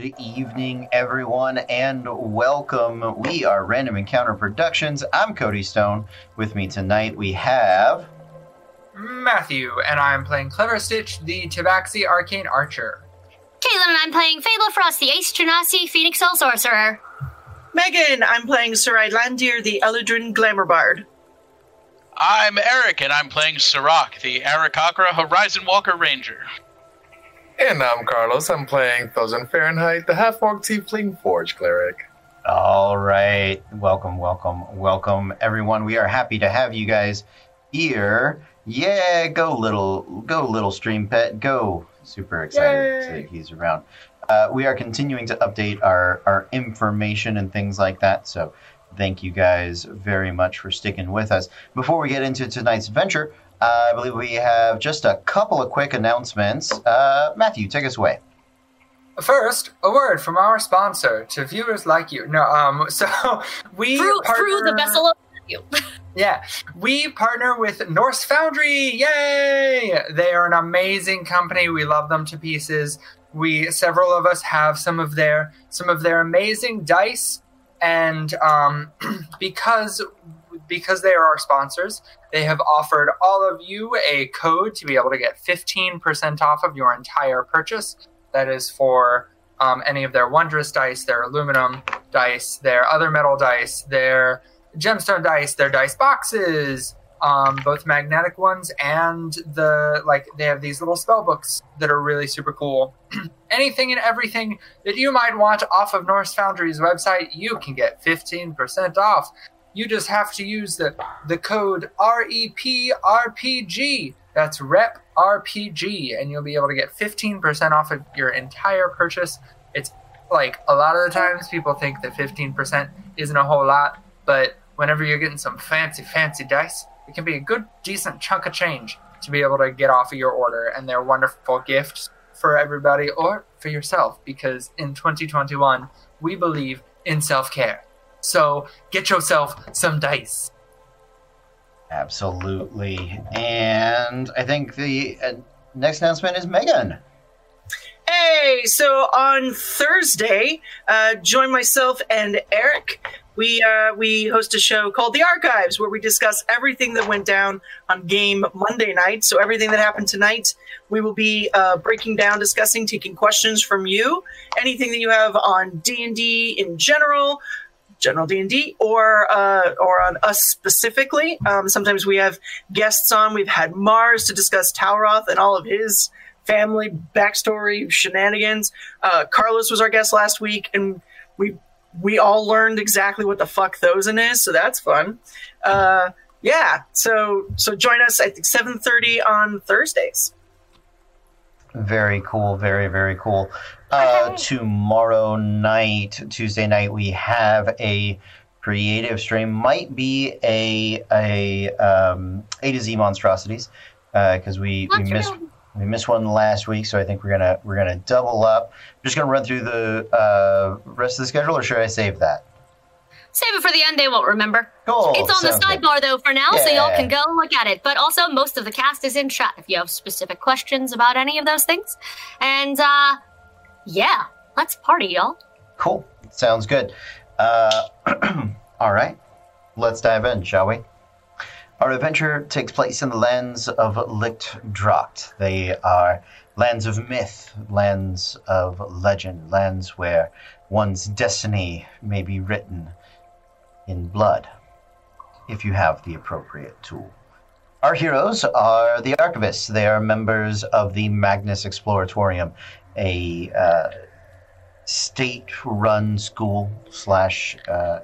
Good evening, everyone, and welcome. We are Random Encounter Productions. I'm Cody Stone. With me tonight, we have. Matthew, and I'm playing Clever Stitch, the Tabaxi Arcane Archer. Caitlin and I'm playing Fable Frost, the Ace Genasi Phoenix Soul Sorcerer. Megan, I'm playing Sarai Landir, the Eladrin Glamour Bard. I'm Eric, and I'm playing Sirach, the Aarakocra Horizon Walker Ranger. And I'm Carlos. I'm playing Thousand Fahrenheit, the half orc tiefling forge cleric. All right. Welcome, welcome, welcome, everyone. We are happy to have you guys here. Yeah, go little, go little stream pet, go. Super excited Yay. that he's around. Uh, we are continuing to update our, our information and things like that. So thank you guys very much for sticking with us. Before we get into tonight's adventure, I believe we have just a couple of quick announcements. Uh, Matthew, take us away. First, a word from our sponsor to viewers like you. No, um, so we Through, partner, through the vessel of you. Yeah, we partner with Norse Foundry. Yay! They are an amazing company. We love them to pieces. We several of us have some of their some of their amazing dice, and um, because because they are our sponsors, they have offered all of you a code to be able to get fifteen percent off of your entire purchase. That is for um, any of their wondrous dice, their aluminum dice, their other metal dice, their gemstone dice, their dice boxes, um, both magnetic ones and the like. They have these little spell books that are really super cool. Anything and everything that you might want off of Norse Foundry's website, you can get fifteen percent off. You just have to use the the code REPRPG. That's Rep RPG, and you'll be able to get fifteen percent off of your entire purchase. It's like a lot of the times people think that fifteen percent isn't a whole lot, but whenever you're getting some fancy, fancy dice, it can be a good, decent chunk of change to be able to get off of your order. And they're wonderful gifts for everybody or for yourself because in 2021, we believe in self care. So get yourself some dice. Absolutely. And I think the uh, next announcement is Megan. Hey, so on Thursday, uh, join myself and Eric. We uh, we host a show called The Archives, where we discuss everything that went down on game Monday night. So everything that happened tonight, we will be uh, breaking down, discussing, taking questions from you. Anything that you have on D and D in general, general D and D, or uh, or on us specifically. Um, sometimes we have guests on. We've had Mars to discuss Talroth and all of his family backstory shenanigans. Uh, Carlos was our guest last week, and we we all learned exactly what the fuck Thosin is, so that's fun. Uh, yeah, so so join us I think seven thirty on Thursdays. Very cool. Very, very cool. Uh, tomorrow night, Tuesday night, we have a creative stream. Might be a a um, A to Z monstrosities because we we missed we missed one last week, so I think we're gonna we're gonna double up. I'm just gonna run through the uh, rest of the schedule, or should I save that? Save it for the end, they won't remember. Cool. it's on the sounds good. sidebar though for now, so y'all can go look at it. But also, most of the cast is in chat if you have specific questions about any of those things. And uh, yeah, let's party, y'all. Cool. Sounds good. Uh, all right. Let's dive in, shall we? Our adventure takes place in the lands of Lichtdracht. They are lands of myth, lands of legend, lands where one's destiny may be written in blood if you have the appropriate tool. Our heroes are the archivists. They are members of the Magnus Exploratorium, a uh, state-run school slash uh,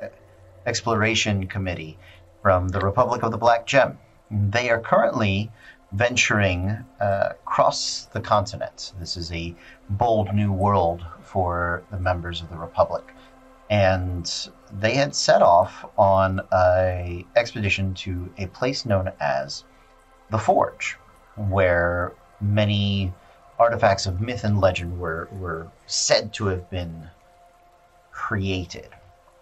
exploration committee from the Republic of the Black Gem. They are currently venturing uh, across the continent. This is a bold new world for the members of the Republic, and they had set off on a expedition to a place known as the Forge, where many artifacts of myth and legend were, were said to have been created.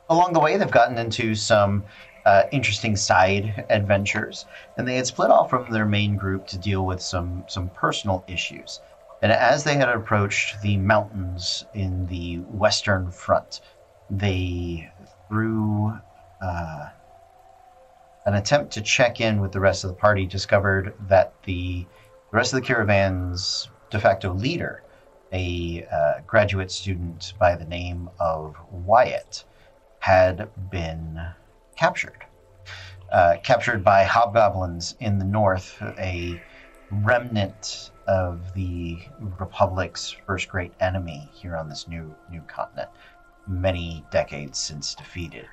Along the way, they've gotten into some uh, interesting side adventures, and they had split off from their main group to deal with some, some personal issues. And as they had approached the mountains in the western front, they, through uh, an attempt to check in with the rest of the party, discovered that the, the rest of the caravan's de facto leader, a uh, graduate student by the name of Wyatt, had been captured. Uh, captured by hobgoblins in the north, a remnant of the Republic's first great enemy here on this new new continent, many decades since defeated.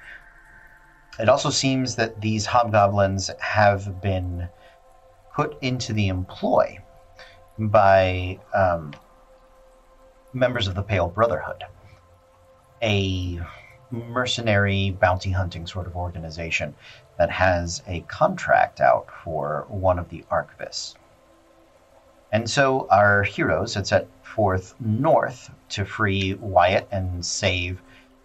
It also seems that these hobgoblins have been put into the employ by um, members of the Pale Brotherhood, a mercenary bounty hunting sort of organization that has a contract out for one of the Archivists. And so our heroes had set forth north to free Wyatt and save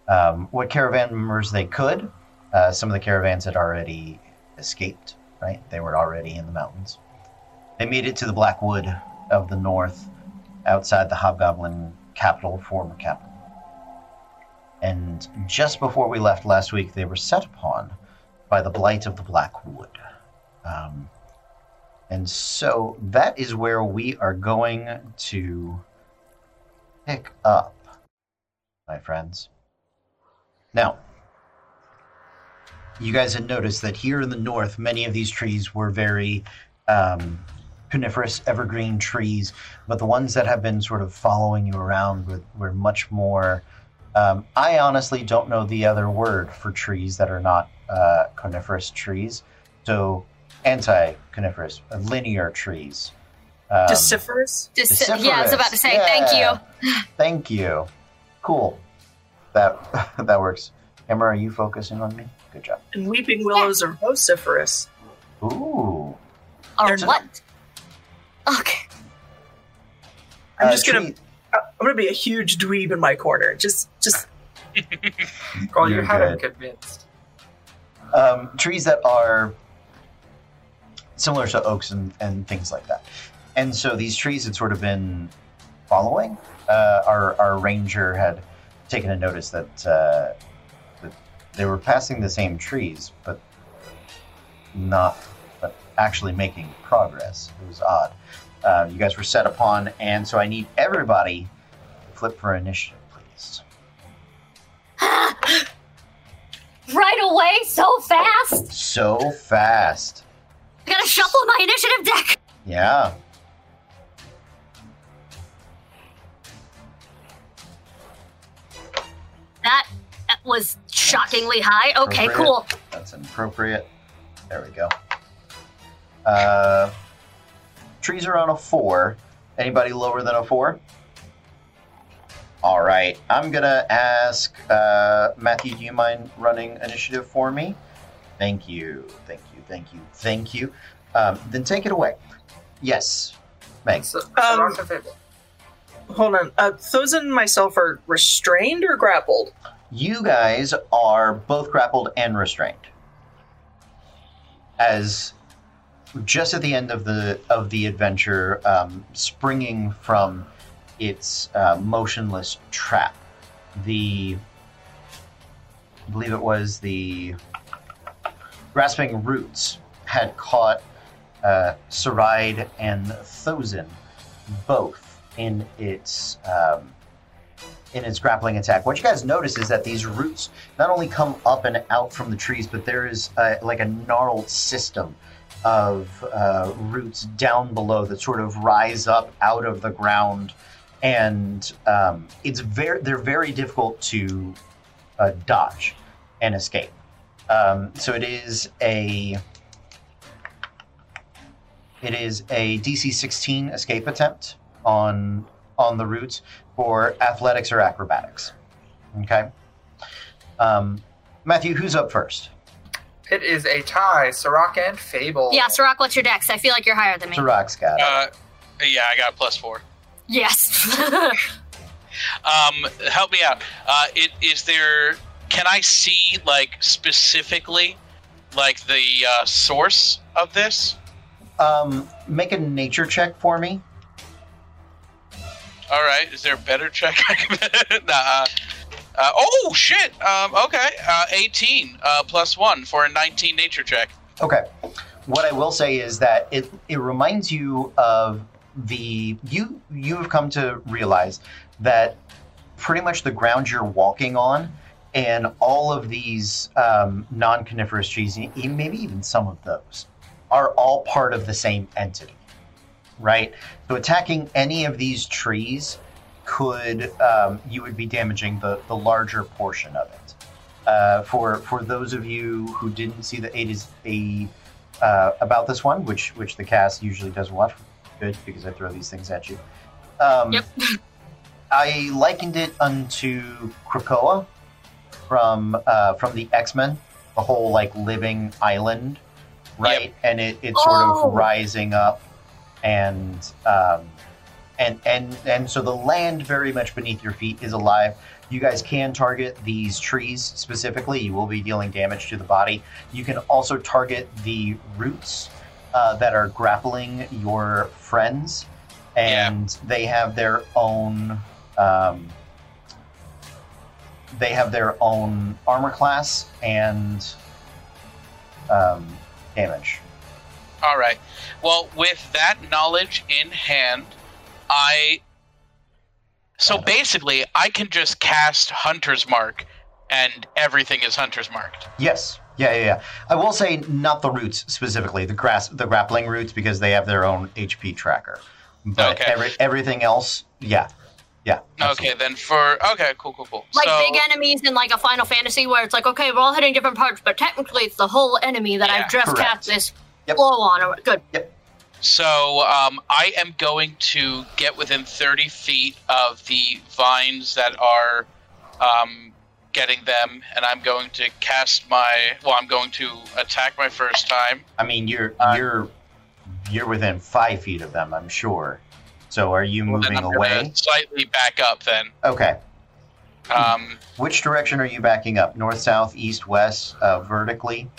um, what caravan members they could. Uh, some of the caravans had already escaped, right? They were already in the mountains. They made it to the Blackwood of the north, outside the Hobgoblin capital, former capital. And just before we left last week, they were set upon by the blight of the Blackwood. Um, and so that is where we are going to pick up, my friends. Now, you guys had noticed that here in the north, many of these trees were very um, coniferous, evergreen trees, but the ones that have been sort of following you around were, were much more. Um, I honestly don't know the other word for trees that are not uh, coniferous trees. So anti-coniferous, uh, linear trees. Um, Deciduous? Just, yeah, I was about to say thank you. Thank you. Cool. That that works. Emma, are you focusing on me? Good job. And weeping willows are vociferous. Ooh. Or There's a- what? Okay. I'm Uh, just gonna tree- I'm gonna be a huge dweeb in my corner. Just just Girl, you You're had convinced. um, trees that are similar to oaks and, and things like that. And so these trees had sort of been following. Uh, our, our ranger had taken a notice that, uh, that they were passing the same trees, but not but actually making progress. It was odd. Uh, you guys were set upon, and so I need everybody to flip for initiative, please. Right away, so fast. So fast. I gotta shuffle my initiative deck. Yeah. That, that was shockingly high. Okay, cool. That's inappropriate. There we go. Uh, trees are on a four. Anybody lower than a four? All right. I'm gonna ask uh, Matthew. Do you mind running initiative for me? Thank you. Thank you. Thank you. Thank you. Um, then take it away. Yes, Meg. So, Um, rock the fable. hold on. Uh and myself are restrained or grappled? You guys are both grappled and restrained. As just at the end of the of the adventure, um, springing from its uh, motionless trap, the I believe it was the grasping roots had caught uh, Saride and Thosin both in its um, in its grappling attack. What you guys notice is that these roots not only come up and out from the trees, but there is uh, like a gnarled system of uh, roots down below that sort of rise up out of the ground, and um, it's very they're very difficult to uh, dodge and escape. Um, so it is a it is a DC 16 escape attempt on on the roots for athletics or acrobatics. Okay. Um, Matthew, who's up first? It is a tie. Sirach and Fable. Yeah, Sirach, what's your dex? I feel like you're higher than me. Tarak's got it. Uh, yeah, I got plus four. Yes. Um, help me out. Uh, it is there. Can I see like specifically, like the uh, source of this? Um, make a nature check for me. All right. Is there a better check? I can- nah, uh, oh shit. Um, okay. Uh, 18 uh, plus one for a 19 nature check. Okay. What I will say is that it it reminds you of the you you've come to realize that pretty much the ground you're walking on and all of these um, non-coniferous trees, maybe even some of those, are all part of the same entity, right? So attacking any of these trees could um, you would be damaging the the larger portion of it. Uh, for for those of you who didn't see the eight is a uh, about this one, which which the cast usually does watch, good because I throw these things at you. Um, Yep. I likened it unto Krakoa from uh, from the X Men, the whole like living island, right? And it, it's sort Oh. of rising up, and um, and and and so the land very much beneath your feet is alive. You guys can target these trees specifically. You will be dealing damage to the body. You can also target the roots uh, that are grappling your friends, and they have their own. Um, they have their own armor class and um, damage. All right. Well, with that knowledge in hand, I. So uh-huh. basically, I can just cast Hunter's Mark, and everything is Hunter's Marked. Yes. Yeah, yeah, yeah. I will say not the roots specifically, the grass, the grappling roots, because they have their own HP tracker. But Okay. every, everything else, yeah, yeah. Okay, then for okay, cool, cool, cool. Like so, big enemies in like a Final Fantasy where it's like, okay, we're all hitting different parts, but technically it's the whole enemy that Yeah, I've just correct. cast this Yep. blow on. Or, good. So um, I am going to get within 30 feet of the vines that are um, getting them, and I'm going to cast my. Well, I'm going to attack my first time. I mean, you're Uh, you're you're within five feet of them, I'm sure. So are you Well, then moving I'm away? slightly back up. Then. Okay. Um, Which direction are you backing up? North, south, east, west, uh, vertically?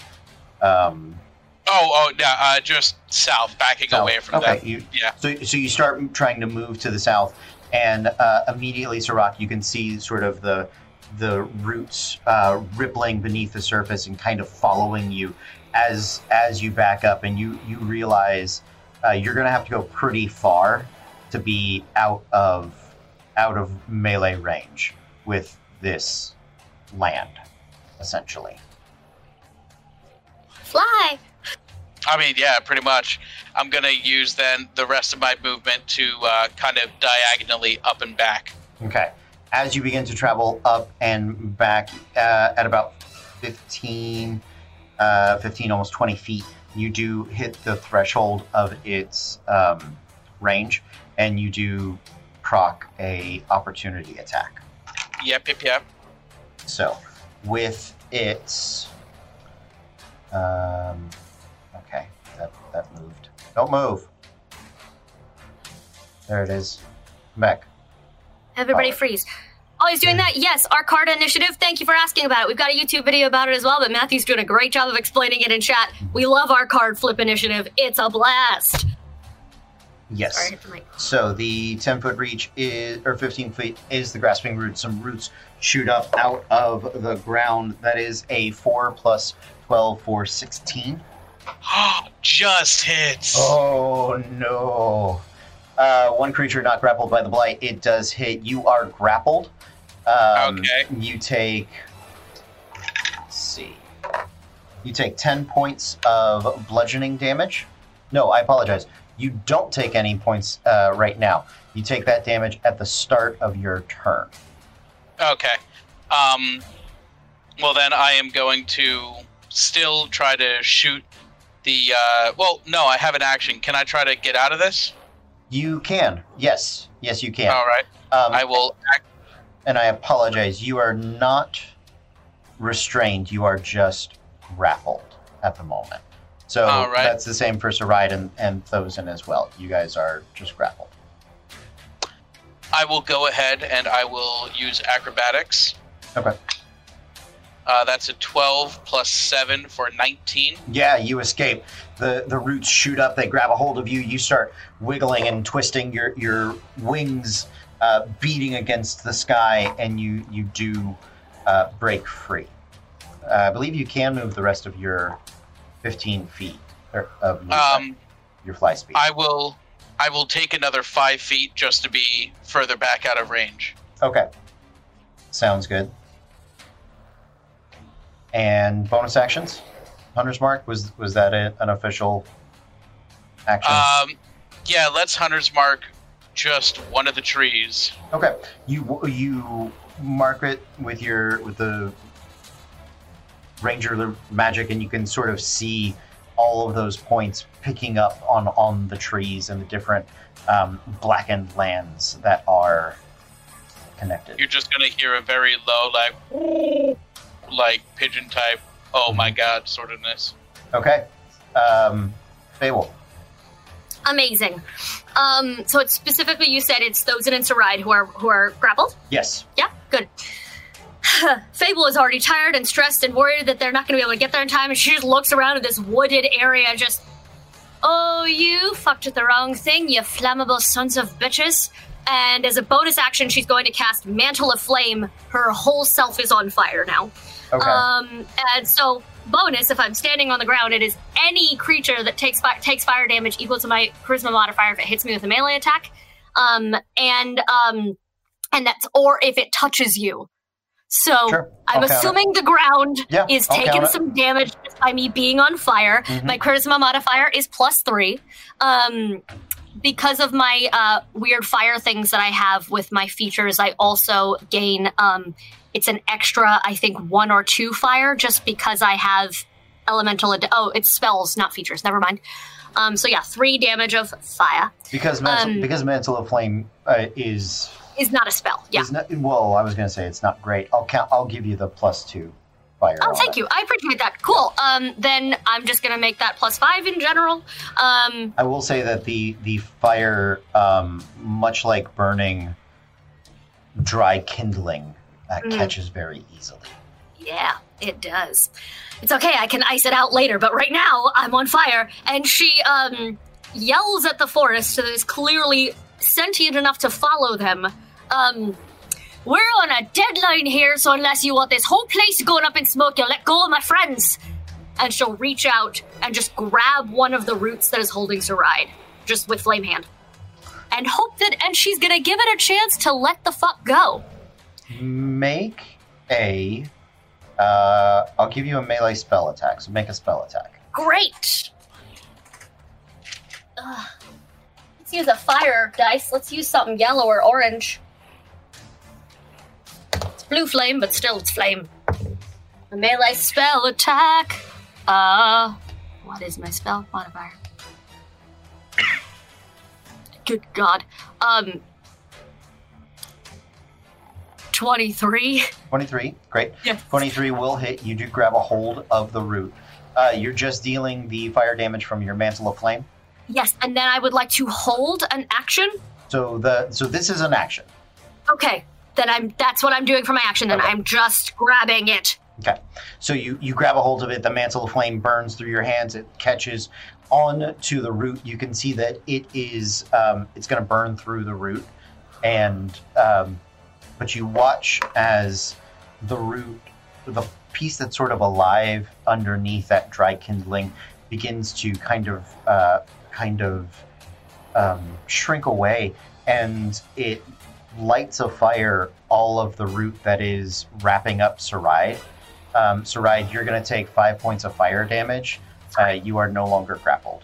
Um, oh, oh, yeah, uh, just south, backing south. away from okay. them. You, Yeah. So, so you start trying to move to the south, and uh, immediately, Sirach, you can see sort of the the roots uh, rippling beneath the surface and kind of following you as as you back up, and you you realize uh, you're going to have to go pretty far to be out of out of melee range with this land, essentially. Fly. I mean, yeah, pretty much. I'm gonna use then the rest of my movement to uh, kind of diagonally up and back. Okay. As you begin to travel up and back uh, at about 15, uh, 15, almost 20 feet, you do hit the threshold of its um, range, and you do proc a opportunity attack. Yep, yep, yep. So, with its, um, that moved. Don't move. There it is. Back. Everybody Oh. freeze. Oh, he's doing that? Yes, our card initiative. Thank you for asking about it. We've got a YouTube video about it as well, but Matthew's doing a great job of explaining it in chat. We love our card flip initiative. It's a blast. Yes. Sorry, I hit the mic. So the 10 foot reach is, or 15 feet is the grasping root. Some roots shoot up out of the ground. That is a 4 plus 12 for 16. Just hits. Oh no. Uh, one creature not grappled by the blight. It does hit. You are grappled. Um, Okay. You take. Let's see. You take 10 points of bludgeoning damage. No, I apologize. You don't take any points uh, right now. You take that damage at the start of your turn. Okay. Um. Well, then I am going to still try to shoot the. Uh, well, no, I have an action. Can I try to get out of this? You can. Yes. Yes, you can. All right. Um, I will. Act- and I apologize. You are not restrained. You are just grappled at the moment. So All right. that's the same for Saride and, and Thosin as well. You guys are just grappled. I will go ahead and I will use acrobatics. Okay. Uh, that's a 12 plus 7 for 19. Yeah, you escape. The the roots shoot up, they grab a hold of you, you start wiggling and twisting your, your wings uh, beating against the sky, and you you do uh, break free. Uh, I believe you can move the rest of your 15 feet or, of movement, Um, your fly speed. I will, I will take another five feet just to be further back out of range. Okay. Sounds good. And bonus actions? Hunter's Mark was was that a, an official action? Um, yeah, let's hunter's mark just one of the trees. okay. You you mark it with your with the ranger magic and you can sort of see all of those points picking up on on the trees and the different um, blackened lands that are connected. You're just gonna hear a very low, like, like pigeon type. Oh my god, sort of ofness. Okay. Um, Fable. Amazing. Um, so it's specifically you said it's Thosin and Sarai who are who are grappled. Yes. Yeah, good. Fable is already tired and stressed and worried that they're not going to be able to get there in time, and she just looks around at this wooded area, just. Oh, you fucked with the wrong thing, you flammable sons of bitches. And as a bonus action, she's going to cast Mantle of Flame. Her whole self is on fire now. Okay. Um, and so, bonus, if I'm standing on the ground, it is any creature that takes fi- takes fire damage equal to my charisma modifier if it hits me with a melee attack. Um, and um, and that's or if it touches you. So Sure. I'm assuming the ground Yeah, is I'll taking some damage just by me being on fire. Mhm. My charisma modifier is plus three. Um, because of my uh, weird fire things that I have with my features, I also gain. Um, it's an extra, I think, one or two fire just because I have elemental. Ad- oh, it's spells, not features. Never mind. Um, so yeah, three damage of fire Because mantle, Um, because mantle of flame uh, is is not a spell. Yeah. not well. I was going to say it's not great. I'll count. I'll give you the plus two fire. Oh, thank you. I appreciate that. Cool. Um, then I'm just gonna make that plus five in general. Um, I will say that the the fire, um, much like burning, dry kindling, uh, Mhm. catches very easily. Yeah, it does. It's okay, I can ice it out later, but right now I'm on fire. And she um yells at the forest that is clearly sentient enough to follow them. Um we're on a deadline here, so unless you want this whole place going up in smoke, you'll let go of my friends. And she'll reach out and just grab one of the roots that is holding Sarai, just with flame hand. And hope that and she's gonna give it a chance to let the fuck go. Make a. Uh, I'll give you a melee spell attack. So make a spell attack. Great. Ugh. Let's use a fire dice. Let's use something yellow or orange. It's blue flame, but still it's flame. A melee spell attack. Uh, what is my spell modifier? Good God. Um, twenty-three. 23, great. Yeah. 23 will hit. You do grab a hold of the root. Uh, you're just dealing the fire damage from your mantle of flame. Yes, and then I would like to hold an action. So the so this is an action. Okay, then I'm. That's what I'm doing for my action. Then Okay. I'm just grabbing it. Okay. So you you grab a hold of it. The mantle of flame burns through your hands. It catches on to the root. You can see that it is um, it's going to burn through the root, and um, but you watch as the root, the piece that's sort of alive underneath that dry kindling, begins to kind of uh, kind of um, shrink away, and it lights afire all of the root that is wrapping up Sarai. Um, you're going to take five points of fire damage. Uh, you are no longer grappled.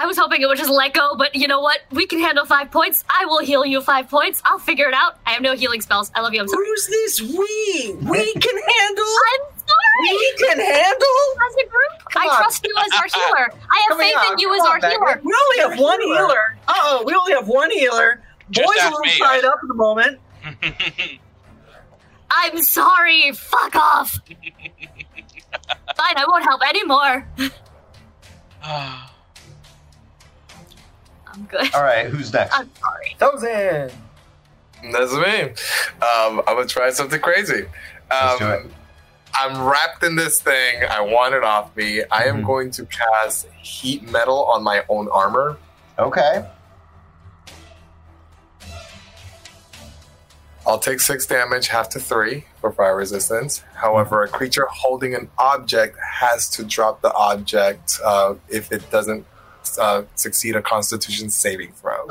I was hoping it would just let go, but you know what? We can handle five points. I will heal you five points. I'll figure it out. I have no healing spells. I love you. I'm sorry. Who's this we? We can handle. I'm sorry. We can handle. As a group, I on. trust you as our healer. I have Come faith on, in you come as on, our Becky. healer. We only have one healer. healer. Uh oh, we only have one healer. Just Boy's a ask little me. tied up at the moment. I'm sorry. Fuck off. Fine, I won't help anymore. I'm good. All right, who's next? I'm sorry. Thousand. That's me. Um, I'm gonna try something crazy. Let's Um, do it. I'm wrapped in this thing. I want it off me. I am Mhm. going to cast heat metal on my own armor. Okay. I'll take six damage, half to three for fire resistance. However, a creature holding an object has to drop the object uh, if it doesn't uh, succeed a Constitution saving throw.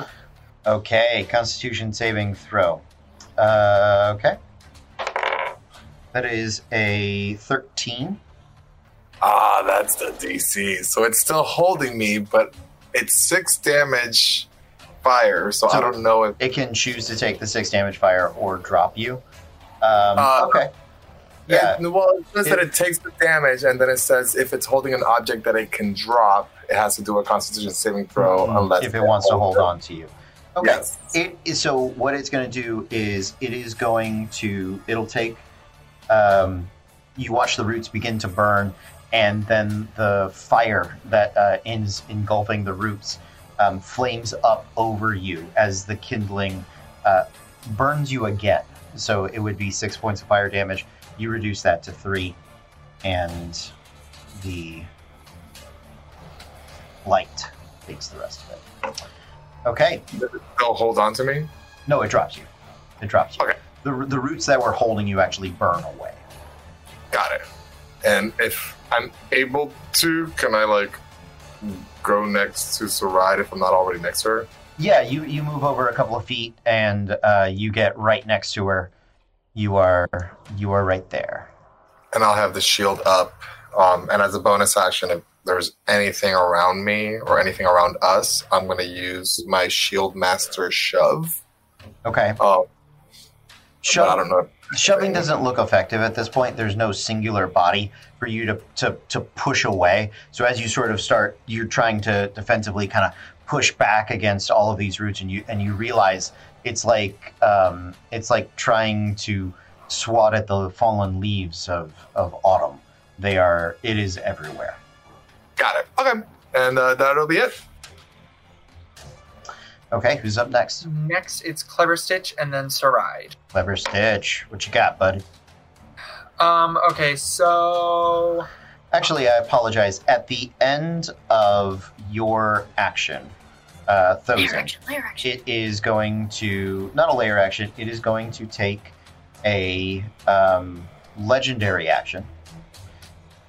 Okay, Constitution saving throw. Uh, okay. That is a 13. Ah, that's the DC. So it's still holding me, but it's six damage fire. So, So- I don't know if It can choose to take the 6 damage fire or drop you. Um, Uh, okay. Yeah, It- well, it says that it takes the damage, and then it says if it's holding an object that it can drop, it has to do a Constitution saving throw unless Mm-hmm. if it wants to hold on to you. Okay. Yes. It is, so what it's going to do is it is going to it'll take um, you watch the roots begin to burn and then the fire that uh, is engulfing the roots um, flames up over you as the kindling uh, burns you again so it would be six points of fire damage you reduce that to three and the light takes the rest of it okay They'll hold on to me. no, it drops you. It drops you. Okay. The, the roots that were holding you actually burn away. Got it. And if I'm able to, can I like go next to Sarai if I'm not already next to her? Yeah, you, you move over a couple of feet and uh, you get right next to her. You are you are right there. And I'll have the shield up. Um, and as a bonus action, if there's anything around me or anything around us, I'm going to use my shield master shove. Okay. Oh, Shove, I don't know. Shoving doesn't look effective at this point. There's no singular body for you to, to, to push away. So as you sort of start, you're trying to defensively kind of push back against all of these roots, and you and you realize it's like um, it's like trying to swat at the fallen leaves of, of autumn. They are. It is everywhere. Got it. Okay. And uh, that'll be it. Okay, who's up next? Next, it's Clever Stitch and then Sarai. Clever Stitch. What you got, buddy? Um, okay, so Actually, I apologize. At the end of your action, uh, Lair action, lair action. it is going to not a lair action. It is going to take a um, legendary action,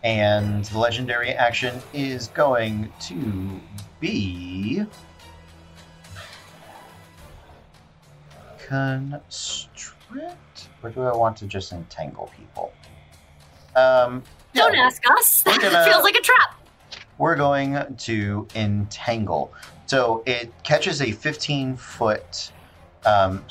and the legendary action is going to be constrict, or do I want to just entangle people? Um, Don't ask us. That gonna- feels like a trap. we're going to entangle. So it catches a 15 foot um,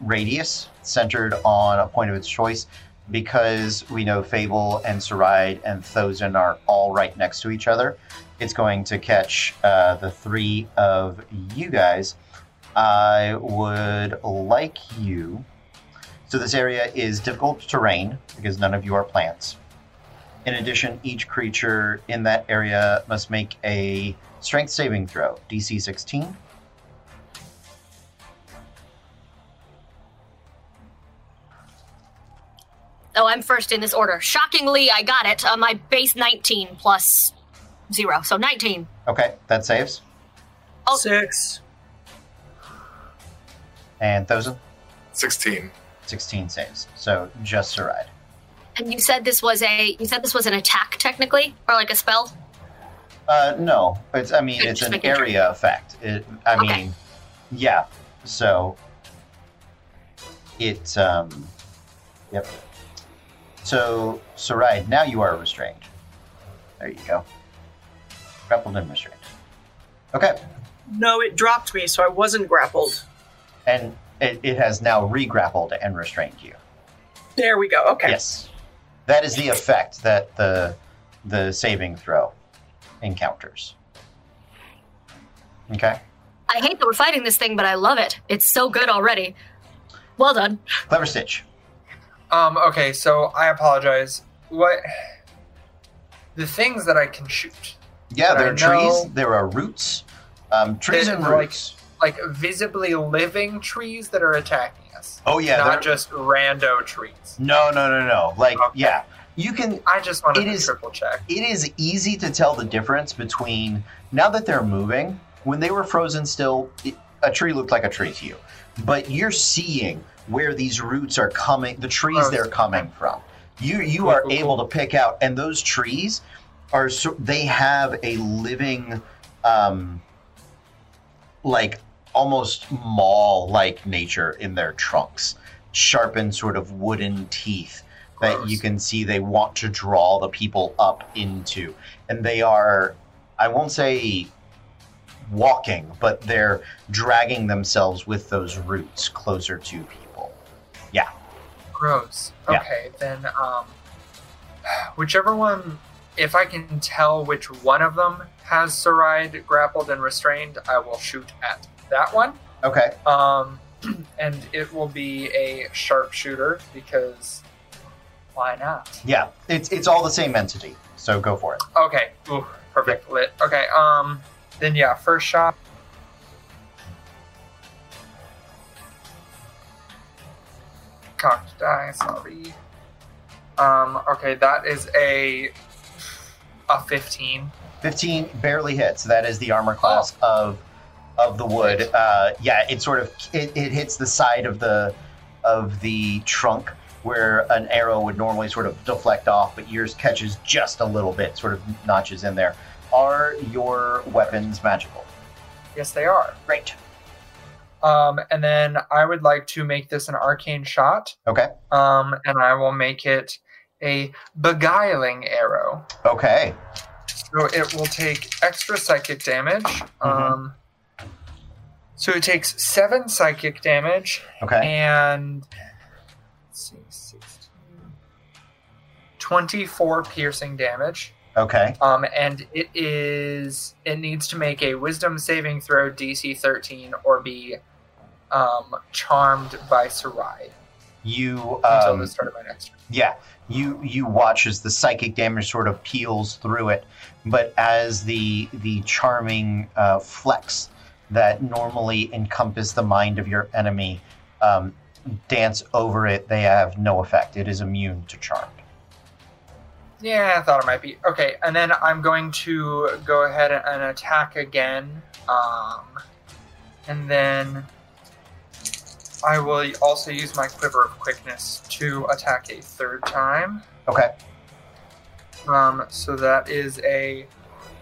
radius centered on a point of its choice. Because we know Fable and Saride and Thozen are all right next to each other, it's going to catch uh, the three of you guys. I would like you. So this area is difficult terrain because none of you are plants. In addition, each creature in that area must make a strength saving throw, DC 16. Oh, I'm first in this order. Shockingly, I got it. Uh, my base 19 plus zero, so 19. Okay, that saves. Oh. Six. And Thousand, 16. 16 saves. So just a ride. And you said this was a you said this was an attack technically, or like a spell. Uh, no, it's. I mean, Good, it's an making sure. area effect. It, I Okay. mean, yeah. So it. Um, yep. So Saride, now you are restrained. There you go. Grappled and restrained. Okay, No, it dropped me, so I wasn't grappled. and it, it has now re-grappled and restrained you. There we go. Okay. Yes, that is the effect that the the saving throw encounters. Okay, I hate that we're fighting this thing, but I love it. It's so good already. Well done. clever stitch. Um, okay, so I apologize. What the things that I can shoot, Yeah, there I are trees. There are roots. Um, trees and like- roots. like visibly living trees that are attacking us, oh yeah, not just rando trees. no, no, no, no. Like Okay. yeah, you can. I just want to triple check. It is easy to tell the difference between now that they're moving. When they were frozen still, it, a tree looked like a tree to you, but you're seeing where these roots are coming, the trees Oh, they're coming from. You you are able to pick out, and those trees are so, they have a living, um, like almost maw-like nature in their trunks, sharpened sort of wooden teeth that Gross. you can see they want to draw the people up into, and they are, I won't say walking, but they're dragging themselves with those roots closer to people. Yeah. Okay, then um whichever one if I can tell which one of them has Saride grappled and restrained, I will shoot at that one. Okay. Um and it will be a sharpshooter because why not? Yeah, it's it's all the same entity. So go for it. Okay. Ooh, perfect. Lit. Okay, um then yeah, first shot. Cocked die, sorry. Um, okay, that is a a fifteen. 15 barely hits. That is the armor class of of the wood. Uh, yeah, it sort of it, it hits the side of the of the trunk where an arrow would normally sort of deflect off, but yours catches just a little bit, sort of notches in there. Are your weapons magical? Yes, they are. Great. Um, and then I would like to make this an arcane shot. Okay. Um, and I will make it a beguiling arrow. Okay. So it will take extra psychic damage. Um, so it takes seven psychic damage Okay. and let's see, 16, 24 piercing damage. Okay. Um, and it is it needs to make a Wisdom saving throw DC 13 or be um, charmed by Sarai You until um, the start of my next turn. Yeah, you you watch as the psychic damage sort of peels through it, but as the the charming uh, flecks that normally encompass the mind of your enemy um, dance over it, they have no effect. It is immune to charm. Yeah, I thought it might be okay. And then I'm going to go ahead and attack again. Um, and then I will also use my quiver of quickness to attack a third time. Okay. Um, so that is a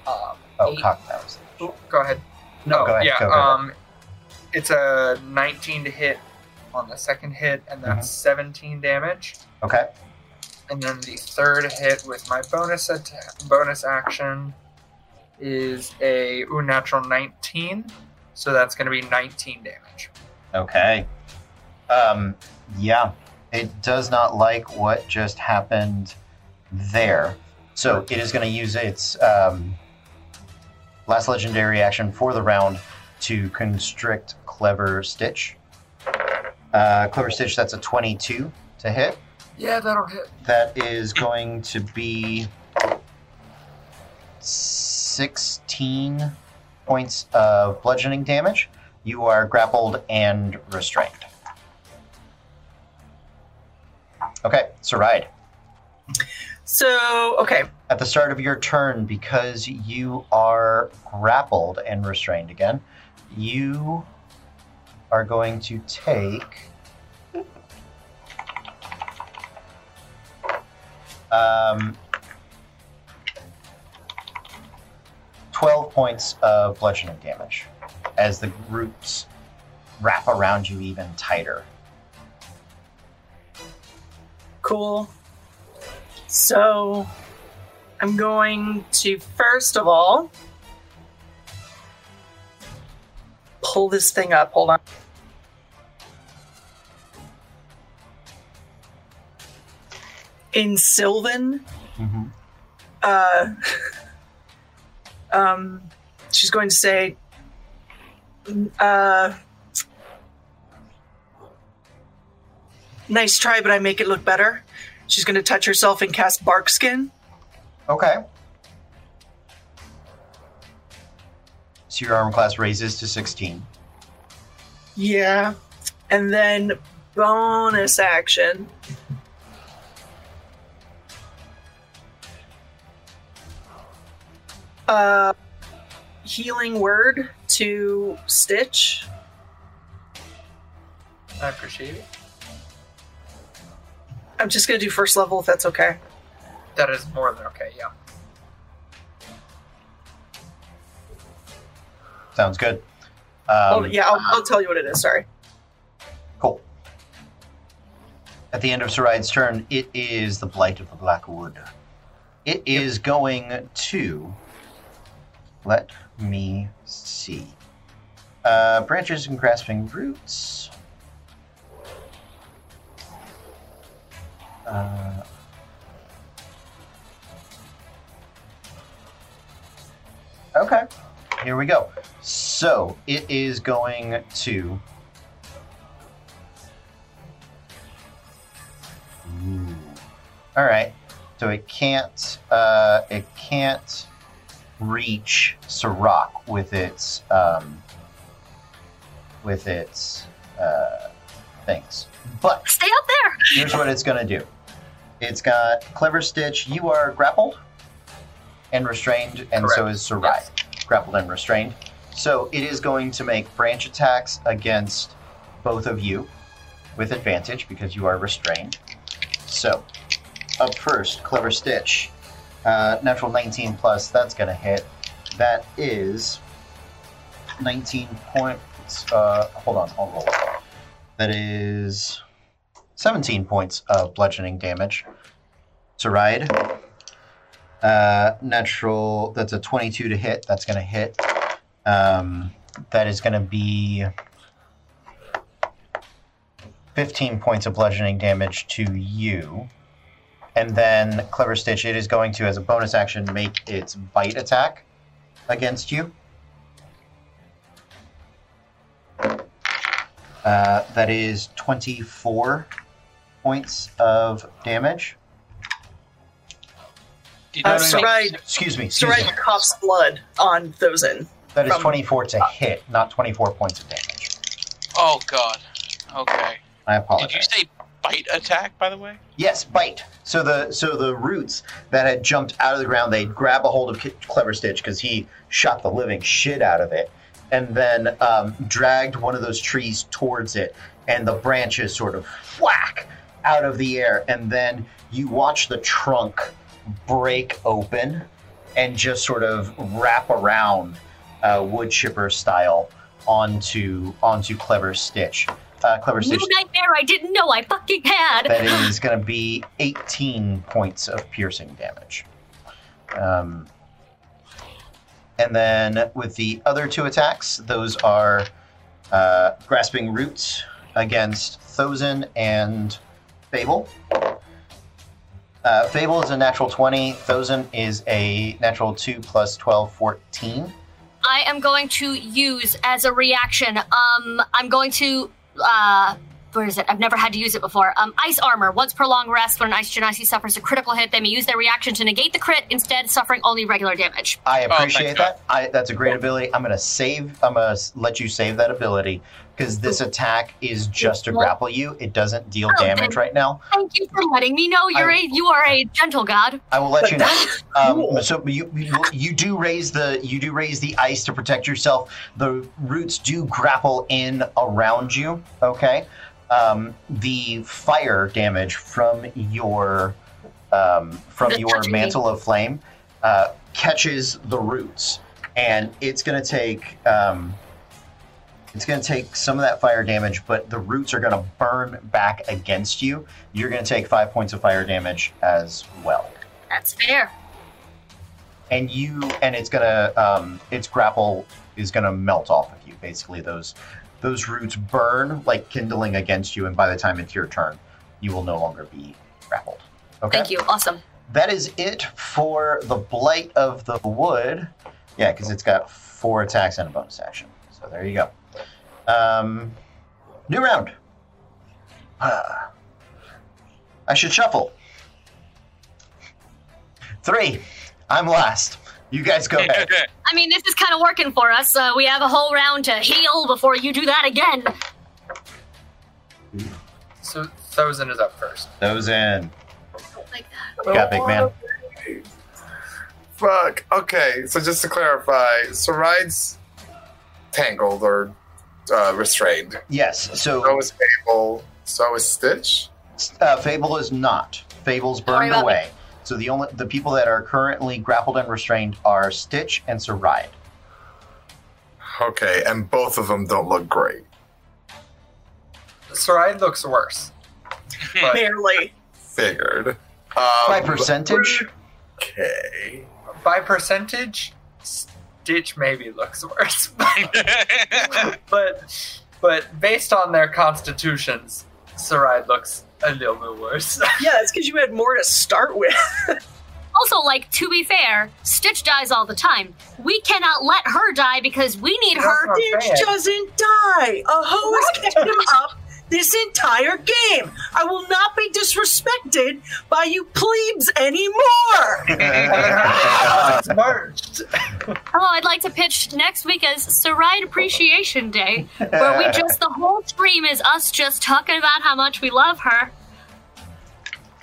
um, Oh, eight- cocktails. Oh, go ahead. No, go ahead, Yeah. go, go ahead. um, it's a 19 to hit on the second hit, and that's Mm-hmm. 17 damage. Okay. And then the third hit with my bonus attack, bonus action is a ooh, natural 19. So that's going to be 19 damage. Okay. Um, yeah, it does not like what just happened there. So it is going to use its um, last legendary action for the round to constrict Clever Stitch. Uh, Clever Stitch, that's a 22 to hit. Yeah, that'll hit. That is going to be 16 points of bludgeoning damage. You are grappled and restrained. Okay, Saride. So, okay. At the start of your turn, because you are grappled and restrained again, you are going to take. Um, 12 points of bludgeoning damage as the roots wrap around you even tighter. Cool. So, I'm going to first of all pull this thing up. Hold on. In Sylvan, Mm-hmm. uh, um, she's going to say, uh, nice try, but I make it look better. She's going to touch herself and cast Bark Skin. Okay. So your armor class raises to 16. Yeah. And then bonus action. Uh, healing word to Stitch. I appreciate it. I'm just gonna do first level if that's okay. That is more than okay. Yeah. Sounds good. oh Um, yeah, I'll, I'll tell you what it is. Sorry. Cool. At the end of Sarai's turn, it is the Blight of the Blackwood. It is going to. Let me see. Uh, branches and grasping roots. Uh, okay, here we go. So it is going to. Ooh. All right. So it can't. Uh, it can't reach Sirach with its um, with its uh, things. But Stay up there. here's what it's going to do. It's got clever stitch. You are grappled and restrained, and so is Sarai. Grappled and restrained. So it is going to make branch attacks against both of you with advantage because you are restrained. So up first, clever stitch. Uh, natural 19 plus. That's going to hit. That is 19 points. Uh, hold on, I'll roll. That is 17 points of bludgeoning damage to ride. Uh, natural, that's a 22 to hit. That's going to hit. Um, that is going to be 15 points of bludgeoning damage to you. And then Clever Stitch, it is going to, as a bonus action, make its bite attack against you. Uh, that is 24 points of damage. Did Uh, you so make- right- Excuse me. Excuse Sarai me. coughs blood on Thozin. That is 24 to hit, not 24 points of damage. Oh god. Okay. I apologize. Did you say bite attack, by the way? Yes, bite. So the so the roots that had jumped out of the ground, they grab a hold of Ki- Clever Stitch because he shot the living shit out of it, and then um, dragged one of those trees towards it, and the branches sort of whack out of the air, and then you watch the trunk break open and just sort of wrap around uh, wood chipper style onto onto Clever Stitch. Uh, Clever Stitch New nightmare I didn't know I fucking had. that is going to be 18 points of piercing damage. Um, and then with the other two attacks, those are uh, Grasping Roots against Thozin and Fable. Uh, Fable is a natural 20. Thozin is a natural 2 plus 12, 14. I am going to use as a reaction. Um, I'm going to. Uh, where is it? I've never had to use it before. Um, ice armor. Once per long rest, when an ice genasi suffers a critical hit, they may use their reaction to negate the crit, instead suffering only regular damage. I appreciate God. that. I, that's a great ability. I'm gonna save. I'm gonna let you save that ability because this attack is just to grapple you. It doesn't deal Oh, damage right now. Thank you for letting me know you're I- a you are a gentle god. I will let you know. Um, so you, you you do raise the you do raise the ice to protect yourself. The roots do grapple in around you. Okay. Um, the fire damage from your um, from your touching me. mantle of flame uh, catches the roots, and it's going to take um, it's going to take some of that fire damage, but the roots are going to burn back against you. You're going to take five points of fire damage as well That's fair. and you and it's gonna um, its grapple is gonna melt off of you. Basically, those those roots burn like kindling against you, and by the time it's your turn, you will no longer be grappled. Okay. Thank you. Awesome. That is it for the blight of the wood. Yeah, because it's got four attacks and a bonus action. So there you go. Um, new round. Ah. I should shuffle. Three. I'm last. You guys go ahead. I mean, this is kind of working for us. Uh, we have a whole round to heal before you do that again. So Thozin is up first. Thozin. Like that. You got big man. Fuck. Okay, so just to clarify, Sarai's tangled or uh, restrained. Yes. So So is Fable. So is Stitch. Uh, Fable is not. Fable's burned about away. So the only the people that are currently grappled and restrained are Stitch and Saride. Okay, and both of them don't look great. Saride looks worse. But Barely. Figured. By Um, percentage, Okay. by percentage, Stitch maybe looks worse. but but based on their constitutions, Saride looks a little bit worse. Yeah, it's because you had more to start with. Also, like, to be fair, Stitch dies all the time. We cannot let her die because we need her. Stitch doesn't die. A hoe has kept him up this entire game. I will not be disrespected by you plebes anymore. It's. Oh, I'd like to pitch next week as Saride Appreciation Day, where we just, the whole stream is us just talking about how much we love her.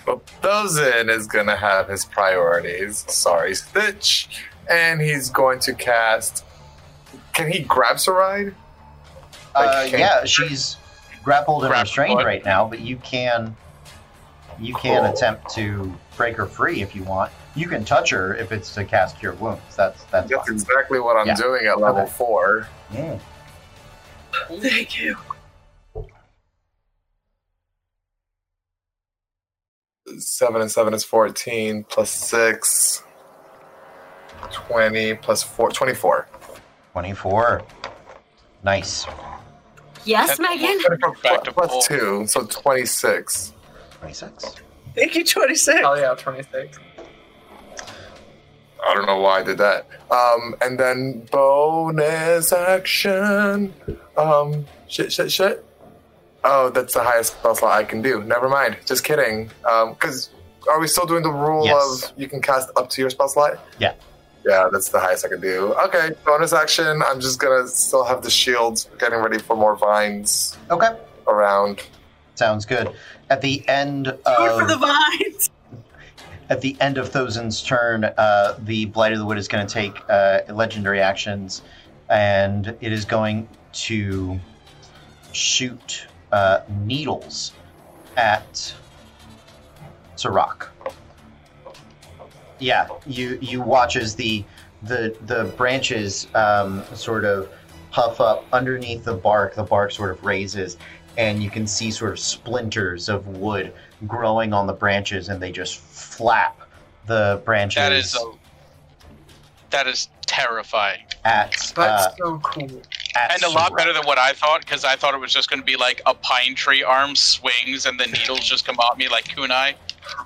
But Thozin is gonna have his priorities. Sorry, Stitch. And he's going to cast. Can he grab Saride? uh, yeah, she's grappled and Grappled. restrained right now, but you can you can Cool. attempt to break her free if you want. You can touch her if it's to cast cure wounds. That's that's That's exactly what I'm Yeah. doing at level Okay. four. Mm. Thank you. Seven and seven is 14, plus six. 20 plus four, 24. 24. Nice. Yes, Megan? 24 Back to plus two, so 26. 26. Thank you, 26. Oh yeah, 26. I don't know why I did that. Um, and then bonus action. Um, shit, shit, shit. Oh, that's the highest spell slot I can do. Never mind. Just kidding. Um, because are we still doing the rule Yes. of you can cast up to your spell slot? Yeah. Yeah, that's the highest I can do. Okay, bonus action. I'm just gonna still have the shield, getting ready for more vines Okay. around. Sounds good. At the end Do it for of the vines. at the end of Thozin's turn, uh, the Blight of the Wood is going to take uh, legendary actions, and it is going to shoot uh, needles at Sirach. Yeah, you you watch as the the the branches um, sort of puff up underneath the bark. The bark sort of raises, and you can see sort of splinters of wood growing on the branches, and they just flap the branches That is a, that is terrifying, at But uh, so cool. at and a lot better than what I thought because I thought it was just going to be like a pine tree arm swings and the needles just come at me like kunai.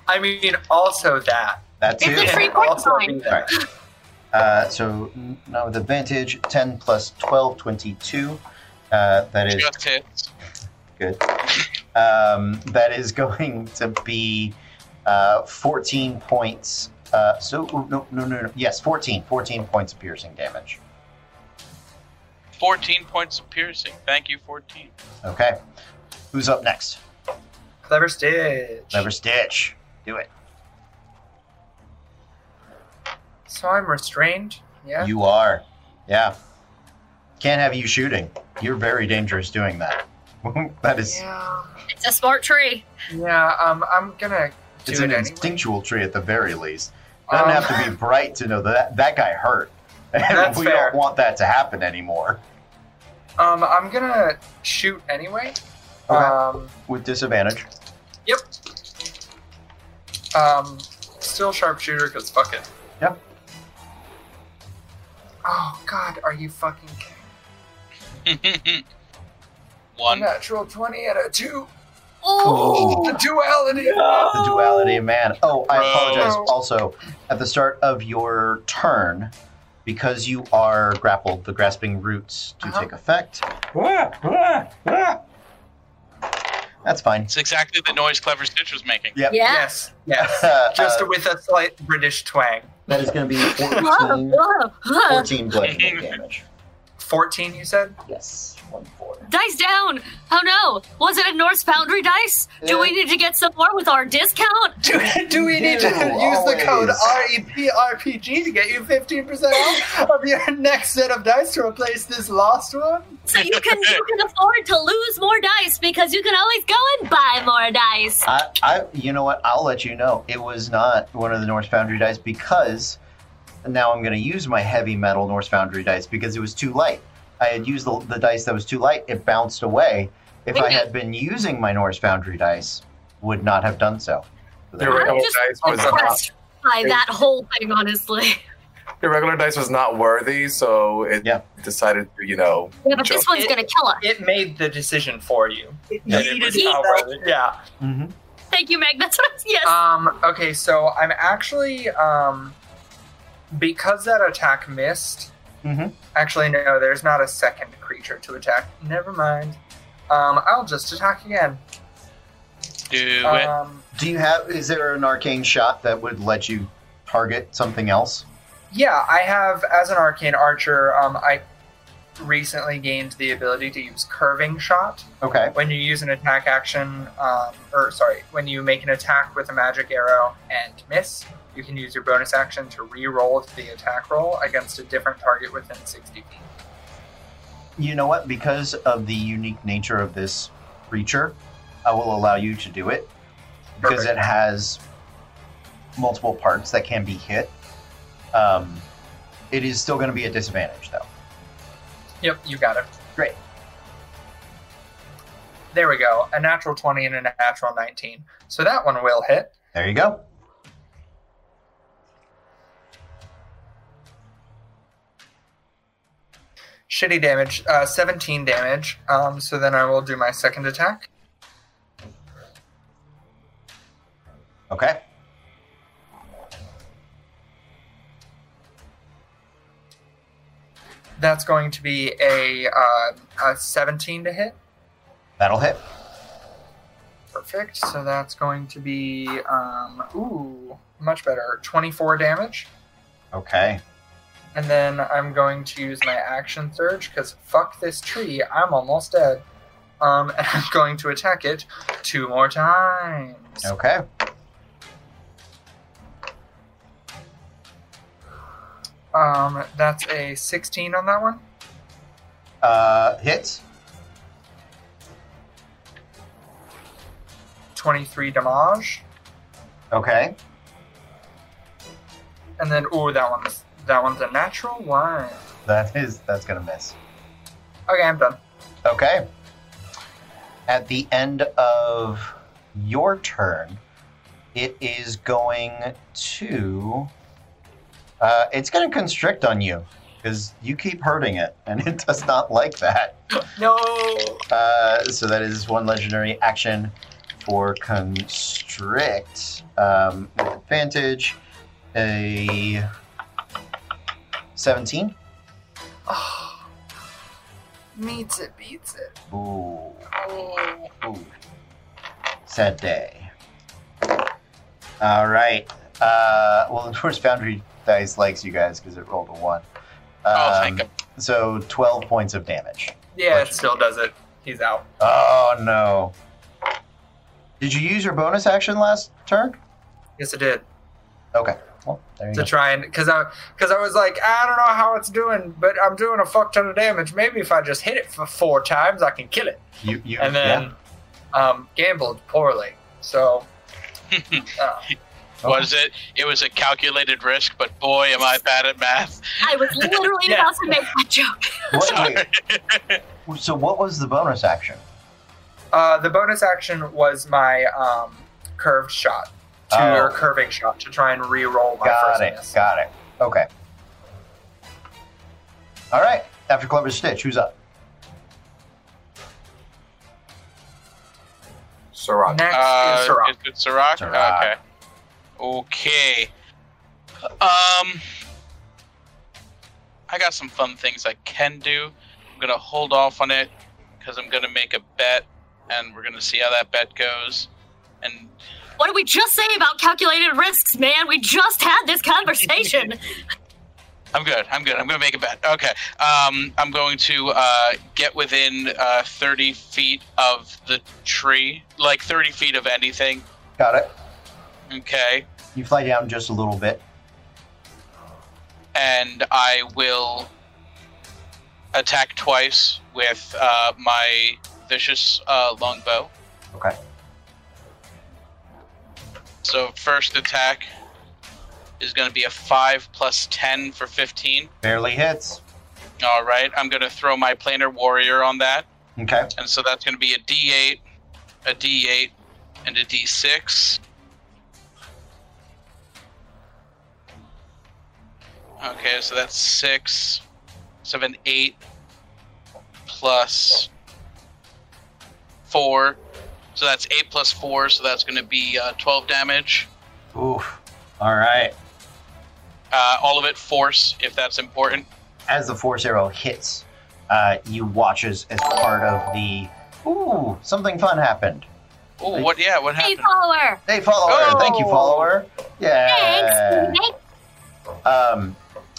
I mean, also that. That It's too. a Can free point sign. be Uh, so now with advantage, 10 plus 12, 22. Uh, that is Just hits. good. Um, that is going to be uh, 14 points. Uh, so, no, no, no, no. Yes, 14. 14 points of piercing damage. 14 points of piercing. Thank you, 14. Okay. Who's up next? Clever Stitch. Clever Stitch. Do it. So I'm restrained. Yeah. You are. Yeah. Can't have you shooting. You're very dangerous doing that. that is. yeah. It's a smart tree. Yeah. Um. I'm gonna do It's it an anyway. instinctual tree at the very least. Doesn't Um, have to be bright to know that that guy hurt. And That's we fair. don't want that to happen anymore. Um. I'm gonna shoot anyway. Okay. Um. With disadvantage. Yep. Um. Still sharpshooter because fuck it. Yep. Oh God, are you fucking kidding? One. Natural twenty and a two. Oh, The duality. The duality of man. Oh, I Bro. apologize. Also, at the start of your turn, because you are grappled, the grasping roots to Uh-huh. take effect. That's fine. It's exactly the noise Clever Stitch was making. Yep. yeah. Yes. Yes. Just uh, with a slight British twang. That is going to be 14, whoa, whoa. 14 bludgeoning damage. Fourteen, you said. Yes. One four. Dice down! Oh no! Was it a Norse Foundry dice? Do we need to get some more with our discount? Do, do we need to do, use the code always. REPRPG to get you 15% off of your next set of dice to replace this lost one? So you can you can afford to lose more dice because you can always go and buy more dice. I, I, you know what? I'll let you know. It was not one of the Norse Foundry dice because now I'm going to use my heavy metal Norse Foundry dice because it was too light. I had used the, the dice that was too light. It bounced away. If I had been using my Norse Foundry dice, would not have done so. Your regular just dice was not. By that whole thing, honestly. Your regular dice was not worthy, so it Yeah. decided to, you know. Yeah, but this jump. one's gonna kill us. It made the decision for you. It that it needed was not be worth it. Yeah. hmm Thank you, Meg. That's what I was. Yes. Um, okay, so I'm actually um because that attack missed. Mhm. Actually, no, there's not a second creature to attack. Never mind. Um, I'll just attack again. Do it. Um, Do you have? Is there an arcane shot that would let you target something else? yeah, I have as an arcane archer. Um, I recently gained the ability to use curving shot. Okay. When you use an attack action, um, or sorry, when you make an attack with a magic arrow and miss, you can use your bonus action to re-roll the attack roll against a different target within 60 feet. You know what? Because of the unique nature of this creature, I will allow you to do it because Perfect. it has multiple parts that can be hit. Um, it is still going to be a disadvantage, though. Yep, you got it. Great. There we go. A natural 20 and a natural 19. So that one will hit. There you go. Shitty damage, uh, 17 damage. Um, so then I will do my second attack. Okay. That's going to be a, uh, a 17 to hit. That'll hit. Perfect. So that's going to be, um, ooh, much better. 24 damage. Okay. And then I'm going to use my action surge because fuck this tree. I'm almost dead. Um, and I'm going to attack it two more times. Okay. Um, that's a 16 on that one. Uh, hits. 23 damage. Okay. And then, ooh, that one's that one's a natural one. That is that's gonna miss. Okay, I'm done. Okay. At the end of your turn, it is going to. Uh, it's going to constrict on you because you keep hurting it, and it does not like that. No. Uh, so that is one legendary action for constrict. Um, with advantage, a seventeen. Oh, meets it, beats it. Ooh. Oh. Ooh. Sad day. All right. Uh, well, the Norse Foundry dice likes you guys because it rolled a one. oh, Um, thank God. So 12 points of damage. Yeah, it still does it. He's out. Oh, no. Did you use your bonus action last turn? Yes, I did. Okay. Well, there you to go. try and because I because I was like I don't know how it's doing, but I'm doing a fuck ton of damage. Maybe if I just hit it for four times, I can kill it. You, you, And then um, gambled poorly. So uh, yeah. Was it? It was a calculated risk, but boy, am I bad at math. I was literally Yeah. about to make that joke. What, wait, so what was the bonus action? uh, the bonus action was my um, curved shot to Oh. or curving shot to try and re-roll my Got first it. miss. Got it. Okay. All right. After Clever Stitch, who's up? Sirach. Next Uh, is Sirach. is it Sirach? Sirach. Okay. Okay. Um, I got some fun things I can do. I'm gonna hold off on it because I'm gonna make a bet, and we're gonna see how that bet goes. And What did we just say about calculated risks, man? We just had this conversation. I'm good. I'm good. I'm going to make a bet. Okay. Um, I'm going to uh, get within uh, 30 feet of the tree, like 30 feet of anything. Got it. Okay. You fly down just a little bit. And I will attack twice with uh, my vicious uh, longbow. Okay. So first attack is going to be a 5 plus 10 for 15. Barely hits. All right. I'm going to throw my planar warrior on that. Okay. And so that's going to be a D8, a D8, and a D6. Okay, so that's six, seven, eight, plus four. So that's eight plus four, so that's going to be uh, 12 damage. Oof. All right. Uh, all of it force, if that's important. As the force arrow hits, uh, you watch as, as part of the. Ooh, something fun happened. Oh, what? Yeah, what happened? Hey, follower. Hey, follower. Thank you, Oh. follower. Yeah. Thanks. um,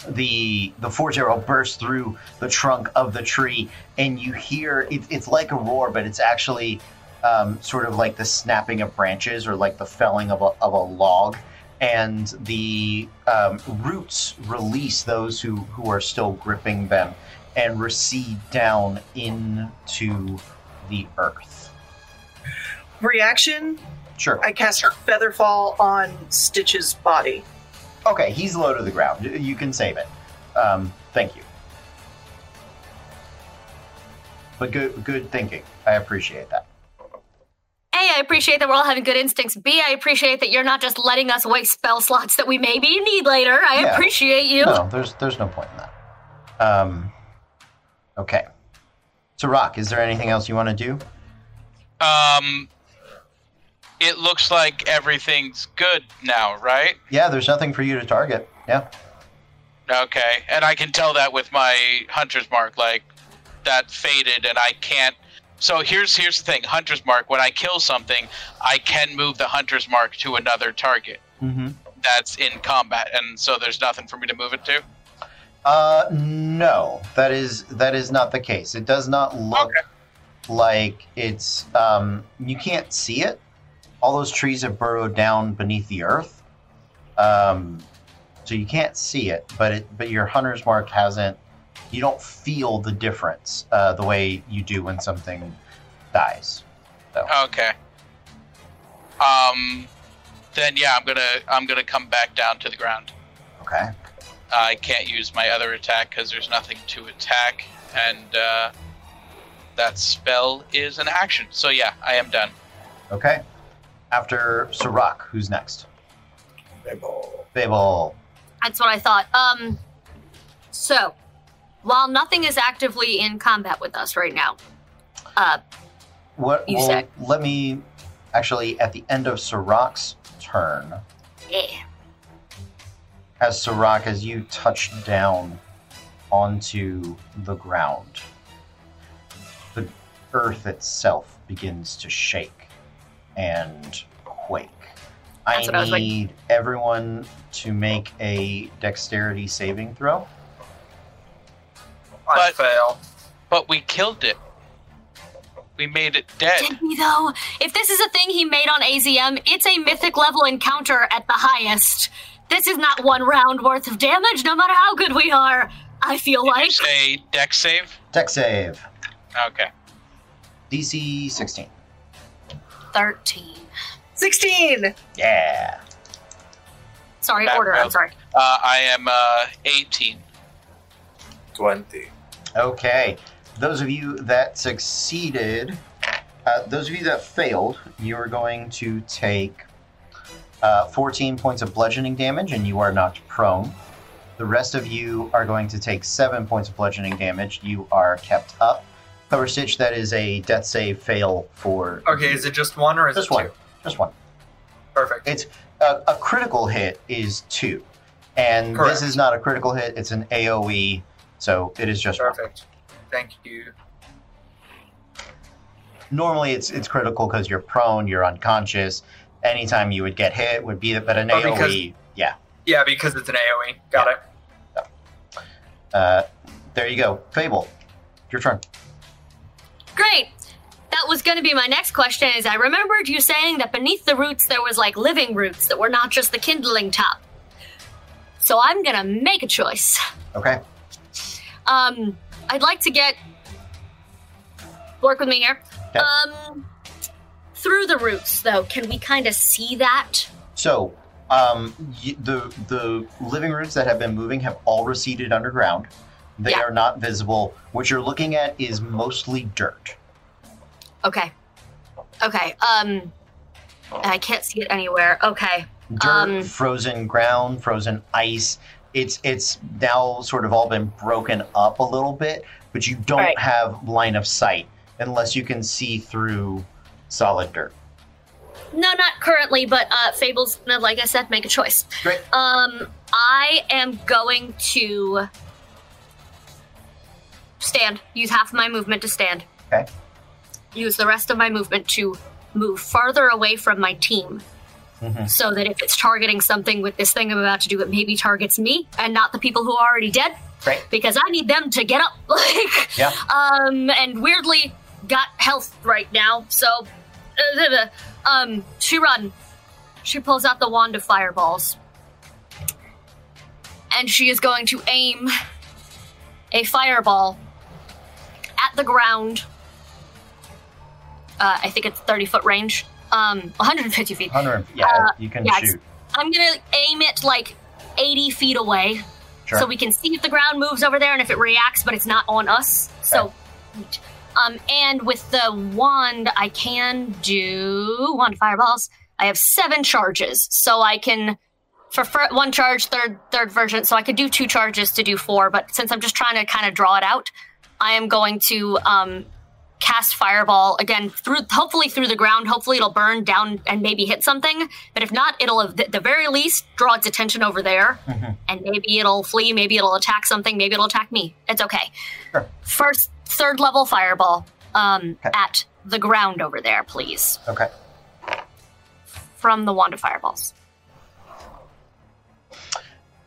the the force arrow bursts through the trunk of the tree, and you hear it, it's like a roar, but it's actually um, sort of like the snapping of branches or like the felling of a, of a log. And the um, roots release those who, who are still gripping them and recede down into the earth. Reaction: Sure. I cast Featherfall on Stitch's body. Okay, he's low to the ground. You can save it. Um, thank you. But good, good thinking. I appreciate that. A, I appreciate that we're all having good instincts. B, I appreciate that you're not just letting us waste spell slots that we maybe need later. I Yeah. appreciate you. No, there's there's no point in that. Um, okay. So, Rock, is there anything else you want to do? Um, it looks like everything's good now, right? Yeah, there's nothing for you to target. Yeah. Okay, and I can tell that with my hunter's mark, like that faded, and I can't. So here's here's the thing: hunter's mark. When I kill something, I can move the hunter's mark to another target Mm-hmm. that's in combat, and so there's nothing for me to move it to. Uh, no, that is that is not the case. It does not look Okay. like it's. Um, you can't see it. All those trees have burrowed down beneath the earth, um, so you can't see it. But it, but your hunter's mark hasn't. You don't feel the difference uh, the way you do when something dies. Okay. Um, then yeah, I'm gonna I'm gonna come back down to the ground. Okay. I can't use my other attack because there's nothing to attack, and uh, that spell is an action. So yeah, I am done. Okay. After Sirach, who's next? Babel. Babel. That's what I thought. Um, so, while nothing is actively in combat with us right now, uh, What? You well, said. Let me actually at the end of Sirach's turn. eh, as Sirach, as you touch down onto the ground, the earth itself begins to shake and quake. That's I I was like- need everyone to make a dexterity saving throw. I But- fail. But we killed it. We made it dead. did we though? If this is a thing he made on AZM, it's a mythic level encounter at the highest. This is not one round worth of damage, no matter how good we are. I feel Did like. say Dex save? Dex save. Okay. DC 16. 13. Sixteen. Yeah. Sorry, Back order. row. I'm sorry. Uh, I am uh, 18. 20. Okay. Those of you that succeeded, uh, those of you that failed, you are going to take uh, 14 points of bludgeoning damage and you are knocked prone. The rest of you are going to take 7 points of bludgeoning damage. You are kept up. Clever Stitch, that is a death save fail for. Okay, is it just one or is Just it one. two? Just one. Perfect. It's a, a critical hit is 2. And Correct. this is not a critical hit, it's an AoE, so it is just one. Perfect. Thank you. normally it's it's critical because you're prone, you're unconscious. Anytime you would get hit would be, but an Oh, because- AOE, yeah. Yeah, because it's an AoE. Got it. Uh, there you go. Fable, your turn. Great. That was going to be my next question. Is I remembered you saying that beneath the roots there was like living roots that were not just the kindling top. So I'm gonna make a choice. Okay. Um, I'd like to get work with me here. Okay. Um, through the roots though, can we kind of see that? So, um, y- the the living roots that have been moving have all receded underground. They Yeah. are not visible. What you're looking at is mostly dirt. Okay. Okay. Um, I can't see it anywhere. Okay. Dirt, Um, frozen ground, frozen ice. It's it's now sort of all been broken up a little bit, but you don't Right. have line of sight unless you can see through solid dirt. No, not currently, but uh, Fable's gonna, like I said, make a choice. Great. Um, I am going to stand. Use half of my movement to stand. Okay. Use the rest of my movement to move farther away from my team. Mhm. So that if it's targeting something with this thing I'm about to do, it maybe targets me and not the people who are already dead. Great. Because I need them to get up. Like, Yeah. um, and weirdly got health right now. So, um, she run. She pulls out the wand of fireballs, and she is going to aim a fireball at the ground. Uh, I think it's thirty foot range. Um, 150 feet. 100. Yeah, Uh, you can yeah, shoot. I'm gonna aim it like 80 feet away, Sure. so we can see if the ground moves over there and if it reacts, but it's not on us. So, um, and with the wand, I can do wand fireballs. I have seven charges, so I can for fir- one charge, third third version. So I could do two charges to do four, but since I'm just trying to kind of draw it out, I am going to um, cast fireball again through hopefully through the ground hopefully it'll burn down and maybe hit something but if not it'll at the very least draw its attention over there Mhm. and maybe it'll flee maybe it'll attack something maybe it'll attack me it's okay Sure. first third level fireball um, Okay. at the ground over there please Okay. from the wand of fireballs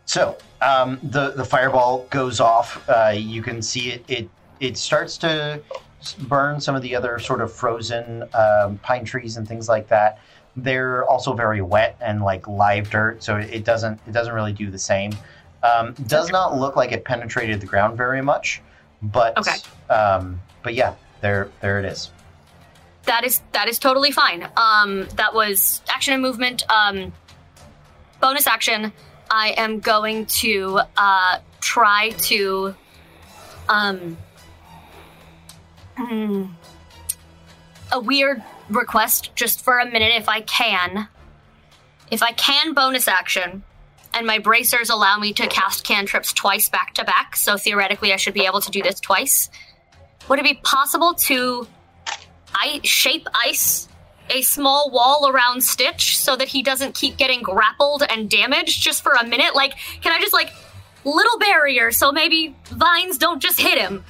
So um, the the fireball goes off. Uh, you can see it. It it starts to burn some of the other sort of frozen um, pine trees and things like that. They're also very wet and like live dirt, so it doesn't it doesn't really do the same. Um, does not look like it penetrated the ground very much, but Okay. um, but yeah, there there it is. that is that is totally fine. Um, that was action and movement. Um, bonus action. I am going to uh, try to um, hmm, a weird request just for a minute if I can. If I can bonus action, and my bracers allow me to cast cantrips twice back to back, so theoretically I should be able to do this twice. Would it be possible to I shape ice a small wall around Stitch so that he doesn't keep getting grappled and damaged just for a minute? Like, can I just like little barrier so maybe vines don't just hit him?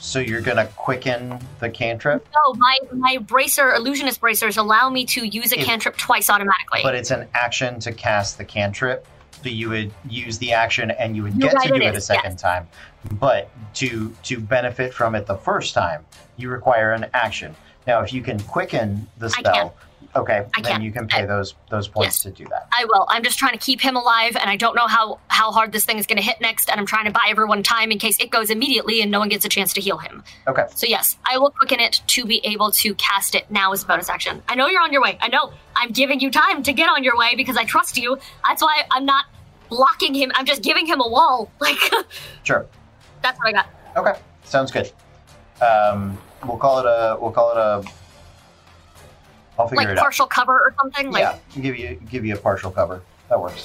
So you're gonna quicken the cantrip, No, my my bracer illusionist bracers allow me to use a It- cantrip twice automatically. but it's an action to cast the cantrip. So you would use the action and you would You're get to do it it a second time. But to to benefit from it the first time, you require an action. Now, if you can quicken the spell, okay, I then can. you can pay I- those those points Yes. to do that. I will. I'm just trying to keep him alive, and I don't know how how hard this thing is going to hit next. And I'm trying to buy everyone time in case it goes immediately and no one gets a chance to heal him. Okay. So yes, I will quicken it to be able to cast it now as a bonus action. I know you're on your way. I know I'm giving you time to get on your way because I trust you. That's why I'm not blocking him. I'm just giving him a wall. Like Sure. that's what I got. Okay. Sounds good. Um, we'll call it a. We'll call it a. I'll figure Like it out. partial cover or something. Like yeah, give you give you a partial cover. That works.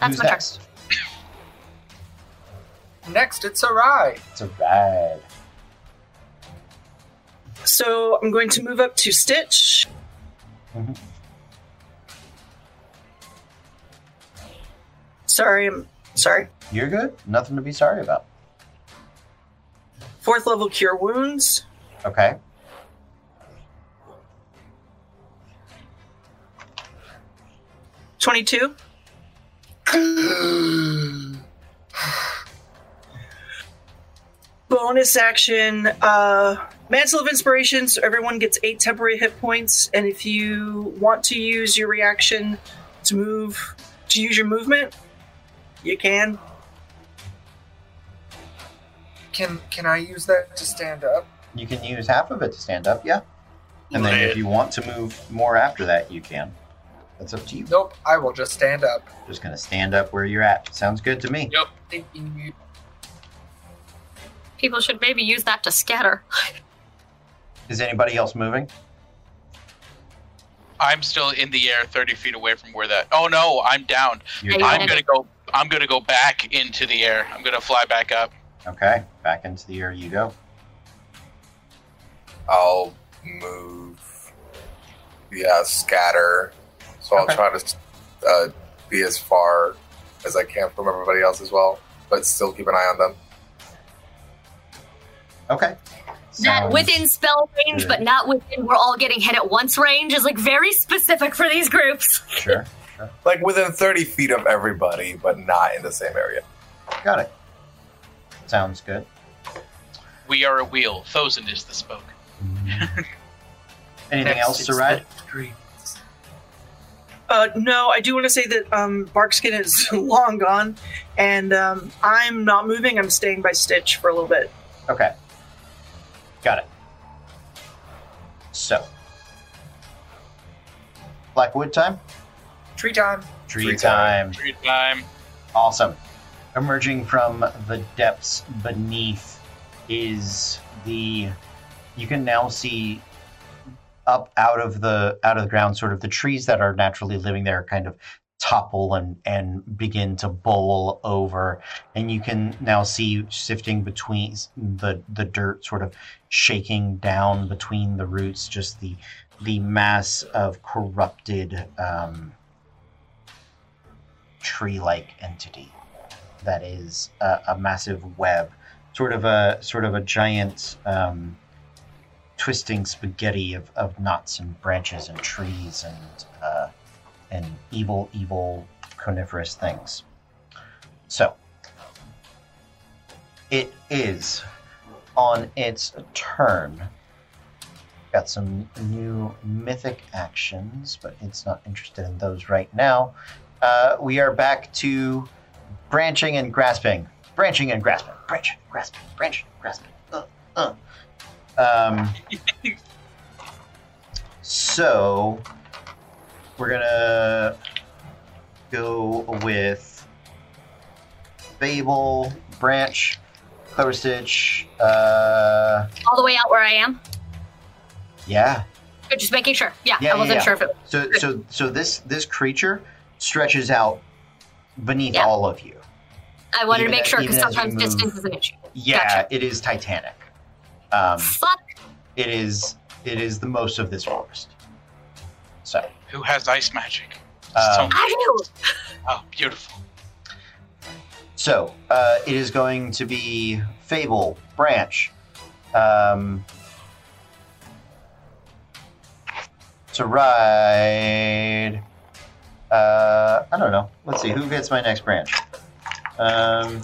that's Who's my turn. next? Next, it's ride. It's a ride. So I'm going to move up to Stitch. Mhm. Sorry, I'm sorry. You're good. Nothing to be sorry about. Fourth level cure wounds. Okay. Twenty-two. bonus action, uh, Mantle of Inspiration, so everyone gets eight temporary hit points, and if you want to use your reaction to move, to use your movement, you can. Can can I use that to stand up? You can use half of it to stand up, yeah. And then if you want to move more after that, you can. That's up to you. Nope, I will just stand up. Just gonna stand up where you're at. Sounds good to me. Yep. Thank you. People should maybe use that to scatter. Is anybody else moving? I'm still in the air, 30 feet away from where that. Oh no, I'm down. You're I'm yeah. gonna go. I'm gonna go back into the air. I'm gonna fly back up. Okay, back into the air you go. I'll move. Yeah, scatter. So I'll Okay. try to uh, be as far as I can from everybody else as well, but still keep an eye on them. Okay. That Sounds- within spell range, good. but not within we're all getting hit at once range is like very specific for these groups. Sure. Like within 30 feet of everybody, but not in the same area. Got it. Sounds good. We are a wheel. Thozin is the spoke. Anything Next, else to it's ride? the tree. Uh, no, I do want to say that um, Barkskin is long gone, and um, I'm not moving. I'm staying by Stitch for a little bit. Okay. Got it. So. Blackwood time? Tree time. Tree, Tree time. time. Tree time. Awesome. Emerging from the depths beneath is the you can now see up out of the out of the ground sort of the trees that are naturally living there kind of topple and and begin to bowl over. And you can now see sifting between the the dirt sort of shaking down between the roots just the the mass of corrupted um, tree-like entity that is a, a massive web, sort of a sort of a giant um, twisting spaghetti of, of knots and branches and trees and uh, and evil, evil coniferous things. So it is on its turn. Got some new mythic actions, but it's not interested in those right now. Uh, we are back to branching and grasping, branching and grasping, branching, grasping, branching, grasping. Uh, uh. Um, so we're gonna go with Fable, Branch, Clever Stitch. Uh, All the way out where I am. yeah, Just making sure. Yeah, Yeah, I wasn't yeah, yeah. sure if it So so so this this creature stretches out beneath all of you. I wanted Even to make sure because even as you sometimes distance is an issue. Yeah, Gotcha. it is Titanic. Um, Fuck. it is it is the most of this forest. So Who has ice magic? um, I do. Oh, beautiful. so uh, it is going to be Fable Branch. Um, to ride. Uh, I don't know. Let's see who gets my next branch. Um,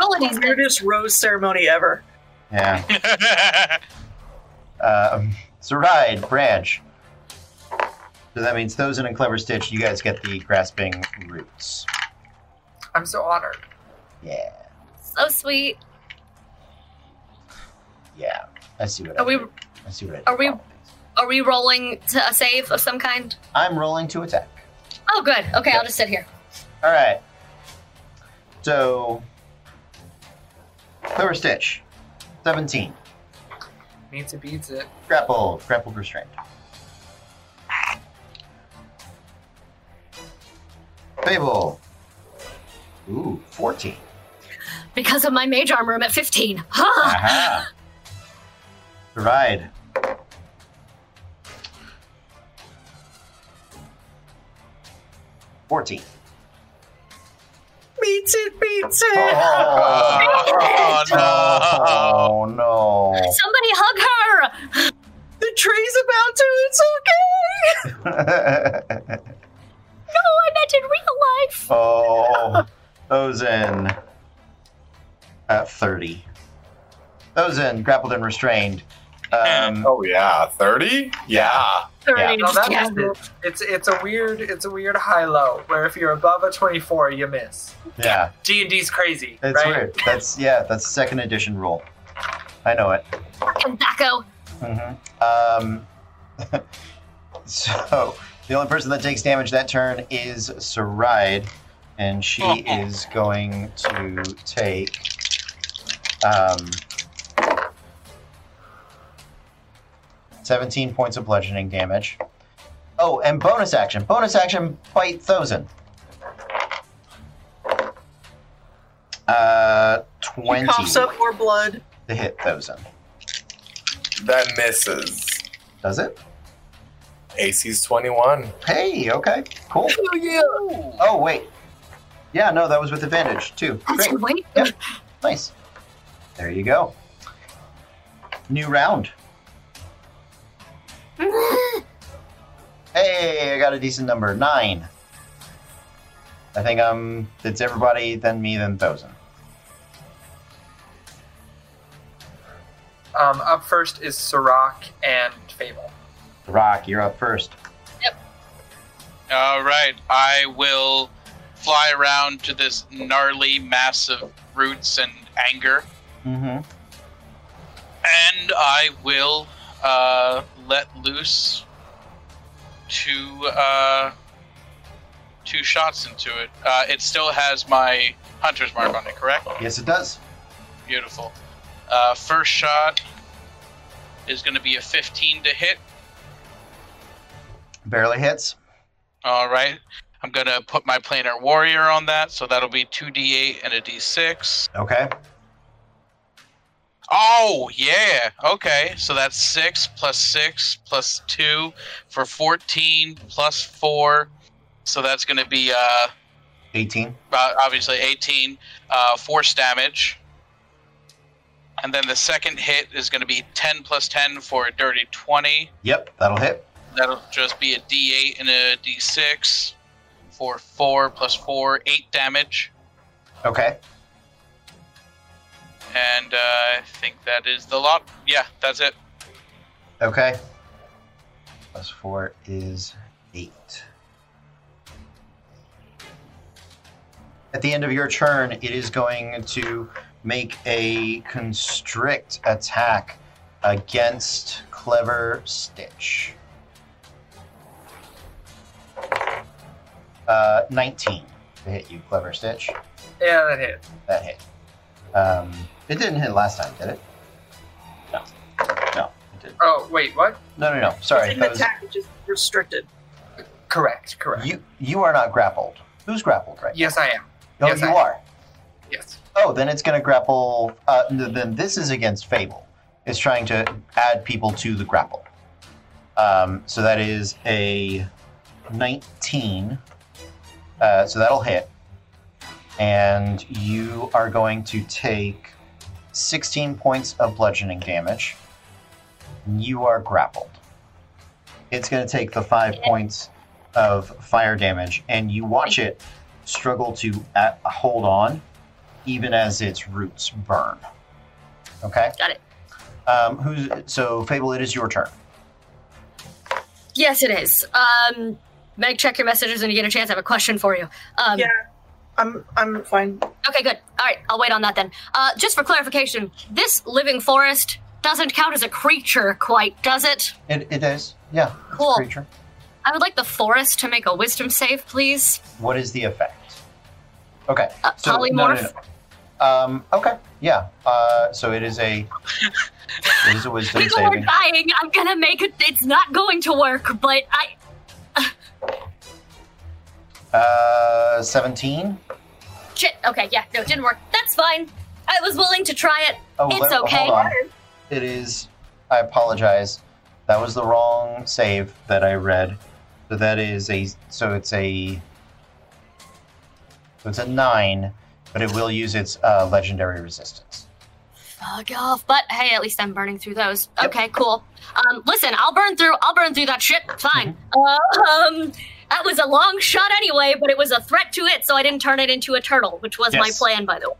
All. Weirdest rose ceremony ever. Yeah. Um, so ride branch. So that means Thozin and a Clever Stitch, you guys get the grasping roots. I'm so honored. Yeah, So sweet. yeah. I see what Are I we- did. I see what I did. are we- Are we rolling to a save of some kind? I'm rolling to attack. Oh, good. Okay, I'll just sit here. All right. So, Clever Stitch, 17. Meets it beats it. Grapple, grappled restraint. Fable. Ooh, 14. Because of my mage armor, I'm at 15. Ha! Aha. Ride. Fourteen. Beats it, beats it. Oh, Oh, no. oh no! Somebody hug her! The tree's about to. It's okay. No, I meant in real life. oh, Ozen. At thirty. Thozin grappled and restrained. Um, Oh yeah, thirty. Yeah. Yeah. No, that Yeah. is- it's it's a weird it's a weird high low where if you're above a 24 you miss. yeah, D and D's crazy, it's right? weird. That's yeah, that's second edition rule. I know it. Fucking THAC0. hmm Um, so the only person that takes damage that turn is Saride, and she is going to take um, 17 points of bludgeoning damage. Oh, and bonus action. Bonus action, bite Thozin. Uh, 20 Coughs up more blood. to hit Thozin. That misses. Does it? AC's twenty-one. Hey, okay, cool. Oh yeah. Oh, wait. Yeah, no, that was with advantage, too. That's Great. wait. Yep. Nice. There you go. New round. Hey, I got a decent number. Nine. I think I'm. it's everybody, then me, then Thozin. Um, up first is Sirach and Fable. Rock, you're up first. Yep. All right, I will fly around to this gnarly mass of roots and anger, Mm-hmm. and I will uh, let loose two uh, two shots into it. Uh, it still has my hunter's mark on it, correct? Yes, it does. Beautiful. Uh, first shot is going to be a 15 to hit. Barely hits. All right. I'm going to put my planar warrior on that, so that'll be 2d8 and a d6. Okay. Oh, yeah. Okay. So that's 6 plus 6 plus 2 for 14 plus 4. So that's going to be uh, 18. uh, obviously 18 uh, force damage. And then the second hit is going to be 10 plus 10 for a dirty 20. Yep, that'll hit. That'll just be a d8 and a d6 for 4 plus 4, 8 damage. Okay. And uh, I think that is the lot. Yeah, that's it. Okay. Plus four is eight. At the end of your turn, it is going to make a constrict attack against Clever Stitch. Uh, 19 to hit you, Clever Stitch. Yeah, that hit. That hit. Um, it didn't hit last time, did it? No. No, it didn't. Oh wait, what? No, no, no. Sorry. It's an that was- attack, it's just restricted. Correct, correct. You you are not grappled. Who's grappled right yes, I am. now? Oh, yes, you I am. are. Yes. Oh, then it's going to grapple. Uh, then this is against Fable. It's trying to add people to the grapple. Um, so that is a 19. Uh, so that'll hit. And you are going to take 16 points of bludgeoning damage. You are grappled. It's going to take the five points of fire damage, and you watch it struggle to uh, hold on even as its roots burn. Okay. Got it. Um, who's so Fable? It is your turn. Yes, it is. Um, Meg, check your messages when you get a chance. I have a question for you. Um, Yeah. I'm I'm fine. Okay, good. All right, I'll wait on that then. Uh, just for clarification, this living forest doesn't count as a creature quite, does it? It, it is. Yeah. it's a Cool. Creature. I would like the forest to make a wisdom save, please. What is the effect? Okay. Uh, So, no, no, no. Um. Okay. Yeah. Uh. So it is a. It is a wisdom People are dying. I'm gonna make it. It's not going to work, but I. Uh. Seventeen. Shit. Okay, yeah, no, it didn't work. That's fine. I was willing to try it. Oh, It's let- okay. Hold on. It is. I apologize. That was the wrong save that I read. So that is a. So it's a. So it's a nine, but it will use its uh, legendary resistance. Fuck off. But hey, at least I'm burning through those. Yep. Okay, cool. Um, listen, I'll burn through. I'll burn through that shit. Fine. Uh, um, That was a long shot anyway, but it was a threat to it, so I didn't turn it into a turtle, which was my plan, by the way.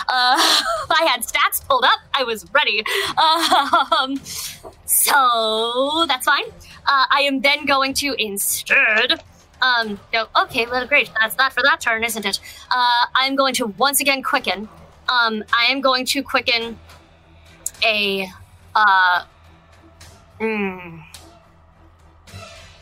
Uh, I had stats pulled up. I was ready. Um, so that's fine. Uh, I am then going to instead. Um, go, okay, well, great. That's that for that turn, isn't it? Uh, I'm going to once again quicken. Um, I am going to quicken a. Uh, mm,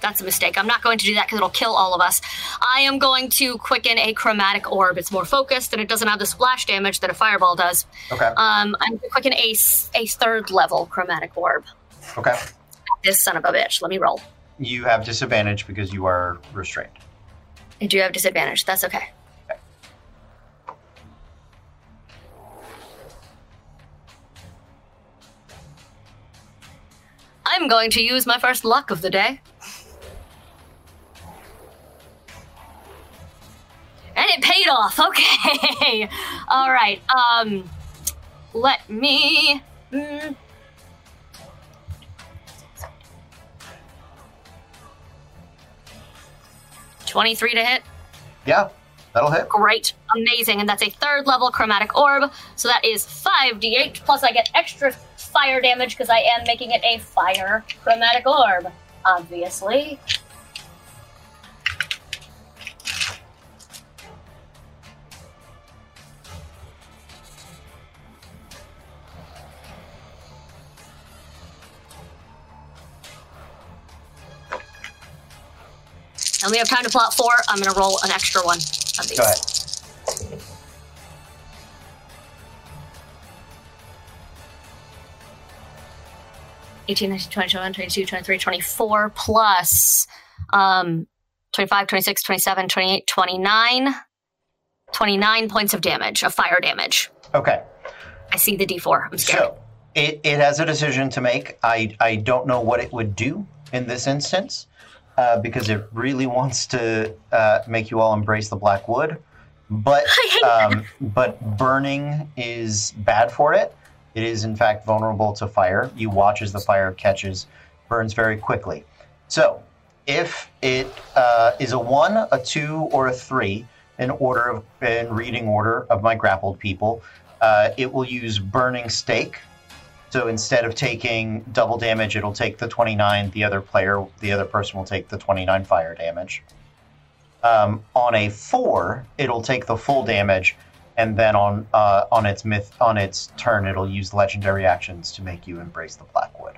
that's a mistake. I'm not going to do that because it'll kill all of us. I am going to quicken a chromatic orb. It's more focused and it doesn't have the splash damage that a fireball does. Okay. Um, I'm going to quicken a, a third level chromatic orb. Okay. This son of a bitch. Let me roll. You have disadvantage because you are restrained. I do have disadvantage. That's okay. I'm going to use my first luck of the day. It paid off. Okay. All right. Um let me mm, Twenty-three to hit. Yeah, that'll hit. Great, amazing, and that's a third level chromatic orb. So that is five d8 plus I get extra fire damage because I am making it a fire chromatic orb. Obviously. And we have time to plot four. I'm gonna roll an extra one of these. Go ahead. Eighteen, nineteen, twenty, twenty-one, twenty-two, twenty-three, twenty-four plus um, 25, 26, 27, 28, 29. 29 points of damage, of fire damage. Okay. I see the d4. I'm scared. So it, it has a decision to make. I, I don't know what it would do in this instance uh, because it really wants to uh, make you all embrace the black wood. But um, but burning is bad for it. It is in fact vulnerable to fire. You watch as the fire catches, burns very quickly. So if it uh, is a one, a two, or a three in order of in reading order of my grappled people, uh, it will use burning stake. So instead of taking double damage, it'll take the 29. The other player, the other person will take the 29 fire damage. Um, on a four, it'll take the full damage, and then on uh, on its myth on its turn, it'll use legendary actions to make you embrace the Blackwood.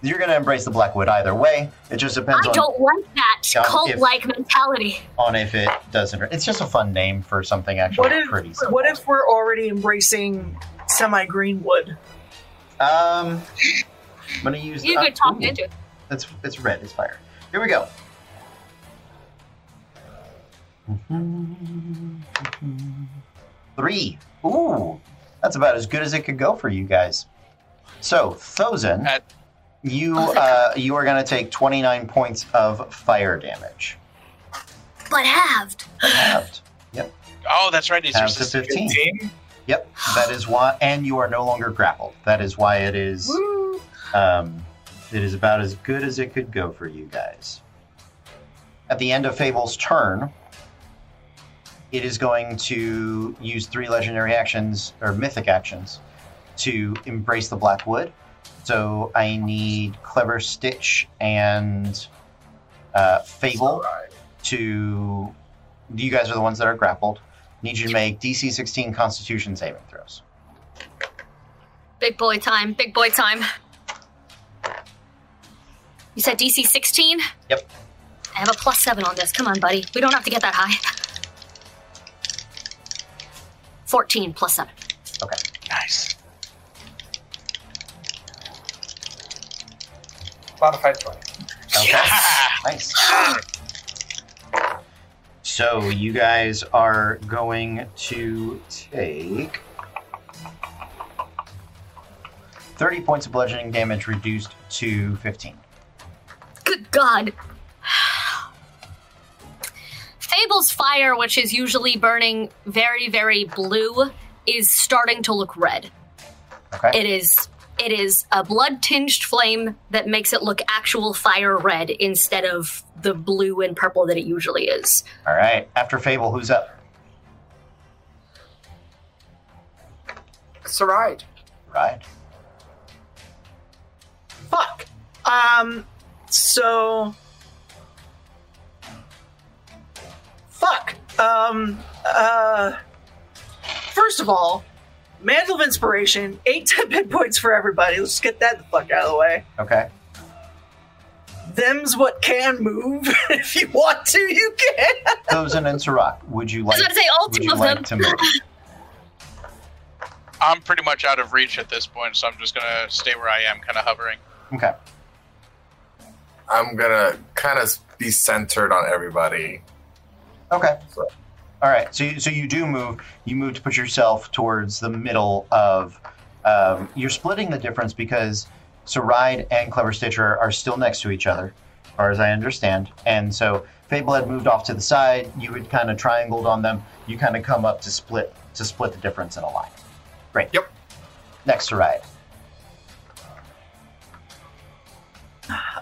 You're going to embrace the Blackwood either way. It just depends I on don't like that cult like mentality. on if it doesn't. It's just a fun name for something actually What if pretty. Simple. what if we're already embracing semi green wood? Um, I'm going to use. You uh, could talk ooh. me into it. It's it's red. It's fire. Here we go. Three. Ooh, that's about as good as it could go for you guys. So, Thozin, At- you uh, you are going to take 29 points of fire damage. But halved. Halved. Yep. Oh, that's right. He's Halved to resistant. 15. Yep. That is why, and you are no longer grappled. That is why it is. Um, it is about as good as it could go for you guys. At the end of Fable's turn, it is going to use three legendary actions or mythic actions to embrace the Black Wood. So I need Clever Stitch and uh, Fable to. You guys are the ones that are grappled. Need you to make DC 16 Constitution saving throws. Big boy time. Big boy time. You said DC 16? Yep. I have a plus seven on this. Come on, buddy. We don't have to get that high. 14 plus seven. Okay. Nice. Modified 20. Okay. Nice. So you guys are going to take 30 points of bludgeoning damage reduced to 15. Good God. Fable's fire, which is usually burning very, very blue, is starting to look red. Okay. It is it is a blood tinged flame that makes it look actual fire red instead of the blue and purple that it usually is. All right. After Fable, who's up? Sarai. Right. Fuck. Um. So. Fuck. Um. Uh. First of all, Mantle of Inspiration, eight temp hit points for everybody. Let's get that the fuck out of the way. Okay. Them's what can move. if you want to, you can. Thozin and Sirach, would you I like? was going to say all Would two you of like them. to move? I'm pretty much out of reach at this point, so I'm just gonna stay where I am, kind of hovering. Okay. I'm gonna kind of be centered on everybody. Okay. So- All right. So, you, so you do move. You move to put yourself towards the middle of. Um, you're splitting the difference because Saride and Clever Stitcher are still next to each other, as far as I understand. And so Fable had moved off to the side. You had kind of triangled on them. You kind of come up to split to split the difference in a line. Great. Yep. Next Saride.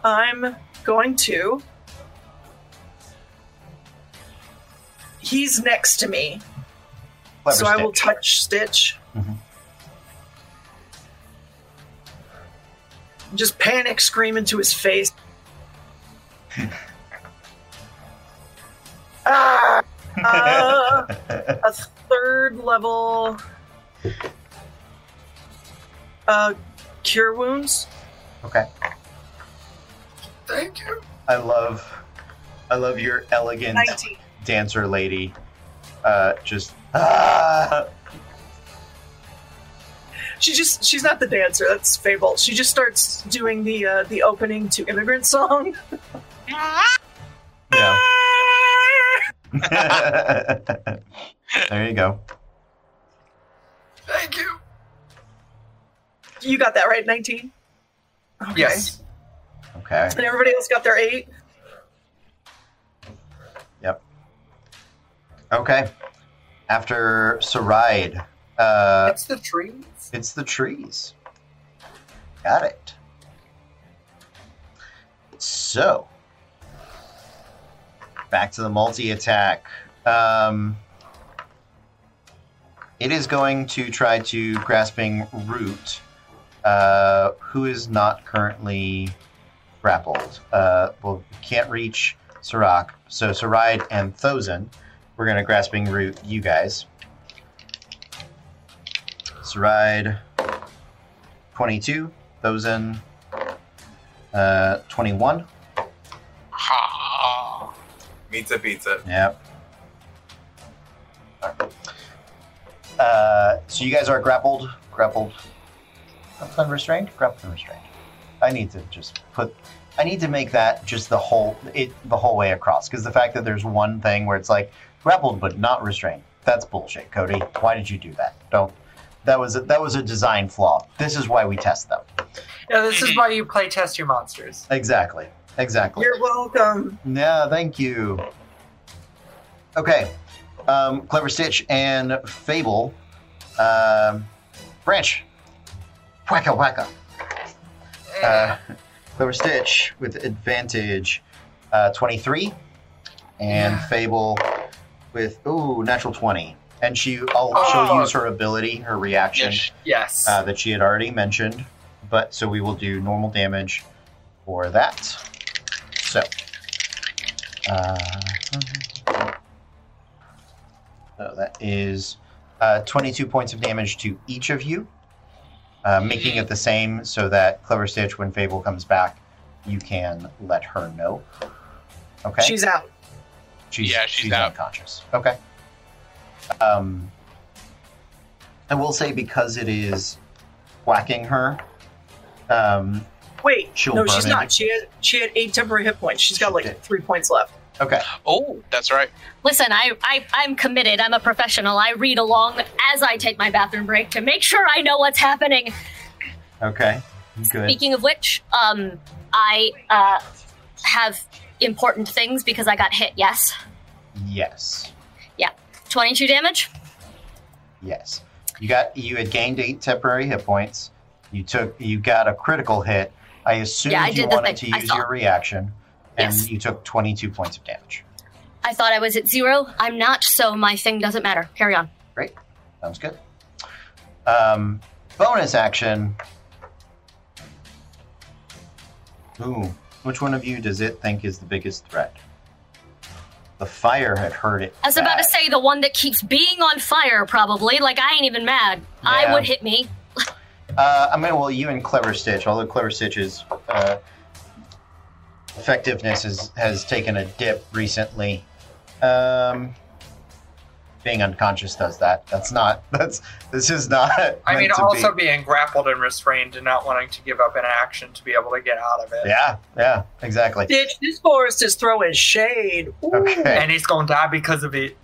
I'm going to. He's next to me, Clever so I will touch Stitch. Mhm. Just panic scream into his face. ah! Uh, a third level. Uh, cure wounds. okay. Thank you. I love, I love your elegant 19. Dancer lady. Uh, just ah. She just she's not the dancer, that's Fable. She just starts doing the uh, the opening to immigrant song. Yeah. there you go. Thank you. You got that right, 19? Okay. Yes. Okay. And everybody else got their eight? Okay. After Saride, uh, it's the trees. it's the trees. Got it. So, back to the multi attack. Um, it is going to try to grasping root, uh, who is not currently grappled. Uh, well, can't reach Sirach. So Saride and Thozin, we're going to grasping root you guys. Saride 22. Thozin, uh, 21. Ha! Pizza, pizza. Yep. Uh, so you guys are grappled, grappled, grappled and restrained, grappled and restrained. I need to just put. I need to make that just the whole it the whole way across because the fact that there's one thing where it's like grappled but not restrained. That's bullshit, Cody. Why did you do that? Don't. That was a, that was a design flaw. This is why we test them. Yeah, this is why you play test your monsters. Exactly. Exactly. You're welcome. Yeah, thank you. Okay. Um, Clever Stitch and Fable. Um, branch. Whacka whacka. Uh, Clever Stitch with advantage uh, 23. And Yeah. Fable with, ooh, natural 20. And she, I'll, Oh. she'll use her ability, her reaction Yes. yes. uh, that she had already mentioned. But so we will do normal damage for that. So, uh, so that is uh, 22 points of damage to each of you, uh, making it the same so that Clever Stitch, when Fable comes back, you can let her know. Okay. She's out. She's, Yeah, she's out. unconscious. Okay. Um, I will say because it is whacking her. Um, Wait, She'll no, burn she's it. not. She had she had eight temporary hit points. She's got She like did. three points left. okay. Oh, that's right. Listen, I, I, I'm committed. I'm a professional. I read along as I take my bathroom break to make sure I know what's happening. Okay. Good. Speaking of which, um, I uh, have important things because I got hit. Yes, Yes. Yeah. 22 damage. Yes. You got you had gained eight temporary hit points. You took you got a critical hit. I assumed Yeah, I you wanted to use your reaction. and Yes. you took 22 points of damage. I thought I was at zero. I'm not, so my thing doesn't matter. Carry on. Great. Sounds good. Um, bonus action. Ooh, which one of you does it think is the biggest threat? The fire had hurt it. I was about to say the one that keeps being on fire, probably. Like, I ain't even mad. I would hit me. Uh, I mean, well, you and Clever Stitch, although Clever Stitch's uh, effectiveness has, has taken a dip recently. Um, being unconscious does that. That's not. That's this is not. I mean, meant to also be. being grappled and restrained and not wanting to give up an action to be able to get out of it. Yeah, yeah, exactly. Ditch, this forest is throwing shade. Ooh. Okay. And he's going to die because of it.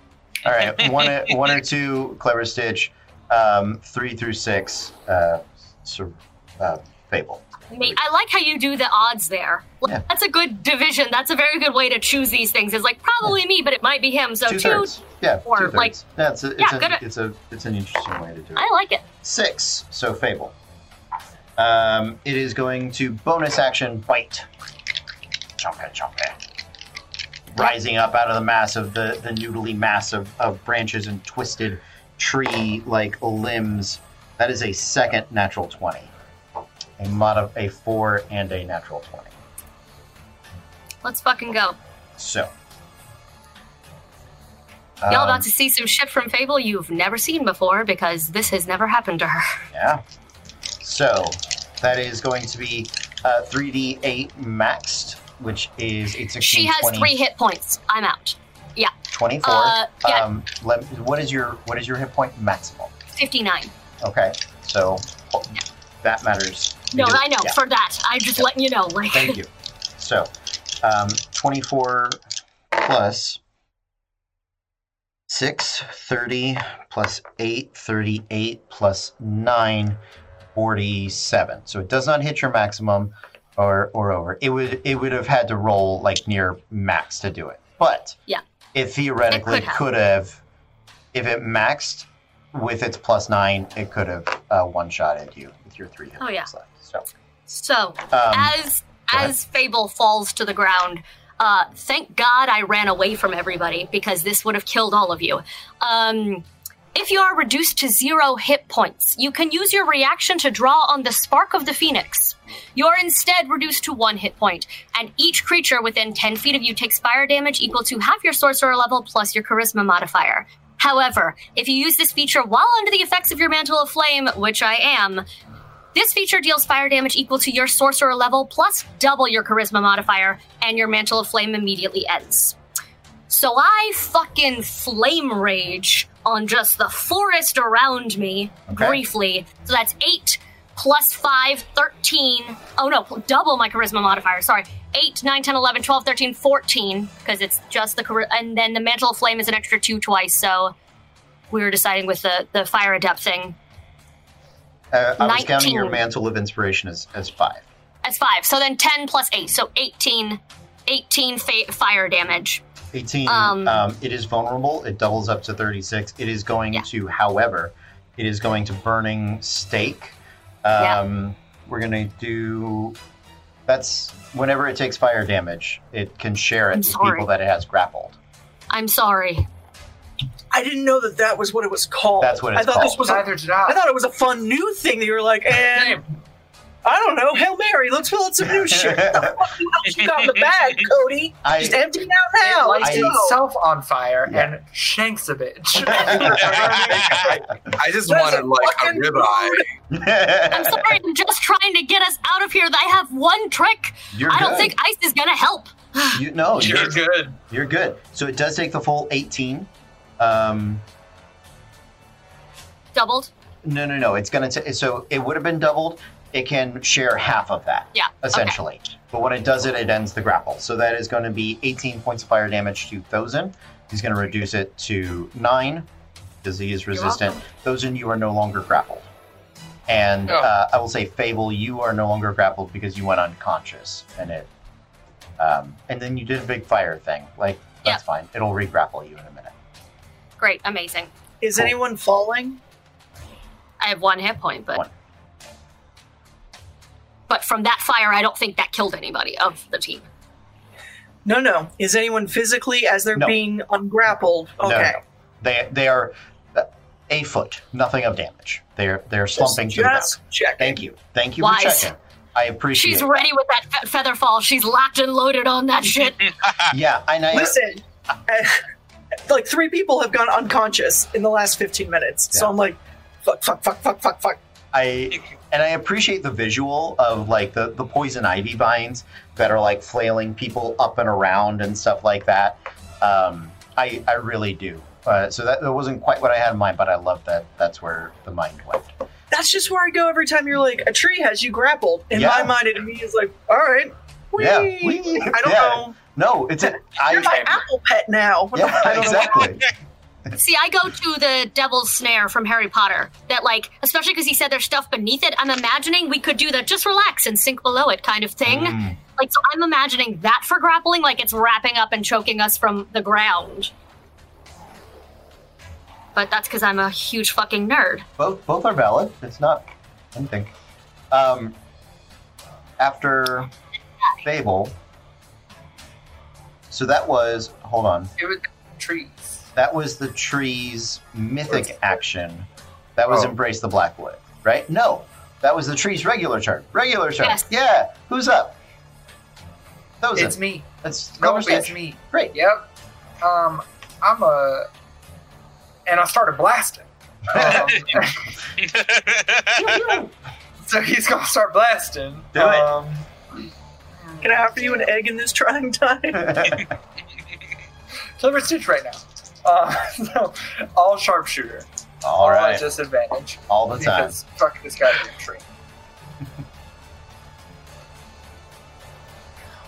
All right, one, one or two clever stitch, um, three through six, uh, sur- uh, fable. I like how you do the odds there. Yeah. That's a good division. That's a very good way to choose these things. It's like probably me, but it might be him. So two. Yeah, or, two thirds. like- yeah, it's a, it's, Yeah, a, good. it's a it's an interesting way to do it. I like it. Six, so fable. Um, it is going to bonus action bite. Chomp it, chomp it. Rising up out of the mass of the, the noodly mass of, of branches and twisted tree like limbs. That is a second natural 20. A mod of a 4 and a natural 20. Let's fucking go. So. Y'all um, about to see some shit from Fable you've never seen before because this has never happened to her. Yeah. So that is going to be uh, 3d8 maxed, which is 8, 16, She has 20, three hit points. I'm out. Yeah. 24. Uh, yeah. um, let, what is your what is your hit point maximum? 59. Okay, so that matters. No, because- I know. yeah, For that, I'm just letting you know. Like, thank you. So, um, 24 plus 6, 30 plus 8, 38 plus 9, 47. So it does not hit your maximum or, or over. It would it would have had to roll like near max to do it. But Yeah. it theoretically It could have. could have, if it maxed with its plus 9, it could have uh, one shotted you with your three hit Oh, yeah. left. So, so um, as as Fable falls to the ground, uh, thank God I ran away from everybody because this would have killed all of you. Um, if you are reduced to zero hit points, you can use your reaction to draw on the Spark of the Phoenix. You're instead reduced to one hit point, and each creature within 10 feet of you takes fire damage equal to half your sorcerer level plus your charisma modifier. However, if you use this feature while under the effects of your Mantle of Flame, which I am, this feature deals fire damage equal to your sorcerer level plus double your charisma modifier, and your mantle of flame immediately ends. So I fucking flame rage on just the forest around me Okay. briefly. So that's 8 plus 5, 13. Oh no, double my charisma modifier. Sorry. 8, 9, 10, 11, 12, 13, 14, because it's just the chari- and then the mantle of flame is an extra 2 twice, so we were deciding with the, the fire adept thing. Uh, I was counting your mantle of inspiration as, as 5. As five. So then 10 plus 8. So 18, 18 fa- fire damage. 18. Um, Um, it is vulnerable. It doubles up to 36. It is going Yeah. to, however, it is going to burning stake. Yeah. Um, We're going to do. That's whenever it takes fire damage, it can share it I'm with sorry. people that it has grappled. I'm sorry. I didn't know that that was what it was called. That's what it's I thought this called. was. A, Neither did I. I thought it was a fun new thing that you were like, eh, and I don't know, Hail Mary, let's fill out some new shit. What the fuck you got in the bag, Cody? I- Just empty it out now. It Let's lights go. itself on fire Yeah. and shanks a bitch. I just That's wanted a like a fucking ribeye. I'm sorry. I'm just trying to get us out of here. I have one trick. You're I don't good. think ice is going to help. You, no, You're you're, good. you're good. So it does take the full 18. Um, Doubled. No, no, no. It's gonna. T- so it would have been doubled. It can share half of that. Yeah, okay. Essentially, but when it does it, it ends the grapple. So that is going to be 18 points of fire damage to Thozin. He's going to reduce it to nine because he is resistant. Thozin, you are no longer grappled. And Oh. uh, I will say, Fable, you are no longer grappled because you went unconscious, and it. Um, and then you did a big fire thing. Like that's fine. It'll re-grapple you in a minute. Great. Amazing. Is Cool. anyone falling? I have one hit point, but One. but from that fire, I don't think that killed anybody of the team. No, no. Is anyone physically as they're No. being ungrappled? Okay. no. They they are uh, a foot, nothing of damage. They're they're slumping to the ground. Just check. Thank you, thank you Wise. for checking. I appreciate. It. She's it. ready with that fe- feather fall. She's locked and loaded on that shit. Yeah, and I Listen, uh, like three people have gone unconscious in the last 15 minutes. So I'm like, fuck, fuck, fuck, fuck, fuck, fuck. I and I appreciate the visual of like the the poison ivy vines that are like flailing people up and around and stuff like that. Um, I I really do. Uh, so that, that wasn't quite what I had in mind, but I love that. That's where the mind went. That's just where I go every time you're like, a tree has you grappled. In Yeah. my mind, it immediately is like, all right. Whee! Yeah! I don't Yeah. know. No, it's a, You're I my apple pet now. yeah I don't know. exactly. See, I go to the Devil's Snare from Harry Potter. That, like, especially because he said there's stuff beneath it. I'm imagining we could do the just relax and sink below it kind of thing. Mm. Like, so I'm imagining that for grappling, like it's wrapping up and choking us from the ground. But that's because I'm a huge fucking nerd. both both are valid. It's not anything. Um, after Fable, so that was hold on. It was trees. That was the tree's mythic action. That was Oh. embrace the Blackwood, right? No, that was the tree's regular turn. Regular turn. Yes. Yeah. Who's up? That was It's it. me. That's No, conversation. it's me. Great. Yep. Um, I'm a, and I started blasting. Um, so he's gonna start blasting. Do it. Can I offer you an egg in this trying time? Clever Stitch right now. Uh, so, all sharpshooter. All at right. disadvantage. All the time. Because fuck this goddamn tree.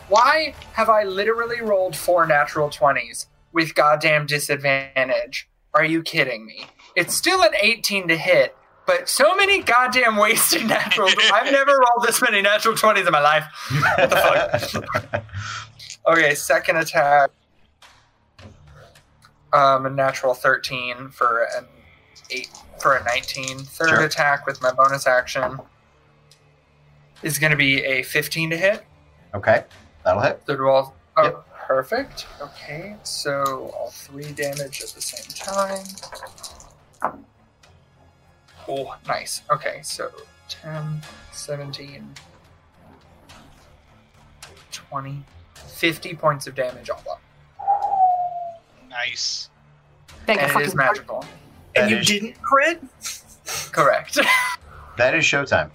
Why have I literally rolled four natural 20s with goddamn disadvantage? Are you kidding me? It's still an 18 to hit, but so many goddamn wasted naturals. I've never rolled this many natural 20s in my life. What the fuck? Okay, second attack. Um, a natural 13 for an 8 for a 19. Third Sure. attack with my bonus action is going to be a 15 to hit. okay, that'll hit. Third roll. Oh, Yep. perfect. Okay, so all three damage at the same time. Oh, nice. Okay, so 10, 17, 20, 50 points of damage all up. nice. Beg And it is fucking pardon. magical. and That you is- didn't crit? Correct. That is showtime.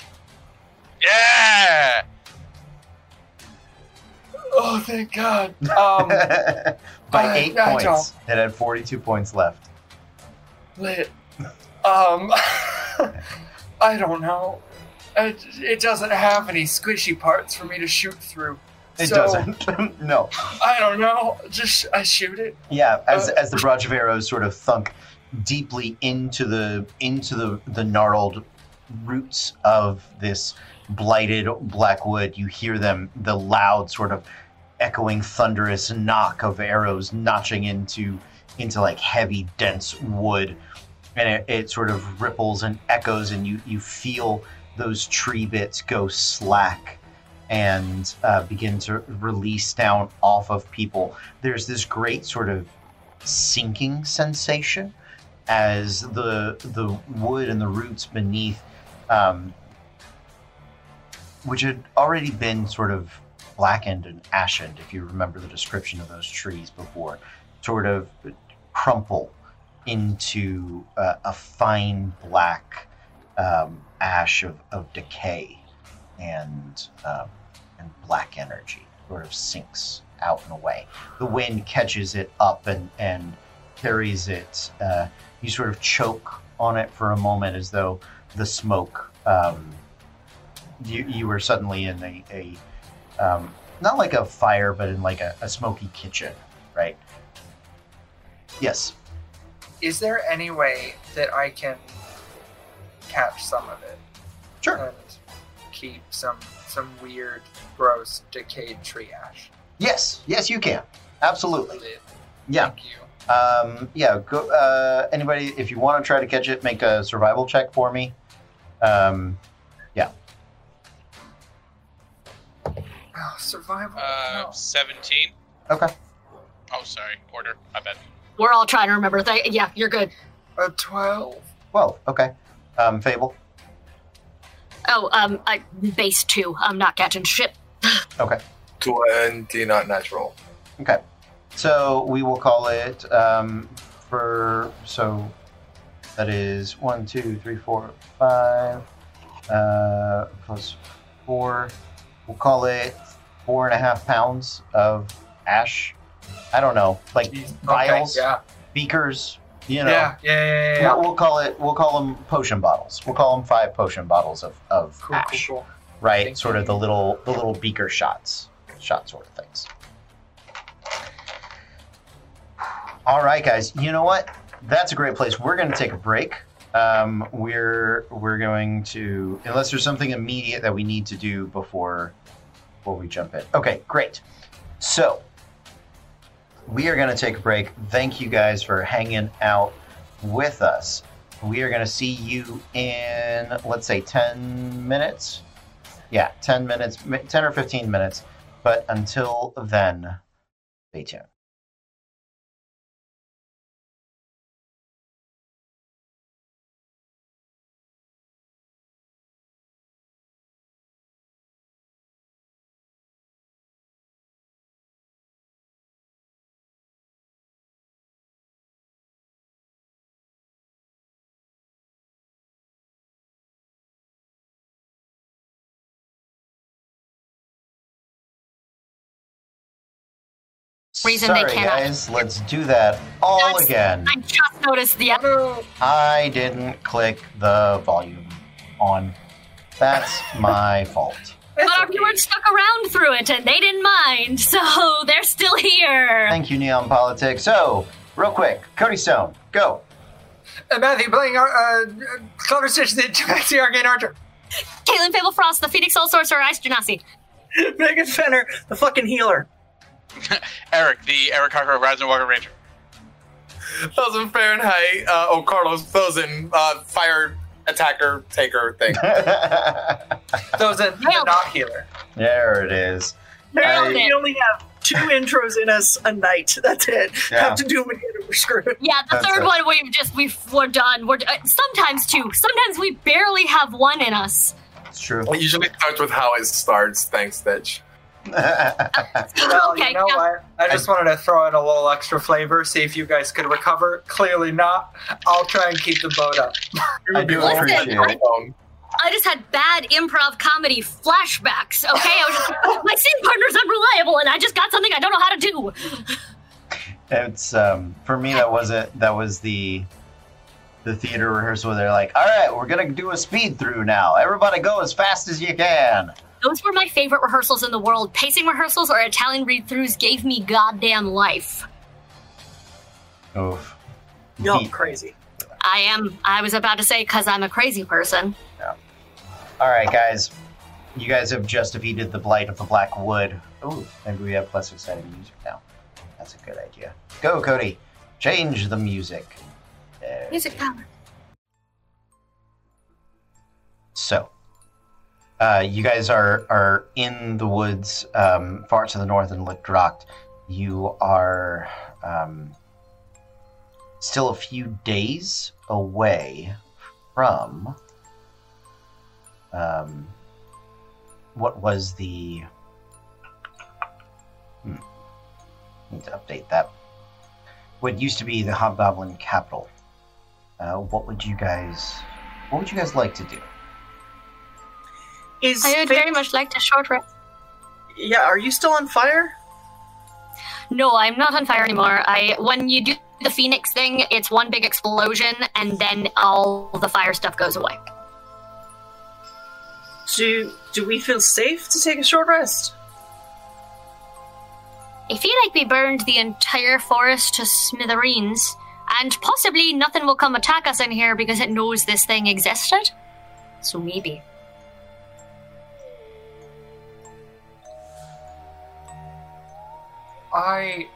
Yeah. oh, thank God. Um, By I- eight I points. It had 42 points left. lit. Um, I don't know. It, it doesn't have any squishy parts for me to shoot through. It So, doesn't. no. I don't know. Just I shoot it. Yeah, as, Uh, as the barrage of arrows sort of thunk deeply into the into the, the gnarled roots of this blighted blackwood, you hear them the loud sort of echoing thunderous knock of arrows notching into into like heavy dense wood and it, it sort of ripples and echoes and you you feel those tree bits go slack and uh, begin to release down off of people. There's this great sort of sinking sensation as the the wood and the roots beneath um, which had already been sort of blackened and ashened if you remember the description of those trees before sort of crumple into uh, a fine black um, ash of, of decay and um, and black energy sort of sinks out and away. The wind catches it up and and carries it. Uh, you sort of choke on it for a moment as though the smoke. Um, you you were suddenly in a, a um, not like a fire, but in like a, a smoky kitchen, right? Yes. Is there any way that I can catch some of it Sure. and keep some some weird, gross, decayed tree ash? Yes. Yes, you can. Absolutely. Lit. Yeah. Thank you. Um, yeah. Go. Uh, anybody, if you want to try to catch it, make a survival check for me. Um, yeah. Oh, survival. Uh, no. 17. Okay. Oh, sorry. Order. I bet. We're all trying to remember. Th- yeah, you're good. A 12. Well, okay. Um, Fable. Oh, um, I, base two. I'm not catching shit. Okay. 20 not natural. Okay. So we will call it um, for so that is one, two, three, four, five, uh, plus four. We'll call it four and a half pounds of ash. I don't know, like vials, Okay, yeah. beakers. You know, yeah. Yeah. Yeah. Yeah. we'll call it. We'll call them potion bottles. We'll call them five potion bottles of of Cool. ash. Cool. Cool. Right, Thank sort you. of the little the little beaker shots, shot sort of things. All right, guys. You know what? That's a great place. We're going to take a break. Um, we're we're going to unless there's something immediate that we need to do before before we jump in. Okay, great. So we are going to take a break. Thank you guys for hanging out with us. We are going to see you in let's say 10 minutes. Yeah, 10 minutes, 10 or 15 minutes. But until then, stay tuned. Reason they Sorry, cannot- guys. Let's do that all That's- again. I just noticed the. No. I didn't click the volume on. That's my fault. But our viewers stuck around through it and they didn't mind, so they're still here. Thank you, Neon Politics. So, real quick, Cody Stone, go. Uh, Matthew playing uh, uh, Clever Stitch, the Maxi Arcane Archer. Caitlin Fable Frost, the Phoenix Soul Sorcerer, Ice Genasi. Megan Fenner, the fucking healer. Eric, the Eric Harker Horizon Walker Ranger. Thousand Fahrenheit. Uh, oh, Carlos, Thozin uh, fire attacker taker thing. Those are the Nailed it. not healer. there it is. Now I- we only have two intros in us a night. That's it. Yeah. Have to do them again or we're screwed. Yeah, the That's third it. one we've just we've we're done. We're uh, sometimes two. Sometimes we barely have one in us. It's true. it usually starts with how it starts. Thanks, Stitch. Well, okay, you know yeah. what? I just wanted to throw in a little extra flavor, see if you guys could recover. Clearly not. I'll try and keep the boat up. I do Listen, appreciate I- it. I just had bad improv comedy flashbacks. Okay, I was just, my scene partner's unreliable, and I just got something I don't know how to do. It's um for me that wasn't that was the the theater rehearsal where they're like, all right, we're gonna do a speed through now. Everybody go as fast as you can. Those were my favorite rehearsals in the world. Pacing rehearsals or Italian read-throughs gave me goddamn life. Oh. Y'all Ye- crazy. I am. I was about to say because I'm a crazy person. Yeah. All right, guys. You guys have just defeated the blight of the Black Wood. Ooh, maybe we have less exciting music now. That's a good idea. Go, Cody. Change the music. There. Music power. So, uh, you guys are are in the woods, um, far to the north in Lickdrocht. You are um, still a few days away from um, what was the. Hmm, need to update that. What used to be the Hobgoblin capital. Uh, what would you guys? What would you guys like to do? Is I would Fa- very much like a short rest. yeah? Are you still on fire? No, I'm not on fire anymore. I when you do the phoenix thing, it's one big explosion, and then all the fire stuff goes away. Do do we feel safe to take a short rest? I feel like we burned the entire forest to smithereens, and possibly nothing will come attack us in here because it knows this thing existed. So maybe. I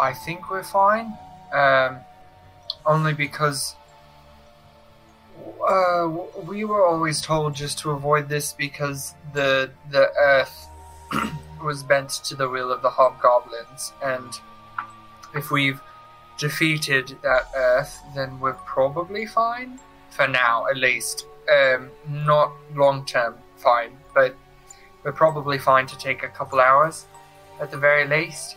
I think we're fine. Um, only because uh, we were always told just to avoid this because the the earth was bent to the will of the hobgoblins, and if we've defeated that Earth, then we're probably fine for now, at least. Um, not long term fine, but we're probably fine to take a couple hours at the very least.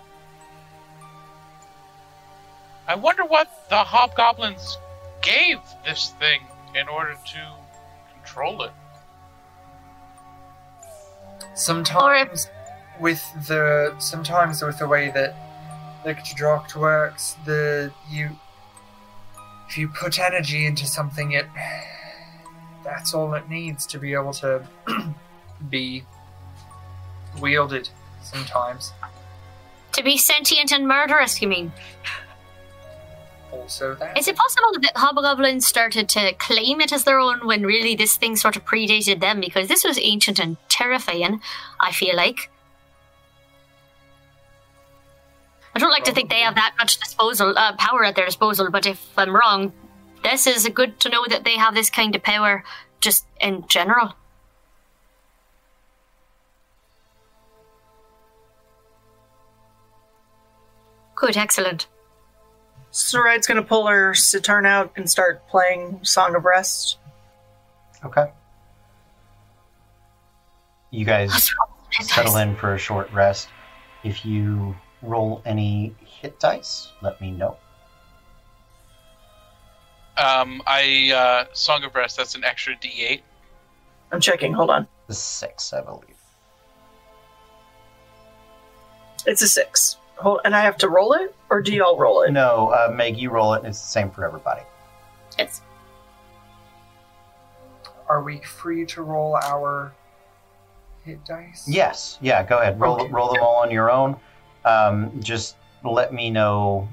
I wonder what the hobgoblins gave this thing in order to control it. Sometimes with the sometimes with the way that Lictodroct works, the you if you put energy into something it that's all it needs to be able to be wielded sometimes. To be sentient and murderous, you mean? Also that Is it possible that hobgoblins started to claim it as their own when really this thing sort of predated them? Because this was ancient and terrifying, I feel like. I don't like to think they have that much disposal uh, power at their disposal, but if I'm wrong, this is good to know that they have this kind of power just in general. Good, excellent. Sarai's gonna pull her sitar out and start playing Song of Rest. Okay. You guys settle in for a short rest. If you roll any hit dice, let me know. Um, I uh, Song of Rest. That's an extra D8. I'm checking, hold on. The six, I believe. It's a six. Hold, and I have to roll it, or do y'all roll it? No, uh, Meg, you roll it, and it's the same for everybody. It's are we free to roll our hit dice? Yes, yeah, go ahead. Roll, Okay. roll them all on your own. Um, just let me know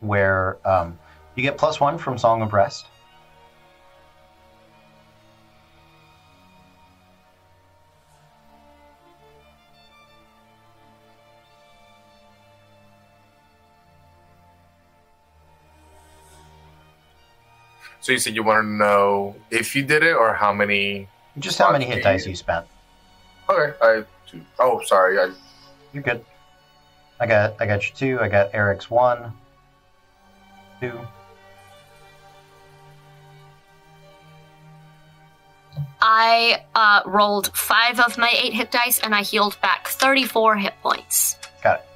where um, you get plus one from Song of Rest. So you said you want to know if you did it or how many? Just how many hit dice you spent. Okay, I. Oh, sorry. I You're good. I got I got you two. I got Eric's one, two. I uh, rolled five of my eight hit dice and I healed back 34 hit points. Got it.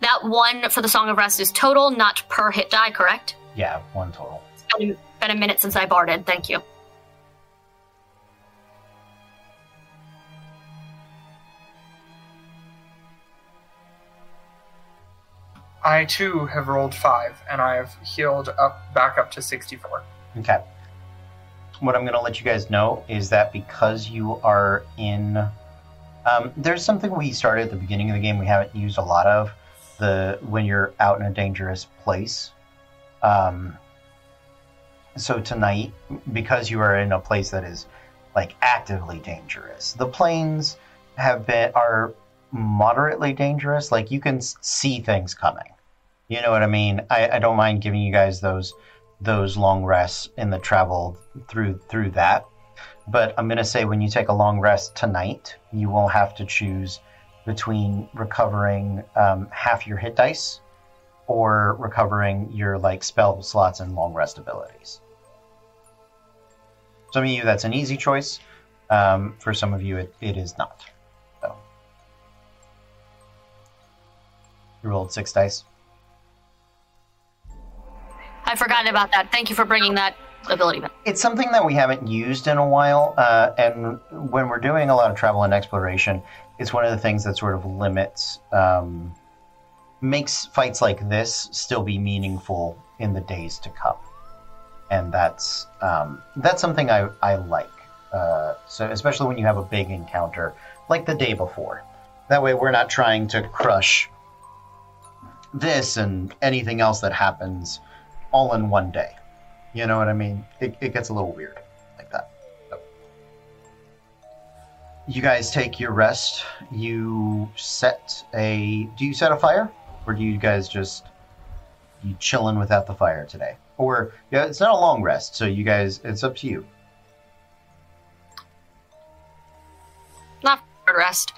That one for the Song of Rest is total, not per hit die, correct? Yeah, one total. It's been, been a minute since I barded. Thank you. I too have rolled five, and I have healed up back up to sixty-four. Okay. What I'm going to let you guys know is that because you are in. Um, there's something we started at the beginning of the game we haven't used a lot of. The when you're out in a dangerous place. Um, so tonight, because you are in a place that is like actively dangerous, the plains have been are moderately dangerous. Like you can see things coming. You know what I mean? I, I don't mind giving you guys those those long rests in the travel through through that. But I'm gonna say when you take a long rest tonight, you will have to choose between recovering um, half your hit dice or recovering your like spell slots and long rest abilities. Some of you that's an easy choice. Um, for some of you, it, it is not. So you rolled six dice. I forgot about that. Thank you for bringing that ability back. it's something that we haven't used in a while, uh, and when we're doing a lot of travel and exploration, it's one of the things that sort of limits, um, makes fights like this still be meaningful in the days to come, and that's um, that's something I I like. Uh, so especially when you have a big encounter like the day before, that way we're not trying to crush this and anything else that happens all in one day. You know what I mean? It, it gets a little weird like that. So. You guys take your rest. You set a. Do you set a fire, or do you guys just you chilling without the fire today? Or yeah, it's not a long rest, so you guys, it's up to you. Not for rest.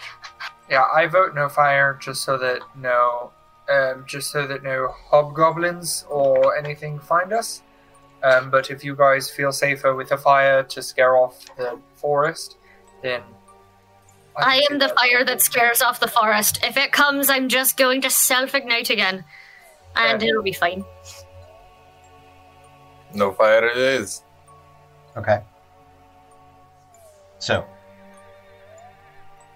Yeah, I vote no fire just so that no, um, just so that no hobgoblins or anything find us. Um, but if you guys feel safer with a fire to scare off the forest, then I am the fire that scares off the forest. If it comes, I'm just going to self ignite again. And Okay. it'll be fine. No fire it is. Okay. So,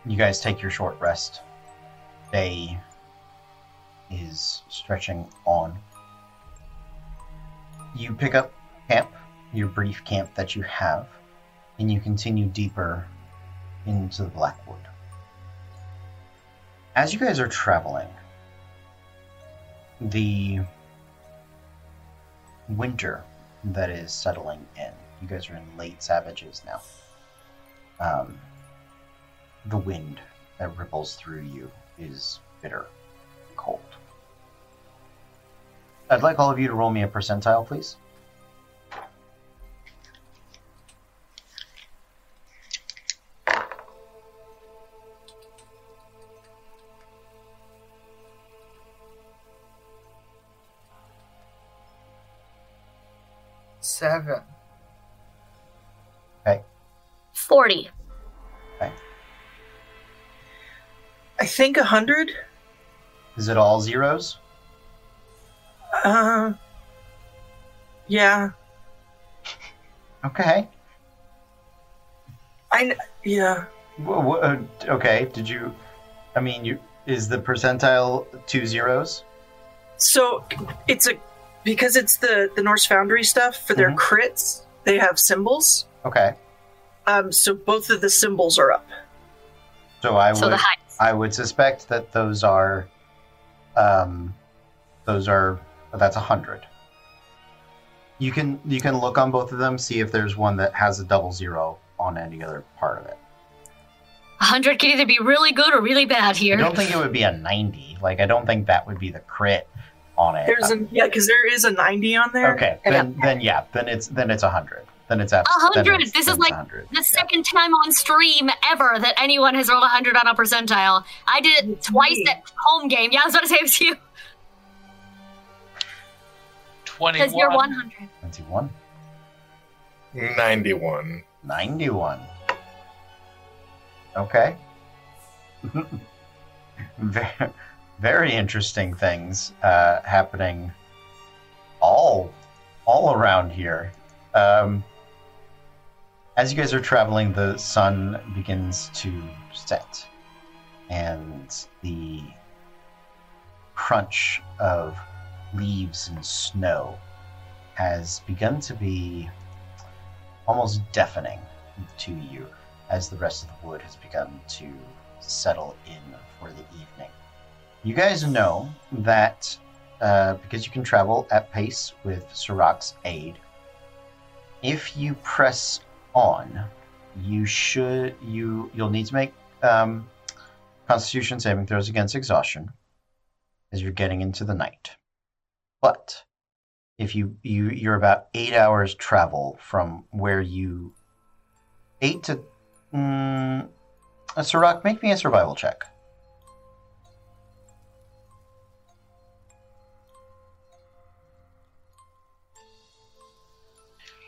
you guys take your short rest. Day is stretching on. You pick up camp, your brief camp that you have, and you continue deeper into the Blackwood. As you guys are traveling, the winter that is settling in. You guys are in late savages now. Um, the wind that ripples through you is bitter, cold. I'd like all of you to roll me a percentile, please. 40. Okay. I think a hundred. Is it all zeros? Uh, yeah. Okay. I kn- yeah. Wha- wha- uh, okay. Did you? I mean, you is the percentile two zeros? So it's a because it's the the Norse Foundry stuff for their Mhm. crits. They have symbols. Okay. Um, so both of the symbols are up. So I So would. I would suspect that those are, um, those are that's a hundred. You can you can look on both of them, see if there's one that has a double zero on any other part of it. A 100 can either be really good or really bad here. I don't think it would be a ninety. Like I don't think that would be the crit on it. There's a yeah, because there is a ninety on there. okay, then then yeah, then it's then it's a hundred. Then it's abs- A hundred? it's- This is like 100. The Yeah. second time on stream ever that anyone has rolled 100 on a percentile. I did it twice me. at home game. Yeah, I was about to say it was you. 21. Because you're 100. 21. 91. 91. Okay. very, very interesting things uh, happening all all around here. Um, as you guys are traveling, the sun begins to set, and the crunch of leaves and snow has begun to be almost deafening to you as the rest of the wood has begun to settle in for the evening. You guys know that uh, because you can travel at pace with Sirach's aid, if you press on, you should you you'll need to make um, Constitution saving throws against exhaustion as you're getting into the night. But if you, you you're about eight hours travel from where you eight to mm, uh, Sirach, make me a survival check.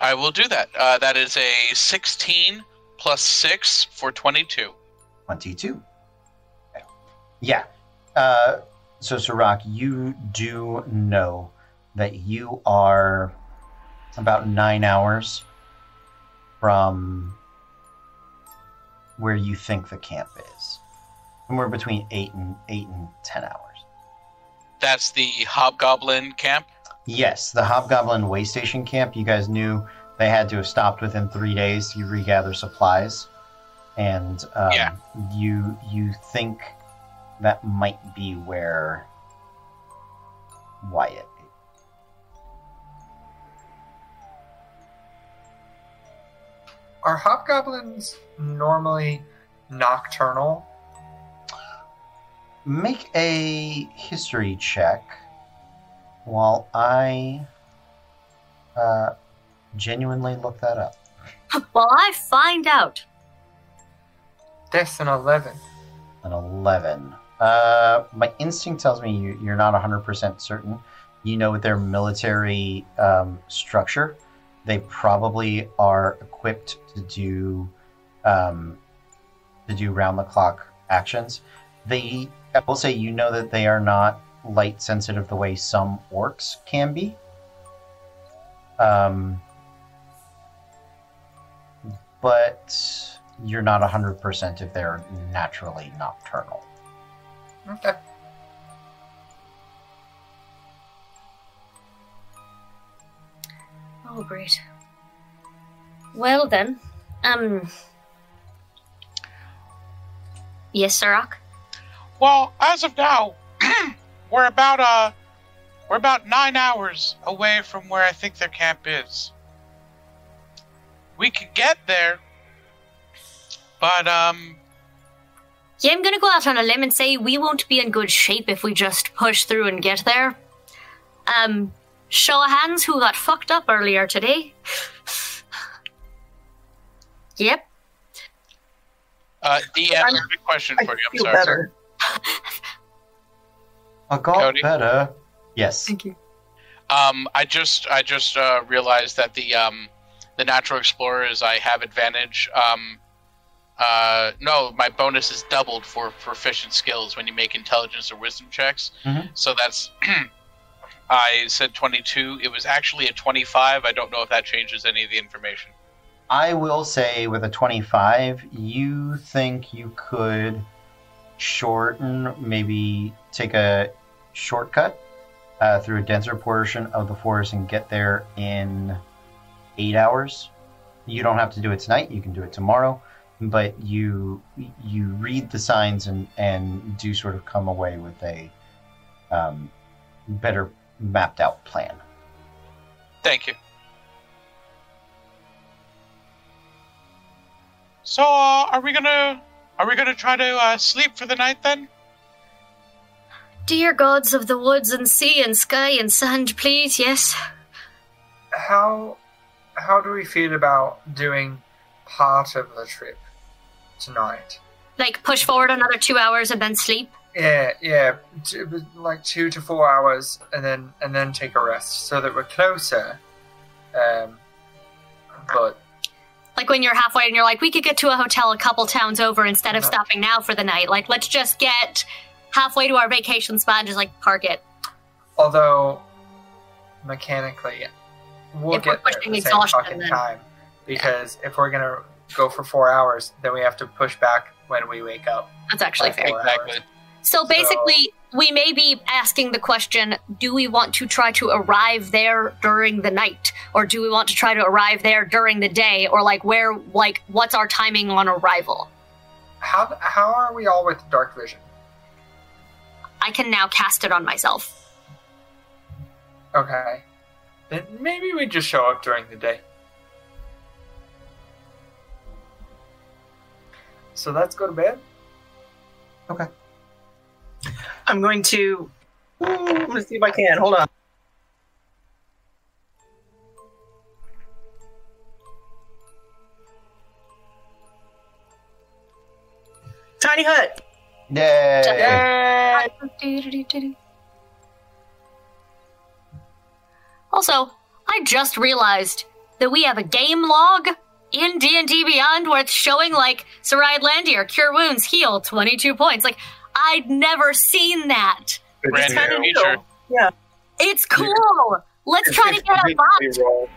I will do that. Uh, that is a 16 plus 6 for 22. 22. Okay. Yeah. Uh, so, Sirach, you do know that you are about nine hours from where you think the camp is. Somewhere between eight and eight and ten hours. That's the Hobgoblin camp. Yes, the Hobgoblin way station camp. You guys knew they had to have stopped within three days to regather supplies, and um, Yeah. you you think that might be where Wyatt. Are hobgoblins normally nocturnal? Make a history check while I uh, genuinely look that up. Well, I find out. That's an 11. an 11. Uh, my instinct tells me you, you're not 100% certain. You know with their military um, structure. They probably are equipped to do um, to do round the clock actions. They, I will say, you know that they are not light sensitive the way some orcs can be. Um, but you're not 100% if they're naturally nocturnal. Okay. Oh, great. Well then, um. Yes, Sirach? Well, as of now, we're about uh, we're about nine hours away from where I think their camp is. We could get there, but um, Yeah, I'm gonna go out on a limb and say we won't be in good shape if we just push through and get there. Um, show of hands who got fucked up earlier today. yep. uh, DM, I'm- have a question I for you. I'm sorry. Better. I got Cody? better. Yes. Thank you. Um, I just I just uh, realized that the um, the natural explorers I have advantage. Um, uh, no, my bonus is doubled for proficient skills when you make intelligence or wisdom checks. Mhm. So that's I said twenty two. It was actually a twenty five. I don't know if that changes any of the information. I will say with a 25, you think you could shorten, maybe take a shortcut uh, through a denser portion of the forest and get there in eight hours. You don't have to do it tonight. You can do it tomorrow, but you you read the signs and and do sort of come away with a um, better mapped out plan. Thank you. So, uh, are we gonna are we gonna try to uh, sleep for the night then? Dear gods of the woods and sea and sky and sand, please, yes. How how do we feel about doing part of the trip tonight? Like, push forward another two hours and then sleep. Yeah, yeah, two, like two to four hours, and then and then take a rest so that we're closer. Um, but Like when you're halfway and you're like, we could get to a hotel a couple towns over instead of No. stopping now for the night. Like, let's just get halfway to our vacation spot and just like park it. although mechanically, we'll If we're get there at the same fucking then- time. Because if we're gonna go for four hours, then we have to push back when we wake up. That's actually fair. Exactly. So basically, we may be asking the question do we want to try to arrive there during the night? Or do we want to try to arrive there during the day? Or like, where, like, what's our timing on arrival? How how are we all with dark vision? I can now cast it on myself. Okay, then maybe we just show up during the day. So let's go to bed. Okay. I'm going to. Ooh, I'm going to see if I can. Hold on. Tiny hut. Yay! Yay! Also, I just realized that we have a game log in D&D Beyond where it's showing like Sarai Landier, cure wounds, heal, 22 points. Like, I'd never seen that. Brand kinda new new. feature. It's cool. Let's try to get a bot. Roll.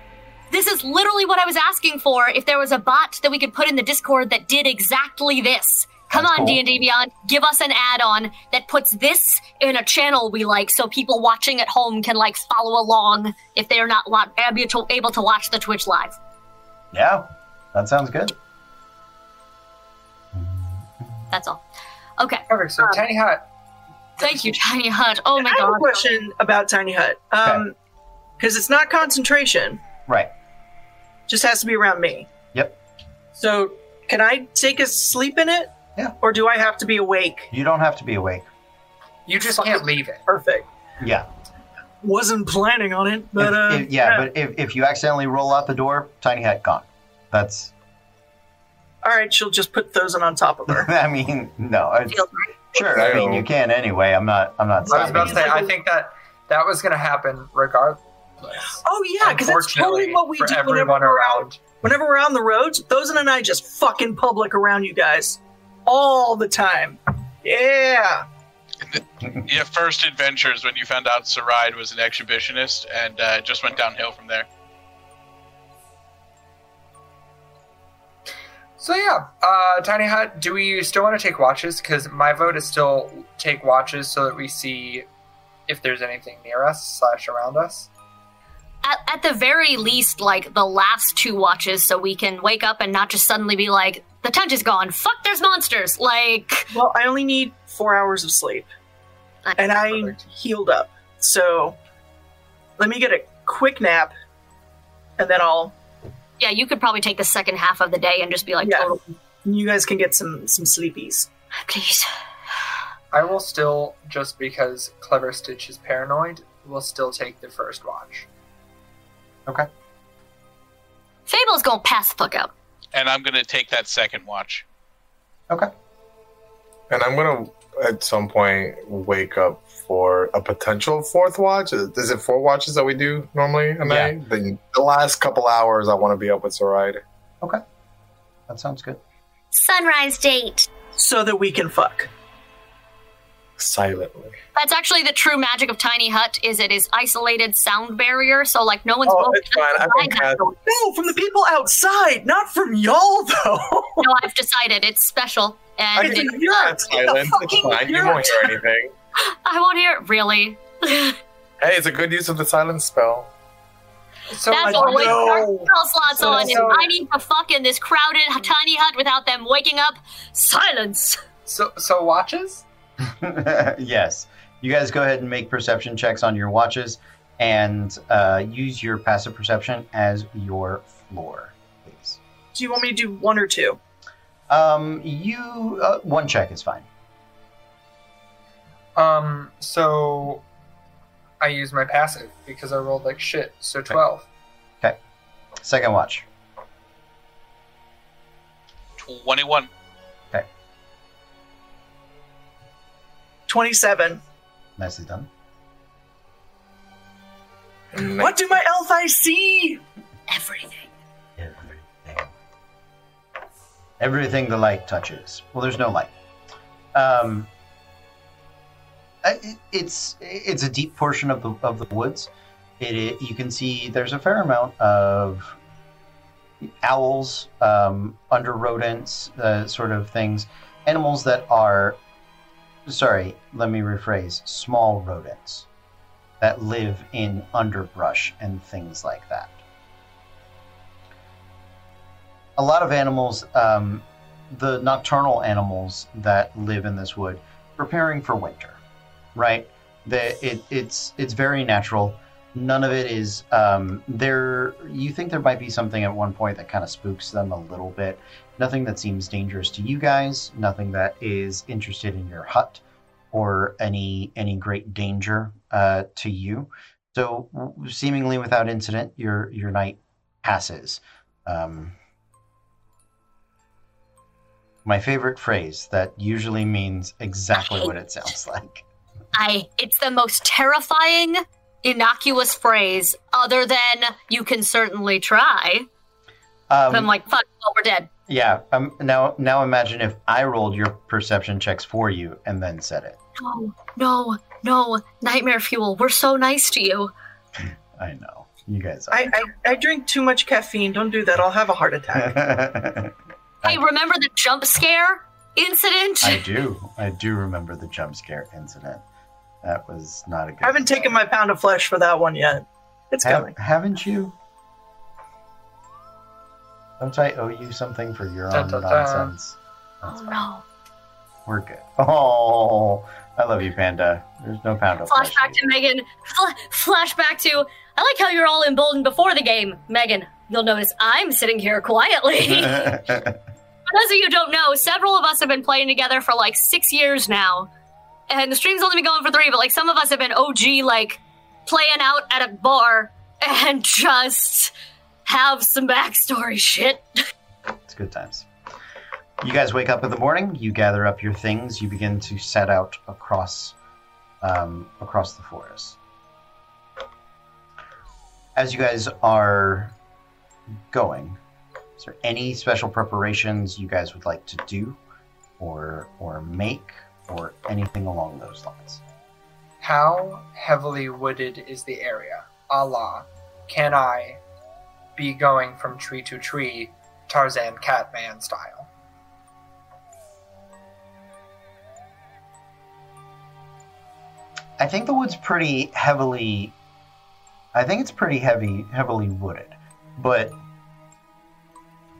This is literally what I was asking for. If there was a bot that we could put in the Discord that did exactly this. Come That's on, cool. D&D Beyond, give us an add-on that puts this in a channel we like, so people watching at home can like follow along if they're not wa- able to, able to watch the Twitch live. Yeah, that sounds good. That's all. Okay, Perfect. So Um, tiny hut. thank you, Tiny Hut. Oh my I have god. a question about Tiny Hut. Um, because it's not concentration. Right. Just has to be around me. Yep. So, can I take a sleep in it? Yeah. Or do I have to be awake? You don't have to be awake. You just can't leave it. Perfect. Yeah. Wasn't planning on it, but If- uh, if- yeah, but if, if you accidentally roll out the door, tiny hut gone. That's All right, she'll just put Thozin on top of her. I mean, no. It's, Feels sure. I mean, you can anyway. I'm not. I'm not. I was about to say. I think that that was going to happen regardless. Oh yeah, because that's totally Unfortunately, what we for do whenever everyone we're out. around. Whenever we're on the roads, Thozin and I just fucking public around you guys all the time. Yeah. Your first adventures when you found out Saride was an exhibitionist and uh, just went downhill from there. So yeah, uh, Tiny Hut. Do we still want to take watches? Because my vote is still take watches so that we see if there's anything near us slash around us. At, at the very least, like the last two watches, so we can wake up and not just suddenly be like, the tent is gone. Fuck, there's monsters. Like, Well, I only need four hours of sleep, and I Perfect. healed up. So let me get a quick nap, and then I'll. yeah, you could probably take the second half of the day and just be like, Yeah. total, You guys can get some some sleepies. please. I will still, just because Clever Stitch is paranoid, will still take the first watch. Okay. Fable's gonna pass the fuck out. And I'm going to take that second watch. Okay. And I'm gonna at some point wake up for a potential fourth watch. Is it four watches that we do normally a night? Then the last couple hours, I want to be up with Zoraide. Okay. That sounds good. Sunrise date. so that we can fuck. Silently. That's actually the true magic of Tiny Hut. Is it is isolated sound barrier, so like no one's. Oh, both it's fine. I inside think that No, from the people outside, not from y'all though. No, I've decided it's special, I and can it- hear it silent. It's fucking fine. You yurt. won't hear anything. I won't hear it. Really? Hey, it's a good use of the silence spell. So That's I what don't we know. our spell slots So- on. so- I need to fuck in this crowded tiny hut without them waking up, silence. So, so watches? yes. You guys go ahead and make perception checks on your watches and uh, use your passive perception as your floor, please. Do you want me to do one or two? Um, you uh, one check is fine. Um, so I use my passive because I rolled like shit. So twelve. Okay. okay. Second watch. Twenty-one. 27. Nicely done. What do my elf eyes see? Everything. Everything. Everything the light touches. Well, there's no light. Um, it's it's a deep portion of the of the woods. It, it, you can see there's a fair amount of owls, um, under rodents, uh, sort of things, animals that are Sorry, let me rephrase. Small rodents that live in underbrush and things like that a lot of animals, um, the nocturnal animals that live in this wood, preparing for winter, right? The, it, it's it's very natural. None of it is um, there. You think there might be something at one point that kind of spooks them a little bit. Nothing that seems dangerous to you guys. Nothing that is interested in your hut or any any great danger uh, to you. So seemingly without incident, your your night passes. Um, my favorite phrase that usually means exactly what it sounds like. I. It's the most terrifying, innocuous phrase. Other than you can certainly try. Um, I'm like, fuck. Well, we're dead. yeah. Um, now, now imagine if I rolled your perception checks for you and then said it. No, no, no. Nightmare fuel. We're so nice to you. I know you guys. Are. I, I I drink too much caffeine. Don't do that. I'll have a heart attack. Hey, remember the jump scare incident? I do. I do remember the jump scare incident. That was not a good. I haven't taken my pound of flesh for that one yet. It's Have, coming. haven't you? Don't I owe you something for your Dun, own dun, dun. nonsense? Oh, That's oh fine. no. We're good. Oh, I love you, Panda. There's no pound of flesh. Flashback to Megan. Fl- flashback to. I like how you're all emboldened before the game, Megan. You'll notice I'm sitting here quietly. For those of you who don't know, several of us have been playing together for like six years now. And the stream's only been going for three, but like some of us have been OG, like playing out at a bar and just have some backstory shit. it's good times. You guys wake up in the morning. You gather up your things. You begin to set out across um, across the forest. As you guys are going, is there any special preparations you guys would like to do, or or make, or anything along those lines? How heavily wooded is the area? Allah, can I be going from tree to tree, Tarzan Catman style? I think the wood's pretty heavily. I think it's pretty heavy, heavily wooded, but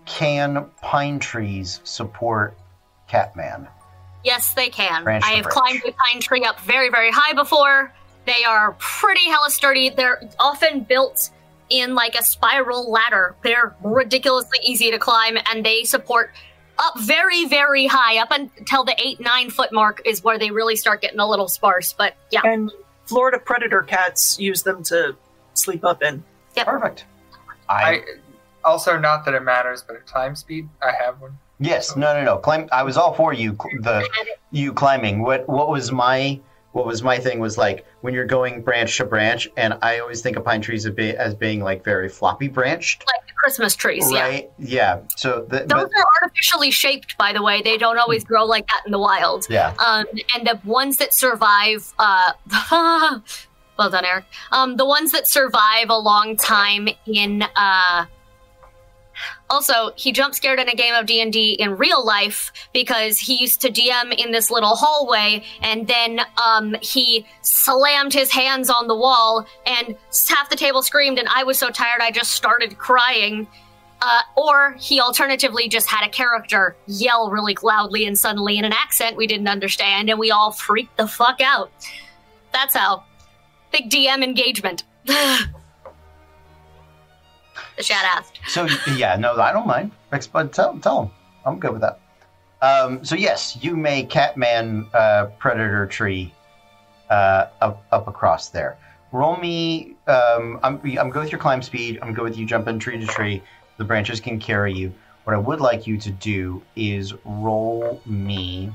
can pine trees support Catman? Yes, they can. Branch I have branch. climbed a pine tree up very, very high before. They are pretty hella sturdy. They're often built in like a spiral ladder. They're ridiculously easy to climb, and they support up very, very high. Up until the eight, nine foot mark is where they really start getting a little sparse. But yeah, And Florida predator cats use them to sleep up in. Perfect. I also not that it matters, but at climb speed, I have one. Yes, no, no, no. Climb. I was all for you. The you climbing. What what was my what was my thing was like when you're going branch to branch, and I always think of pine trees as, be, as being like very floppy branched, like the Christmas trees. Yeah. right? Yeah. So the, Those but, are artificially shaped, by the way. They don't always grow like that in the wild. yeah. Um, and the ones that survive, uh, well done, Eric. Um, the ones that survive a long time in, uh, also, he jump scared in a game of D&D in real life because he used to DM in this little hallway and then um, he slammed his hands on the wall and half the table screamed and I was so tired I just started crying. Uh, or he alternatively just had a character yell really loudly and suddenly in an accent we didn't understand and we all freaked the fuck out. That's how. Big DM engagement. the chat asked. So yeah, no, I don't mind. Exp- Tell tell them. I'm good with that. Um, so yes, you may Catman uh, Predator Tree uh, up up across there. Roll me. Um, I'm I'm good with your climb speed. I'm good with you jumping tree to tree. The branches can carry you. What I would like you to do is roll me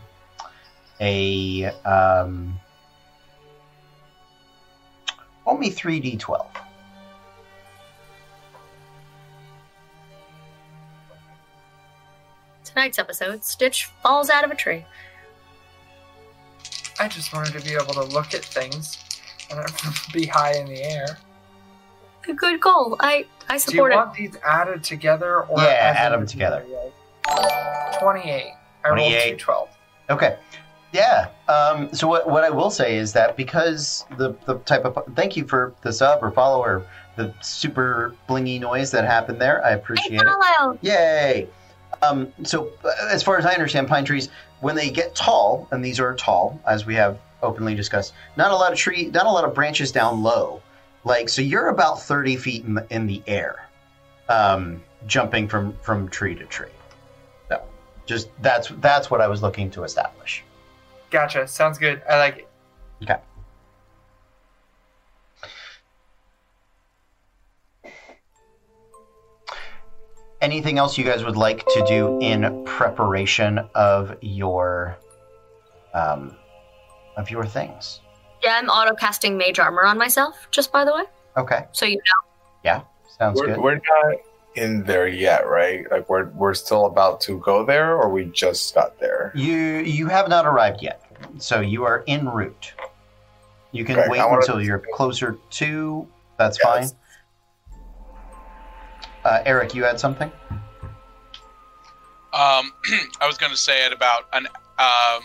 a um, roll me three d twelve. Tonight's episode Stitch falls out of a tree. I just wanted to be able to look at things and be high in the air. A good goal. I, I support it. Do you it. want these added together or Yeah, as add 'em individual? Twenty-eight. I rolled two twelve. Okay. Yeah. Um, so what, what I will say is that because the, the type of thank you for the sub or follower, the super blingy noise that happened there. I Hey, appreciate it. Yay! Um, so uh, as far as I understand, pine trees when they get tall, and these are tall as we have openly discussed, not a lot of tree, not a lot of branches down low. Like so, you're about thirty feet in the, in the air, um, jumping from from tree to tree. So, just that's that's what I was looking to establish. Gotcha. Sounds good. I like it. Okay. Anything else you guys would like to do in preparation of your um, of your things? Yeah, I'm auto casting mage armor on myself, just by the way. Okay, So you know. Yeah, sounds We're, good. we're not in there yet, right? Like we're we're still about to go there, or we just got there. You you have not arrived yet, so you are en route. You can Okay, wait until you're closer to. That's Yes. fine. Uh, Eric, you had something. Um, I was going to say at about an um,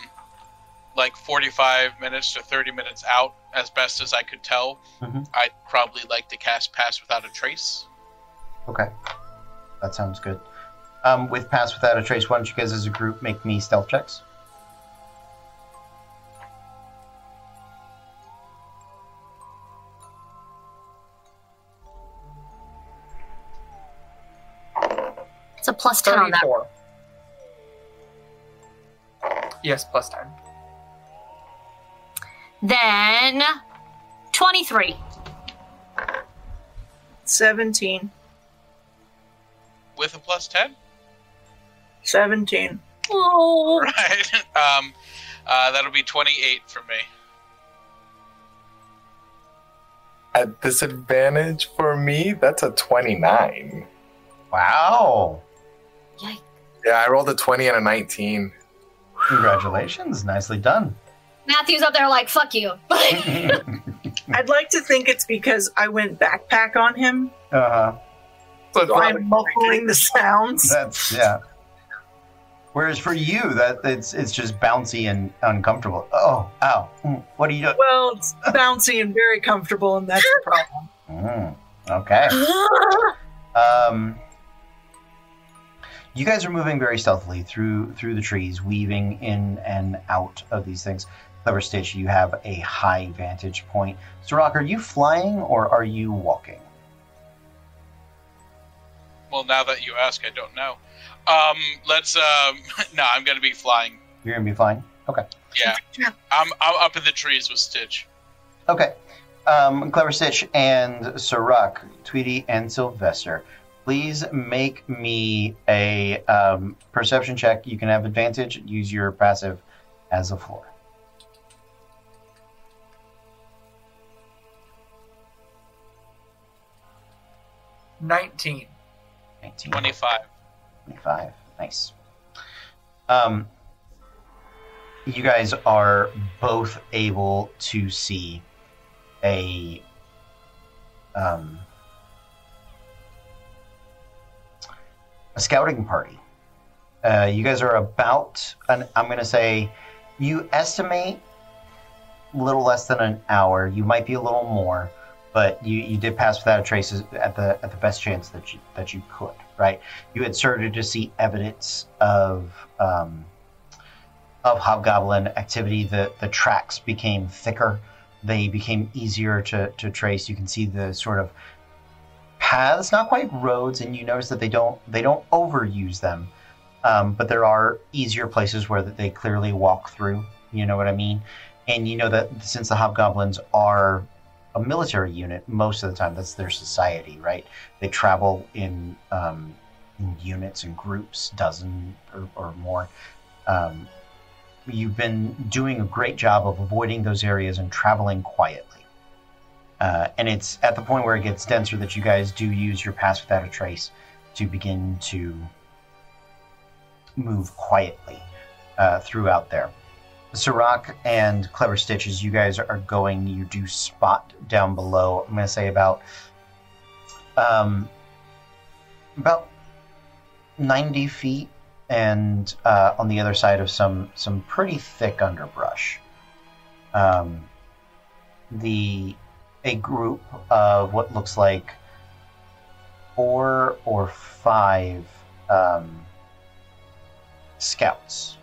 like 45 minutes to 30 minutes out, as best as I could tell, Mhm. I'd probably like to cast Pass Without a Trace. Okay, that sounds good. Um, with pass without a trace, why don't you guys as a group make me stealth checks? It's a plus 10 on that. Thirty-four. Yes, plus ten. Then 23. 17. With a plus 10? 17. Oh. Right. Um, uh, that'll be 28 for me. At disadvantage for me, that's a 29. Wow. Yikes. Yeah, I rolled a 20 and a 19. Congratulations. Nicely done. Matthew's up there like, fuck you. I'd like to think it's because I went backpack on him. uh-huh. So So I'm muffling the sounds. That's yeah. Whereas for you, that it's it's just bouncy and uncomfortable. Oh, ow! Mm, What are you doing? Well, it's bouncy and very comfortable, and that's the problem. Mm, okay. Um, you guys are moving very stealthily through through the trees, weaving in and out of these things. Clever Stitch, you have a high vantage point. Sirach, are you flying or are you walking? Well, now that you ask, I don't know. Um, let's. Um, no, I'm gonna be flying. You're gonna be flying. Okay. Yeah, I'm. I'm up in the trees with Stitch. Okay. Um, Clever Stitch and Sirach, Tweety and Sylvester, please make me a um, perception check. You can have advantage. Use your passive as a floor. Nineteen. 19. 25. 25. Nice. Um, you guys are both able to see a um, a scouting party. Uh, you guys are about, an, I'm going to say, you estimate a little less than an hour. You might be a little more, but you, you did pass without a trace at the at the best chance that you that you could. Right? You had started to see evidence of um, of hobgoblin activity. The the tracks became thicker. They became easier to to trace. You can see the sort of paths, not quite roads, and you notice that they don't they don't overuse them. Um, but there are easier places where they clearly walk through. You know what I mean? And you know that since the hobgoblins are a military unit most of the time, that's their society, right? They travel in, um, in units and groups, dozen or, or more. Um, you've been doing a great job of avoiding those areas and traveling quietly. Uh, and it's at the point where it gets denser that you guys do use your pass without a trace to begin to move quietly uh, throughout there. Sirach and Clever Stitches, you guys are going, you do spot down below. I'm going to say about um, about 90 feet, and uh, on the other side of some some pretty thick underbrush. Um, the a group of what looks like four or five um, scouts.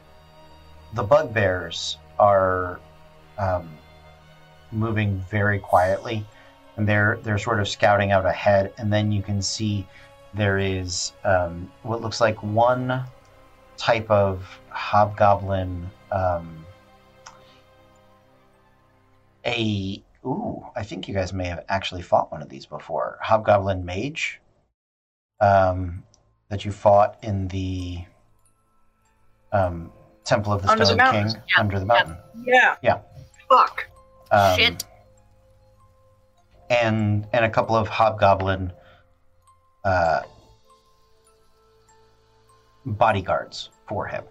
The bugbears are um, moving very quietly, and they're they're sort of scouting out ahead. And then you can see there is um, what looks like one type of hobgoblin. Um, a ooh, I think you guys may have actually fought one of these before. Hobgoblin mage um, that you fought in the um, Temple of the Under Stone mountain. King Yeah. under the mountain. Yeah. Yeah. Fuck. Um, Shit. And and a couple of hobgoblin uh, bodyguards for him.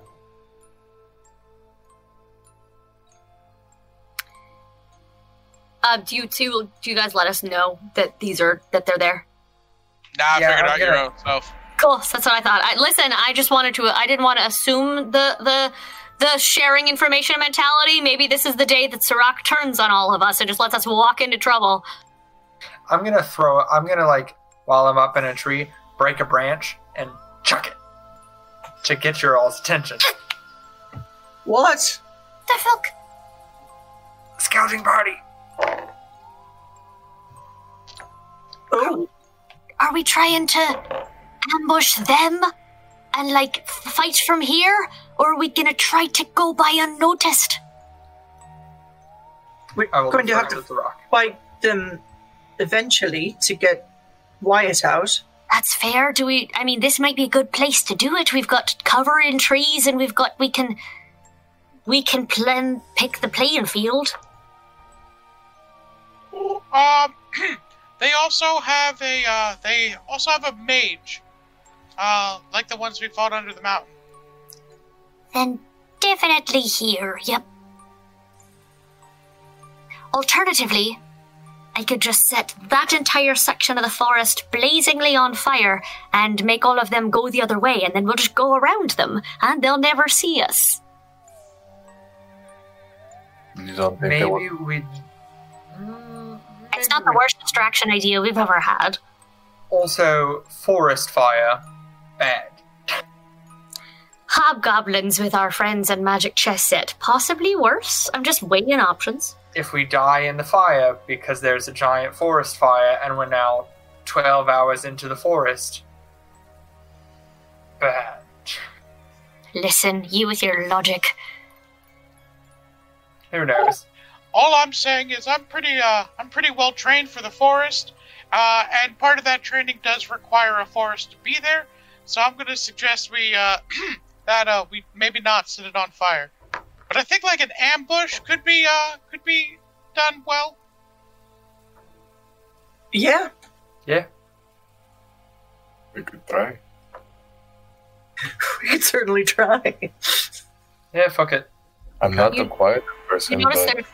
Uh, do you two? Do you guys let us know that these are that they're there? Nah, Yeah, figure it I'm out your own self. Cool. So that's what I thought. I, listen, I just wanted to. I didn't want to assume the the the sharing information mentality. Maybe this is the day that Sirach turns on all of us and just lets us walk into trouble. I'm gonna throw. I'm gonna like while I'm up in a tree, break a branch and chuck it to get your all's attention. What? The fuck? Scouting party. Oh, Are we trying to ambush them and like fight from here, or are we gonna try to go by unnoticed? we're I will going to throw have to with the rock. fight them eventually to get Wyatt out. That's fair. Do we? I mean, this might be a good place to do it. We've got cover in trees, and we've got we can we can plan pick the playing field. Um, they also have a uh, they also have a mage, uh, like the ones we fought under the mountain. Then definitely here. Yep. Alternatively, I could just set that entire section of the forest blazingly on fire and make all of them go the other way, and then we'll just go around them, and they'll never see us. You don't think they Maybe we. It's not the worst distraction idea we've ever had. Also, forest fire, bad. Hobgoblins with our friends and magic chess set. Possibly worse. I'm just weighing options. If we die in the fire because there's a giant forest fire and we're now 12 hours into the forest, bad. Listen, you with your logic. Who knows? All I'm saying is I'm pretty uh I'm pretty well trained for the forest, uh, and part of that training does require a forest to be there. So I'm going to suggest we uh that uh we maybe not set it on fire, but I think like an ambush could be uh could be done well. Yeah. Yeah. We could try. We could certainly try. Yeah, fuck it. I'm not You- the quiet You person, notice but there's,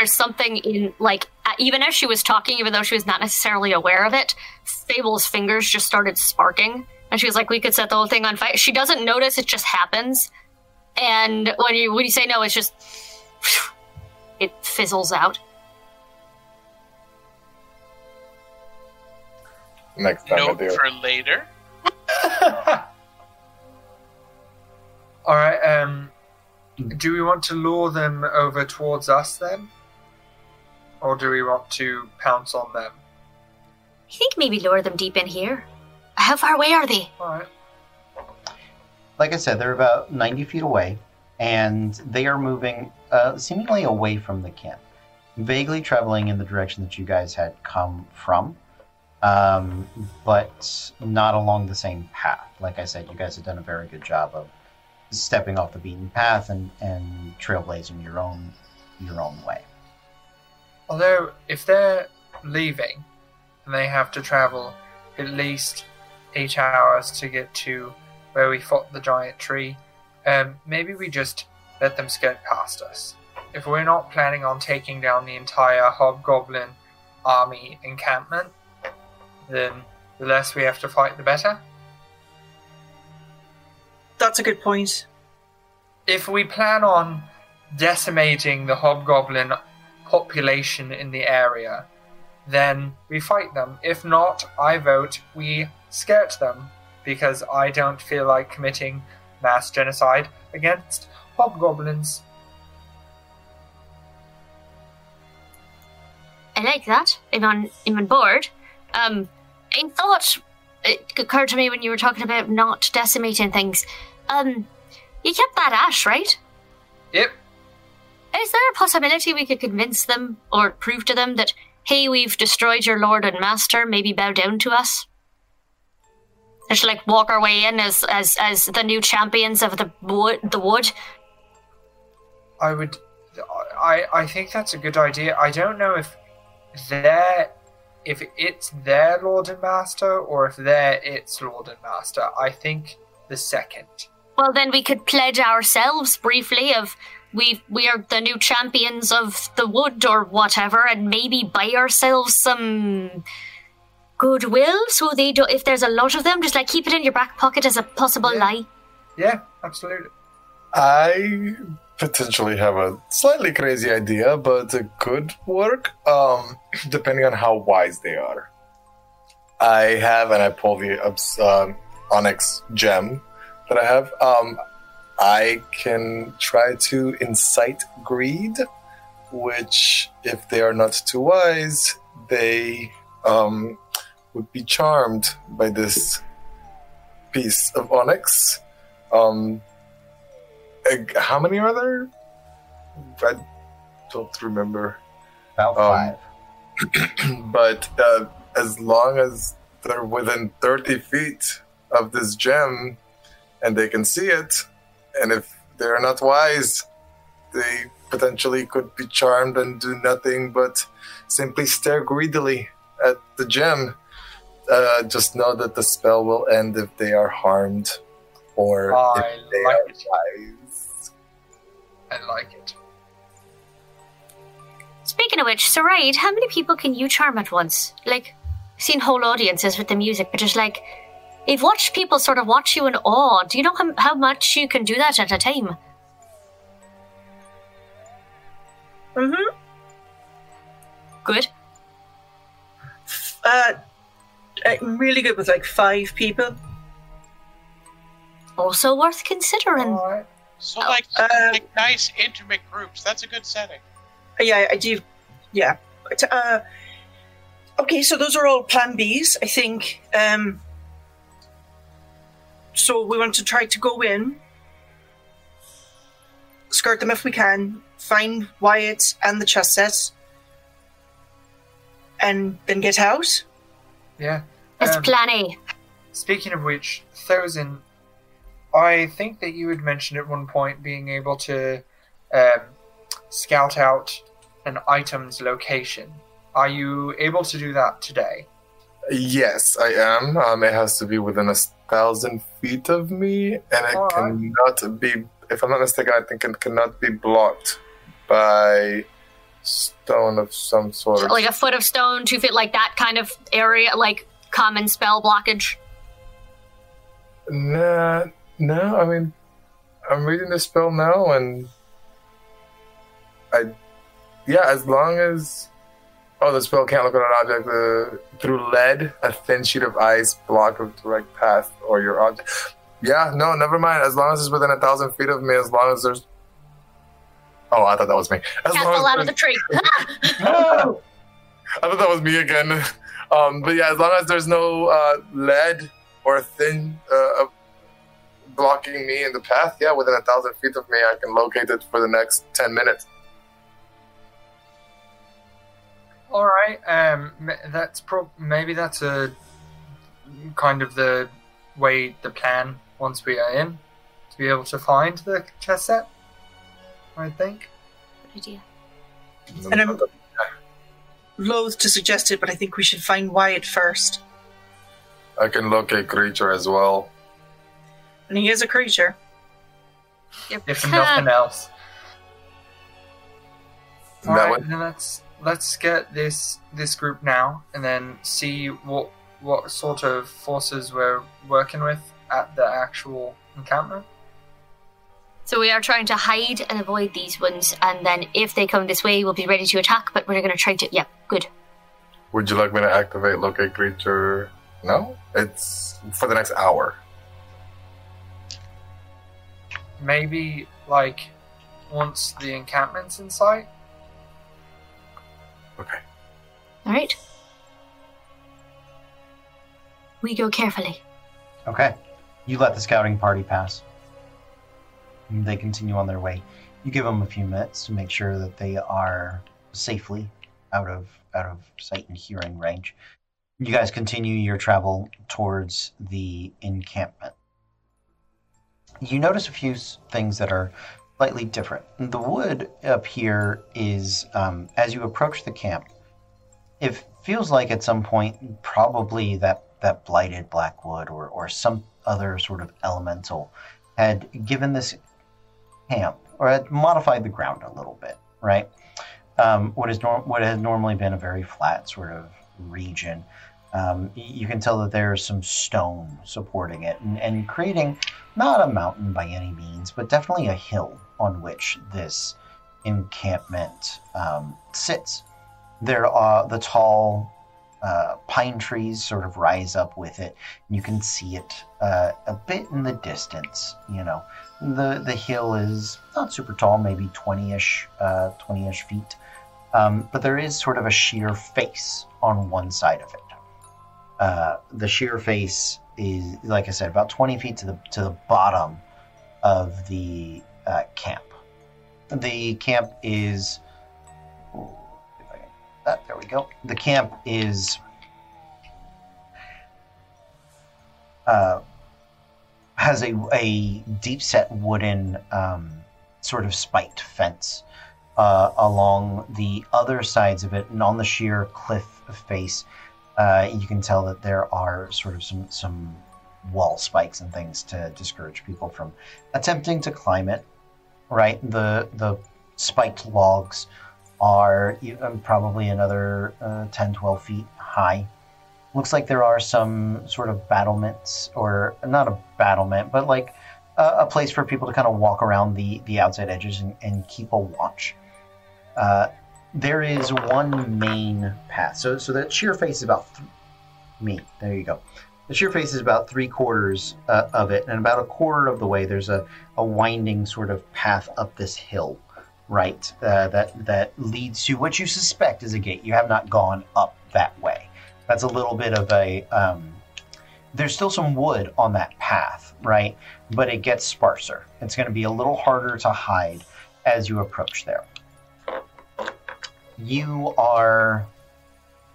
there's something in, like, even as she was talking, even though she was not necessarily aware of it, Fable's fingers just started sparking. And she was like, we could set the whole thing on fire. She doesn't notice, it just happens. And when you when you say no, it's just. It fizzles out. next time I Note do. for later. All right. Um, do we want to lure them over towards us then, or do we want to pounce on them? I think maybe lure them deep in here. How far away are they? All right. Like I said, they're about 90 feet away, and they are moving uh, seemingly away from the camp, vaguely traveling in the direction that you guys had come from, um, but not along the same path. Like I said, you guys have done a very good job of stepping off the beaten path and, and trailblazing your own your own way. Although, if they're leaving and they have to travel at least eight hours to get to where we fought the giant tree, um, maybe we just let them skirt past us. If we're not planning on taking down the entire hobgoblin army encampment, then the less we have to fight, the better. That's a good point. if we plan on decimating the hobgoblin population in the area, then we fight them. If not, I vote we skirt them because I don't feel like committing mass genocide against hobgoblins. I like that. I'm on. I'm on board. Um, I thought it occurred to me when you were talking about not decimating things. Um, you kept that ash, right? Yep. Is there a possibility we could convince them or prove to them that, hey, we've destroyed your lord and master, maybe bow down to us? Just like walk our way in as as as the new champions of the wood. The wood. I would. I I think that's a good idea. I don't know if they're if it's their lord and master or if they're its lord and master. I think the second. Well, then we could pledge ourselves briefly of we we are the new champions of the wood or whatever, and maybe buy ourselves some goodwill. So they do. If there's a lot of them, just like keep it in your back pocket as a possible Yeah. lie. Yeah, absolutely. I potentially have a slightly crazy idea, but it could work, um, depending on how wise they are. I have, and I pull the obs- um onyx gem that I have. Um, I can try to incite greed, which, if they are not too wise, they um, would be charmed by this piece of onyx. Um, how many are there? I don't remember. About Um, five. but uh, as long as they're within 30 feet of this gem and they can see it. And if they're not wise, they potentially could be charmed and do nothing but simply stare greedily at the gem. Uh, just know that the spell will end if they are harmed or I if they like are it. wise. I like it. Speaking of which, Saride, how many people can you charm at once? Like, I've seen whole audiences with the music, but just like, you've watched people sort of watch you in awe. Do you know how, how much you can do that at a time? Mm-hmm. Good. Uh, I'm really good with like five people. Also worth considering. Alright. So like, Uh, like nice intimate groups. That's a good setting. Uh, Yeah, I do. Yeah. Uh, okay, so those are all Plan Bs, I think. Um, so we want to try to go in, skirt them if we can, find Wyatt and the chess set, and then get out. Yeah. It's Um, plan A. Speaking of which, Thozin, I think that you had mentioned at one point being able to um, scout out an item's location. Are you able to do that today? Yes, I am. Um, it has to be within a thousand feet of me, and it Alright. cannot be. If I'm not mistaken, I think it cannot be blocked by stone of some sort. Like a foot of stone, two feet, like that kind of area, like common spell blockage. nah, no. I mean, I'm reading the spell now, and I, yeah, as long as. Oh, the spell can't look at an object uh, through lead, a thin sheet of ice, block of direct path, or your object. Yeah, no, never mind. As long as it's within a thousand feet of me, as long as there's. Oh, I thought that was me. As long as out of the tree. I thought that was me again. Um, but yeah, as long as there's no uh, lead or thin uh, blocking me in the path, yeah, within a thousand feet of me, I can locate it for the next ten minutes. All right. Um, that's pro- maybe that's a kind of the way the plan once we are in to be able to find the chess set. I think. Good idea. And I'm loath to suggest it, but I think we should find Wyatt first. I can locate creature as well. And he is a creature. If nothing else. All That right, way- then let's let's get this this group now, and then see what what sort of forces we're working with at the actual encampment. So we are trying to hide and avoid these ones, and then if they come this way, we'll be ready to attack. But we're going to try to. Yeah, good. Would you like me to activate locate creature? No, it's for the next hour. Maybe like once the encampment's in sight. Okay. All right. We go carefully. Okay. You let the scouting party pass. And They continue on their way. You give them a few minutes to make sure that they are safely out of out of sight and hearing range. You guys continue your travel towards the encampment. You notice a few things that are slightly different. The wood up here is, um, as you approach the camp, it feels like at some point probably that that blighted blackwood or or some other sort of elemental had given this camp or had modified the ground a little bit, right? Um, what is norm- what has normally been a very flat sort of region. Um, you can tell that there's some stone supporting it and, and creating not a mountain by any means, but definitely a hill on which this encampment um, sits. There are the tall uh, pine trees sort of rise up with it. You can see it uh, a bit in the distance. You know, the the hill is not super tall, maybe twenty ish, twenty ish feet, um, but there is sort of a sheer face on one side of it. Uh, the sheer face is, like I said, about twenty feet to the to the bottom of the uh, camp. The camp is. ah, there we go. The camp is uh, has a, a deep set wooden um, sort of spiked fence uh, along the other sides of it, and on the sheer cliff face, uh, you can tell that there are sort of some some wall spikes and things to discourage people from attempting to climb it. Right, the the spiked logs are um, probably another uh, 10, 12 feet high. Looks like there are some sort of battlements, or not a battlement, but like a, a place for people to kind of walk around the, the outside edges and, and keep a watch. Uh, there is one main path. So, so that sheer face is about th- me. There you go. The sheer face is about three quarters uh, of it, and about a quarter of the way, there's a, a winding sort of path up this hill right uh, that that leads to what you suspect is a gate. You have not gone up that way. That's a little bit of a. Um, there's still some wood on that path, right? But it gets sparser. It's going to be a little harder to hide as you approach there. You are.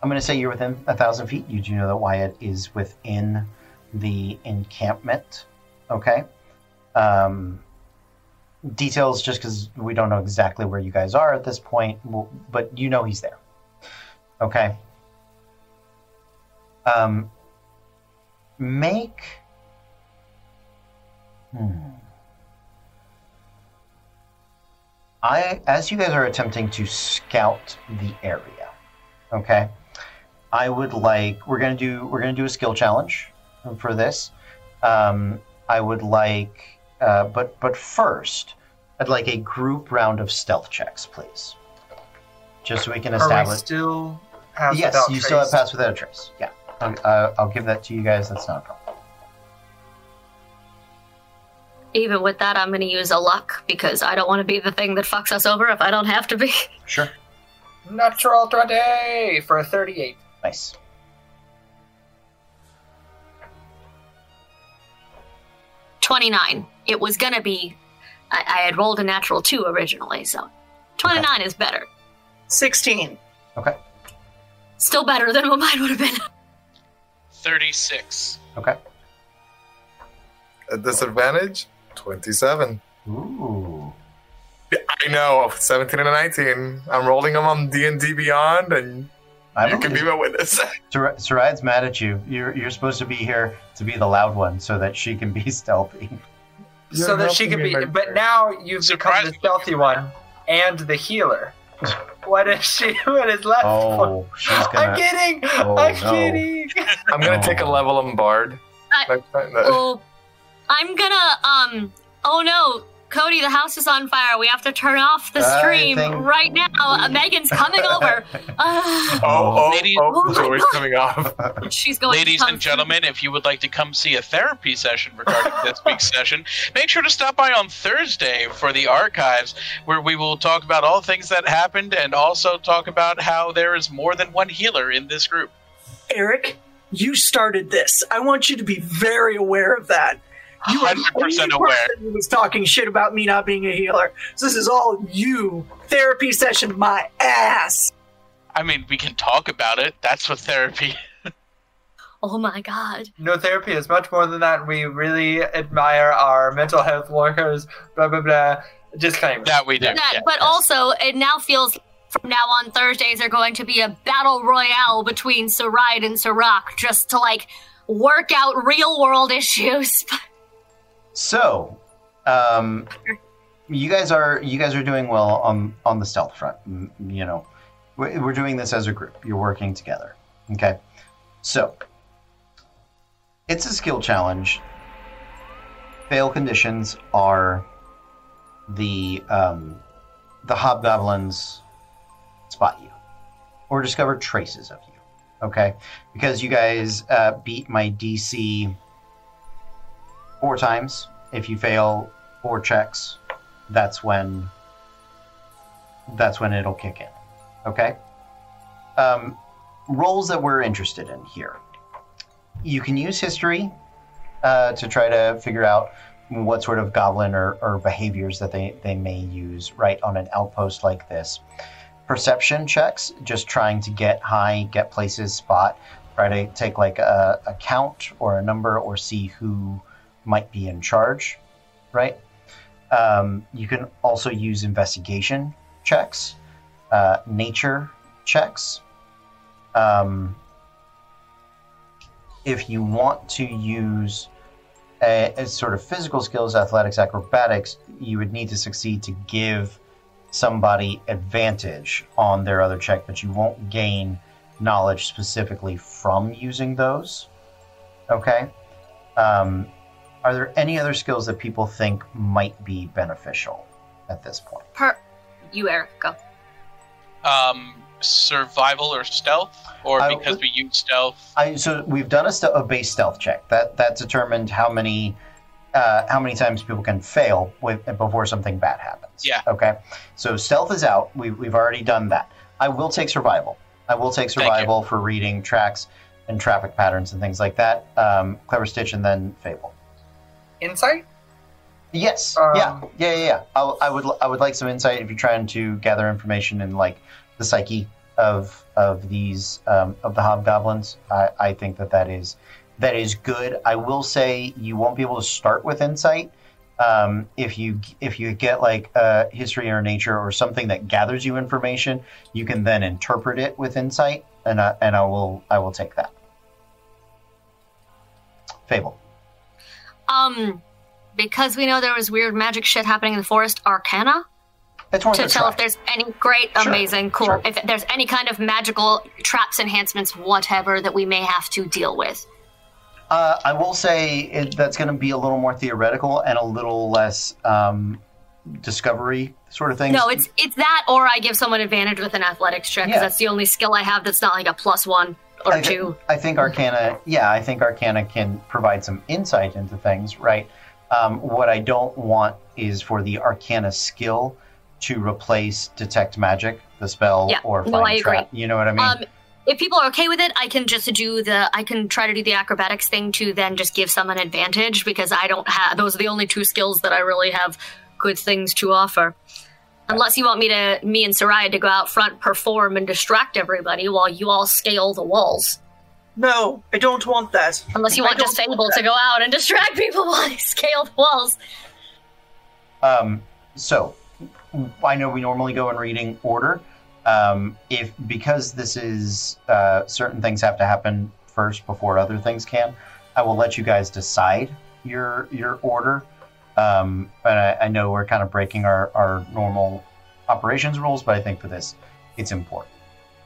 I'm going to say you're within a thousand feet. You do know that Wyatt is within the encampment. Okay. Um, details just because we don't know exactly where you guys are at this point, but you know he's there. Okay. Um, make. Hmm. I, as you guys are attempting to scout the area, okay, I would like we're gonna do we're gonna do a skill challenge for this. Um, I would like uh, but but first, I'd like a group round of stealth checks, please. Just so we can Are we establish. still pass yes, without you still have trace? pass without a trace. Yeah, I'll, uh, I'll give that to you guys. That's not a problem. Even with that, I'm going to use a luck because I don't want to be the thing that fucks us over if I don't have to be. Sure. Natural 20 for a 38. Nice. Twenty-nine. It was going to be. I, I had rolled a natural two originally, so twenty-nine is better. 16. Okay. Still better than what mine would have been. 36. Okay. At disadvantage, 27. Ooh. I know, 17 and 19. I'm rolling them on D&D Beyond, and I you can be believe my witness. Sar- Saride's mad at you. You're you're supposed to be here to be the loud one, so that she can be stealthy. You're so that she can be. my But now you've become the stealthy one and the healer. What is she? What is left? Oh, she's I'm kidding. Oh, I'm no. kidding. I'm going to take a level on Bard. I- Next time. Oh, I'm gonna. Um. Oh no, Cody, the house is on fire. We have to turn off the stream think- right now. Uh, Megan's coming over. Uh, Oh, oh, Ladies- oh, Oh the door's coming off. she's going. Ladies to and gentlemen, if you would like to come see a therapy session regarding this week's session, make sure to stop by on Thursday for the archives, where we will talk about all things that happened and also talk about how there is more than one healer in this group. Eric, you started this. I want you to be very aware of that. You are 100% aware. person who was talking shit about me not being a healer. So this is all you. Therapy session, my ass. I mean, we can talk about it. That's what therapy. Oh my god. No therapy is much more than that. We really admire our mental health workers. Blah blah blah. Disclaimer. That we do. That, yeah. but also, it now feels from now on Thursdays are going to be a battle royale between Saride and Sirach just to like work out real world issues. So, um, you guys are you guys are doing well on on the stealth front. You know, we're we're doing this as a group. You're working together. Okay, so it's a skill challenge. Fail conditions are the um, the hobgoblins spot you or discover traces of you. Okay, because you guys uh, beat my DC four times. If you fail four checks, that's when that's when it'll kick in. Okay. Um, roles that we're interested in here. You can use history uh, to try to figure out what sort of goblin or, or behaviors that they, they may use right on an outpost like this. Perception checks, just trying to get high, get places, spot try to take like a, a count or a number or see who might be in charge, right? Um, you can also use investigation checks, uh, nature checks. Um, if you want to use a, a sort of physical skills, athletics, acrobatics, you would need to succeed to give somebody advantage on their other check, but you won't gain knowledge specifically from using those. Okay. Um, are there any other skills that people think might be beneficial at this point? Per you, Eric, go. Um, survival or stealth, or I because we use stealth. I, so we've done a, st- a base stealth check that that determined how many uh, how many times people can fail with before something bad happens. Yeah. Okay. So stealth is out. We, we've already done that. I will take survival. I will take survival for reading tracks and traffic patterns and things like that. Um, Clever Stitch and then Fable. Insight? Yes. Um, yeah. Yeah. Yeah. Yeah. I, I would. I would like some insight if you're trying to gather information in like the psyche of of these um, of the hobgoblins. I, I think that that is that is good. I will say you won't be able to start with insight. Um, if you if you get like uh, history or nature or something that gathers you information, you can then interpret it with insight, and I, and I will I will take that. Fable. Um, because we know there was weird magic shit happening in the forest, Arcana to tell try. if there's any great, Sure, amazing, cool. sure. If there's any kind of magical traps, enhancements, whatever that we may have to deal with. Uh, I will say it, that's going to be a little more theoretical and a little less um, discovery sort of thing. No, it's it's that, or I give someone advantage with an athletics check because Yeah. that's the only skill I have that's not like a plus one or I, thi- two. I think Arcana, yeah, I think Arcana can provide some insight into things, right? Um, what I don't want is for the Arcana skill to replace Detect Magic, the spell, Yeah, or no, Find I agree. Trap. You know what I mean? Um, if people are okay with it, I can just do the. I can try to do the acrobatics thing to then just give someone advantage because I don't have. Those are the only two skills that I really have good things to offer. Unless you want me to, me and Soraya to go out front, perform, and distract everybody while you all scale the walls. No, I don't want that. Unless you want don't just Fable to go out and distract people while they scale the walls. Um, so, I know we normally go in reading order. Um, if because this is uh, certain things have to happen first before other things can, I will let you guys decide your your order. Um, but I, I know we're kind of breaking our, our normal operations rules, but I think for this, it's important.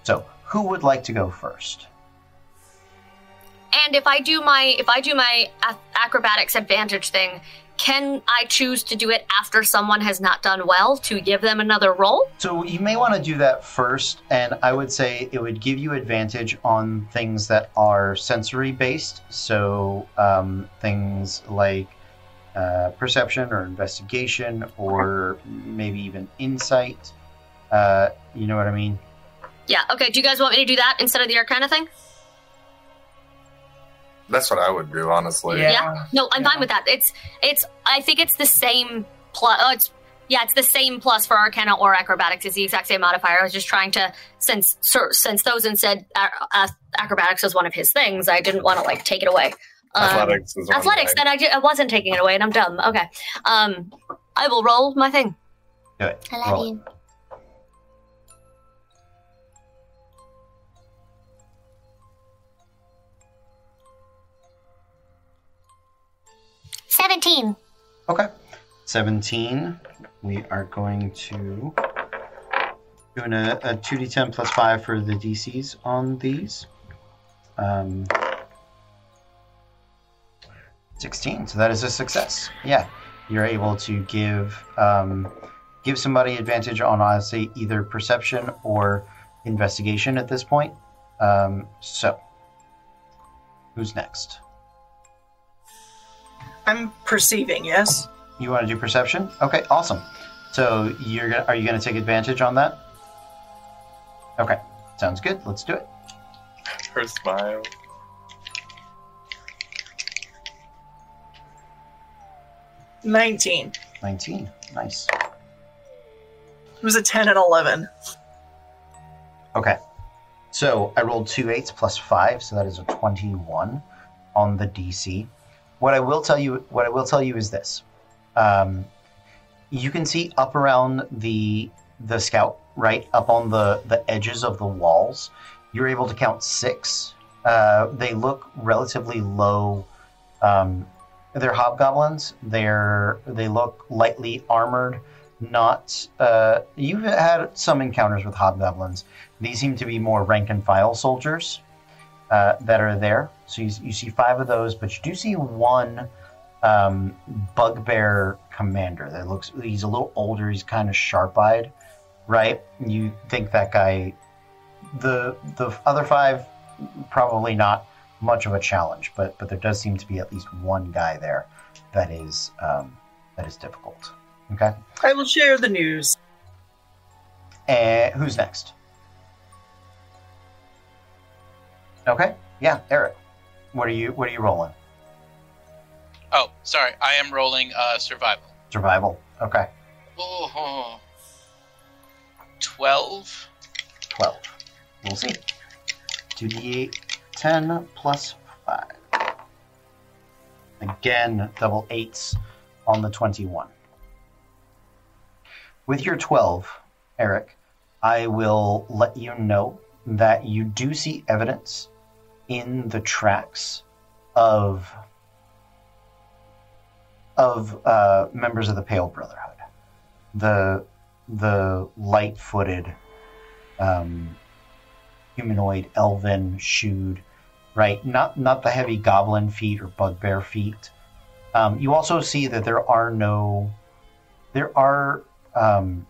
So, who would like to go first? And if I do my if I do my acrobatics advantage thing, can I choose to do it after someone has not done well to give them another roll? So you may want to do that first, and I would say it would give you advantage on things that are sensory based. So um, things like uh, perception or investigation, or maybe even insight. Uh, you know what I mean? Yeah. Okay. Do you guys want me to do that instead of the Arcana thing? That's what I would do, honestly. Yeah. No, I'm Yeah. fine with that. It's it's. I think it's the same plus. Oh, it's yeah, it's the same plus for Arcana or Acrobatics. It's the exact same modifier. I was just trying to since sir, since Thozin said uh, uh, Acrobatics was one of his things. I didn't want to like take it away. Um, Athletics is Athletics. Then I, ju- I wasn't taking it away, and I'm dumb. Okay. Um, I will roll my thing. Do it. I love Roll it. Seventeen. Okay. 17. We are going to doing a, a 2d10 plus 5 for the DCs on these. Um, 16. So that is a success. Yeah. You're able to give um, give somebody advantage on honestly either perception or investigation at this point. Um, so who's next? I'm perceiving, yes? You want to do perception? Okay, awesome. So you're gonna, are you going to take advantage on that? Okay, sounds good. Let's do it. Her smile. Nineteen. 19. Nice. It was a ten and eleven. Okay. So I rolled two eights plus five, so that is a twenty-one on the DC. What I will tell you, what I will tell you is this: um, you can see up around the the scout, right up on the the edges of the walls. You're able to count six. Uh, they look relatively low. Um, they're hobgoblins. They're they look lightly armored. Not uh, you've had some encounters with hobgoblins. These seem to be more rank and file soldiers uh, that are there. So you, you see five of those, but you do see one um, bugbear commander that looks. He's a little older. He's kind of sharp-eyed, right? You think that guy. The the other five probably not much of a challenge, but but there does seem to be at least one guy there that is um, that is difficult. Okay, I will share the news. and who's next? Okay, yeah, Eric. What are you What are you rolling? Oh, sorry. I am rolling uh, survival. Survival. Okay, Oh, 12. twelve. We'll see. Two d eight, ten plus five. Again, double eights on the twenty-one. With your 12, Eric, I will let you know that you do see evidence in the tracks of of uh, members of the Pale Brotherhood. The the light-footed, um, humanoid, elven, shoed, right? Not not the heavy goblin feet or bugbear feet. Um, you also see that there are no, there are um,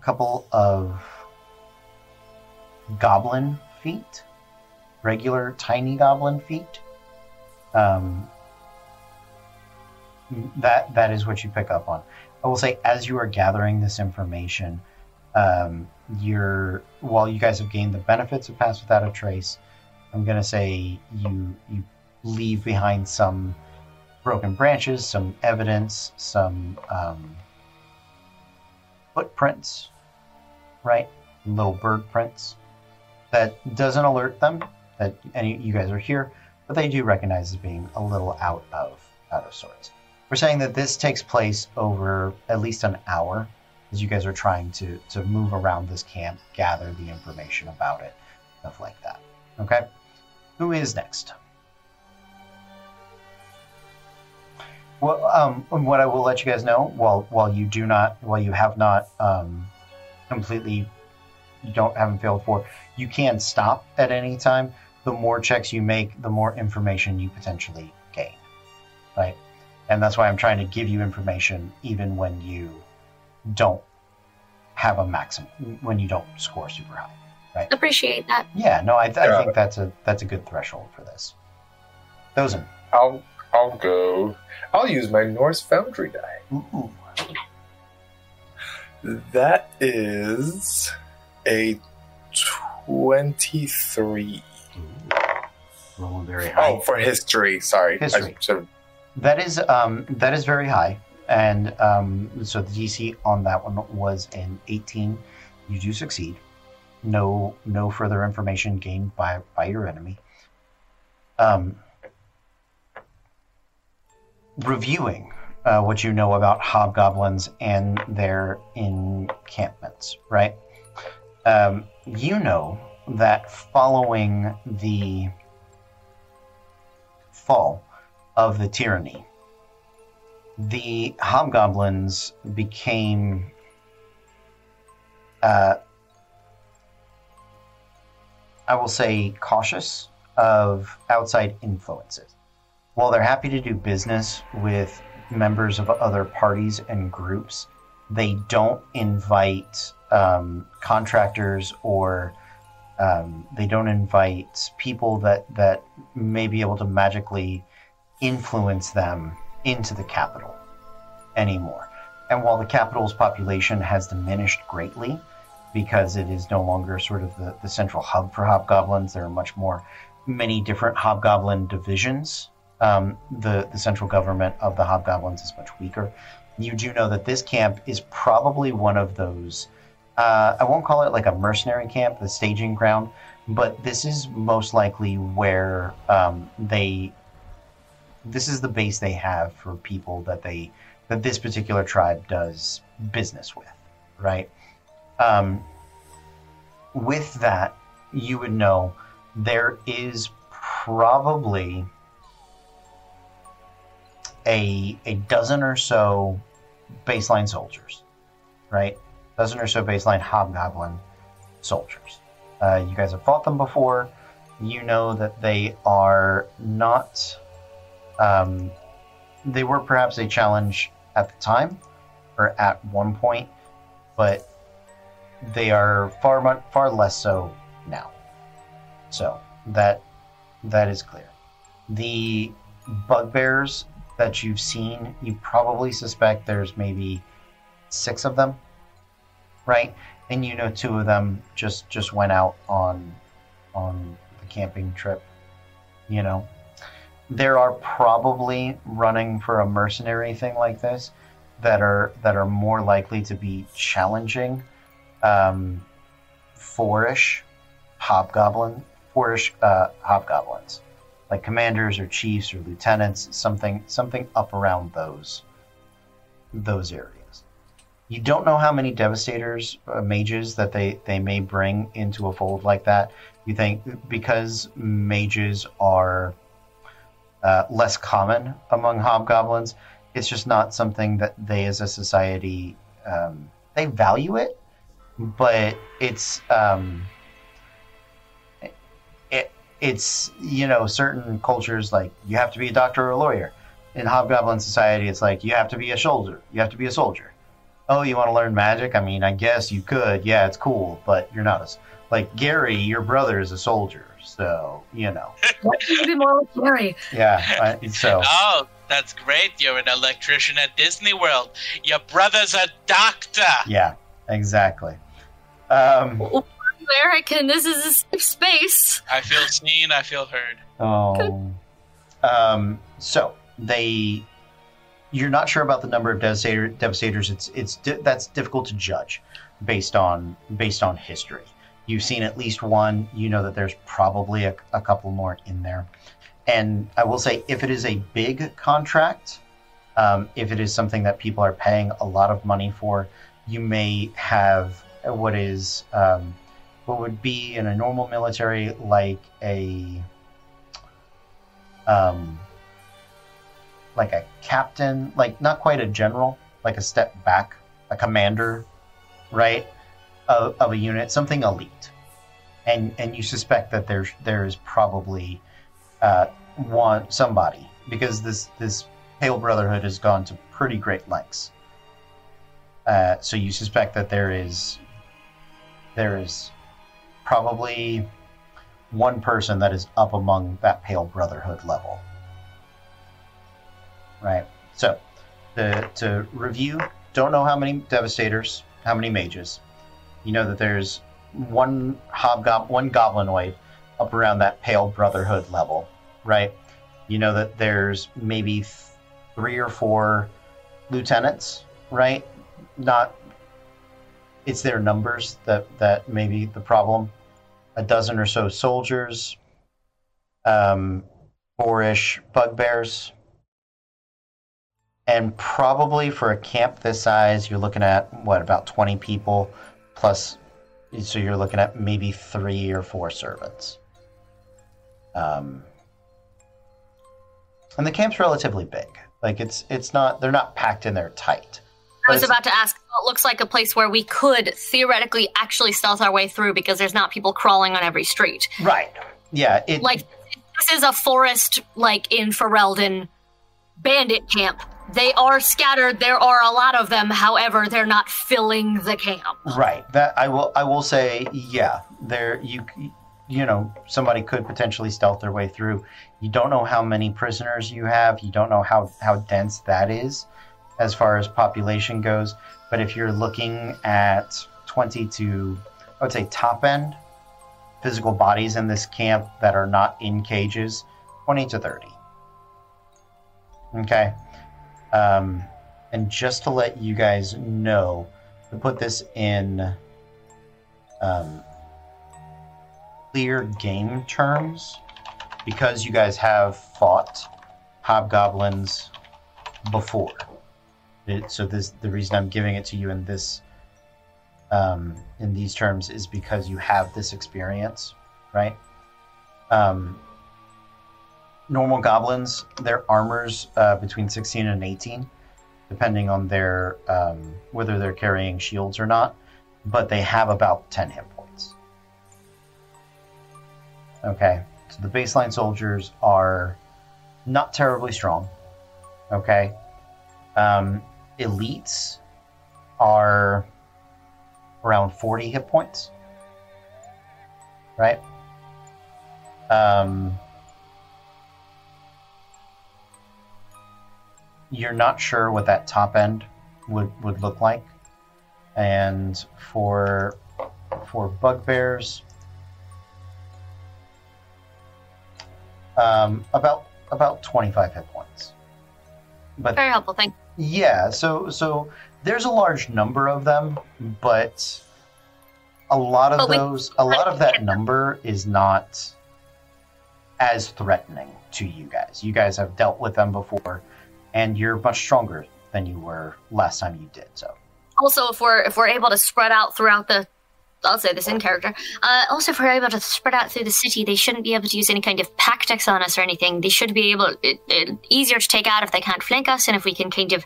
a couple of goblin feet, regular tiny goblin feet. Um, that that is what you pick up on. I will say, as you are gathering this information, um, you're while you guys have gained the benefits of Pass Without a Trace, I'm gonna say you you leave behind some broken branches, some evidence, some um, footprints, right? Little bird prints. That doesn't alert them that any you guys are here, but they do recognize as being a little out of out of sorts. We're saying that this takes place over at least an hour as you guys are trying to to move around this camp, gather the information about it, stuff like that. Okay, who is next? Well, um, what I will let you guys know, while while you do not, while you have not um, completely, you don't haven't failed for, you can stop at any time. The more checks you make, the more information you potentially gain, right? And that's why I'm trying to give you information even when you don't have a maximum, when you don't score super high. Appreciate that. Yeah, no, I, I Yeah. think that's a that's a good threshold for this. Dozen. I'll I'll go. I'll use my Norse Foundry die. Ooh. That is a twenty-three. Rolling very high. Oh, for history. Sorry, History. I That is um, that is very high, and um, so the DC on that one was an 18. You do succeed. No, no further information gained by by your enemy. Um, reviewing uh, what you know about hobgoblins and their encampments, right? Um, you know that following the fall of the tyranny, the hobgoblins became uh, I will say cautious of outside influences. While they're happy to do business with members of other parties and groups, they don't invite um, contractors or um, they don't invite people that, that may be able to magically influence them into the capital anymore. And while the capital's population has diminished greatly because it is no longer sort of the, the central hub for hobgoblins, there are much more, many different hobgoblin divisions. Um, the, the central government of the hobgoblins is much weaker. You do know that this camp is probably one of those, uh, I won't call it like a mercenary camp, the staging ground, but this is most likely where um, they. This is the base they have for people that they that this particular tribe does business with, right? Um, with that, you would know there is probably a a dozen or so baseline soldiers, right? Dozen or so baseline hobgoblin soldiers. Uh, you guys have fought them before. You know that they are not. Um, they were perhaps a challenge at the time, or at one point, but they are far far less so now. So that that is clear. The bugbears that you've seen, you probably suspect there's maybe six of them, right? And you know two of them just just went out on on the camping trip. You know, there are probably running for a mercenary thing like this that are that are more likely to be challenging um, fourish hobgoblin fourish uh, hobgoblins. Like commanders or chiefs or lieutenants something something up around those those areas. You don't know how many devastators uh, mages that they they may bring into a fold like that. You think because mages are uh, less common among hobgoblins it's just not something that they as a society um, they value it but it's um, it, it's you know certain cultures like you have to be a doctor or a lawyer in hobgoblin society it's like you have to be a soldier you have to be a soldier oh you want to learn magic i mean i guess you could yeah it's cool but you're not a like gary your brother is a soldier so you know Maybe more like Gary. yeah I, so Oh, that's great. You're an electrician at Disney World. Your brother's a doctor. yeah exactly um, Eric, and this is a safe space. I feel seen. I feel heard. Oh. Um, so they, you're not sure about the number of devastator, devastators. It's it's di- that's difficult to judge based on based on history. You've seen at least one. You know that there's probably a, a couple more in there. And I will say, if it is a big contract, um, if it is something that people are paying a lot of money for, you may have what is um, what would be in a normal military like a um, like a captain, like not quite a general, like a step back, a commander, right, of, of a unit, something elite, and and you suspect that there's there is probably uh, one somebody because this this pale brotherhood has gone to pretty great lengths. Uh, so you suspect that there is there is probably one person that is up among that pale brotherhood level. Right. So, to, to review, don't know how many devastators, how many mages. You know that there's one hobgob, one goblinoid up around that pale brotherhood level, right? You know that there's maybe th- three or four lieutenants, right? Not. It's their numbers that that may be the problem a dozen or so soldiers, um, four-ish bugbears, and probably for a camp this size, you're looking at what about 20 people plus. So you're looking at maybe three or four servants. Um, and the camp's relatively big. Like it's it's not they're not packed in there tight. I was about to ask. It looks like a place where we could theoretically actually stealth our way through because there's not people crawling on every street. Right. Yeah. It, Like this is a forest, like in Ferelden, bandit camp. They are scattered. There are a lot of them. However, they're not filling the camp. Right. That I will. I will say, yeah. There, you, you know, somebody could potentially stealth their way through. You don't know how many prisoners you have. You don't know how how dense that is, as far as population goes. But if you're looking at twenty to, I would say top end physical bodies in this camp that are not in cages, twenty to thirty. Okay. Um, and just to let you guys know, to put this in um, clear game terms, because you guys have fought hobgoblins before. It, so this the reason I'm giving it to you in this um, in these terms is because you have this experience, right? Um, normal goblins, their armor's uh, between 16 and 18, depending on their um, whether they're carrying shields or not, but they have about 10 hit points. Okay, so the baseline soldiers are not terribly strong. Okay, um, elites are around 40 hit points. Right? Um, you're not sure what that top end would, would look like. And for for bugbears, um, about about 25 hit points. But Very helpful. Thank. Yeah, so so there's a large number of them, but a lot of But those, a lot of that number is not as threatening to you guys. You guys have dealt with them before, and you're much stronger than you were last time you did. So Also, if we're if we're able to spread out throughout the, I'll say this in character. Uh, also, if we're able to spread out through the city, they shouldn't be able to use any kind of tactics on us or anything. They should be able. It, it, easier to take out if they can't flank us, and if we can kind of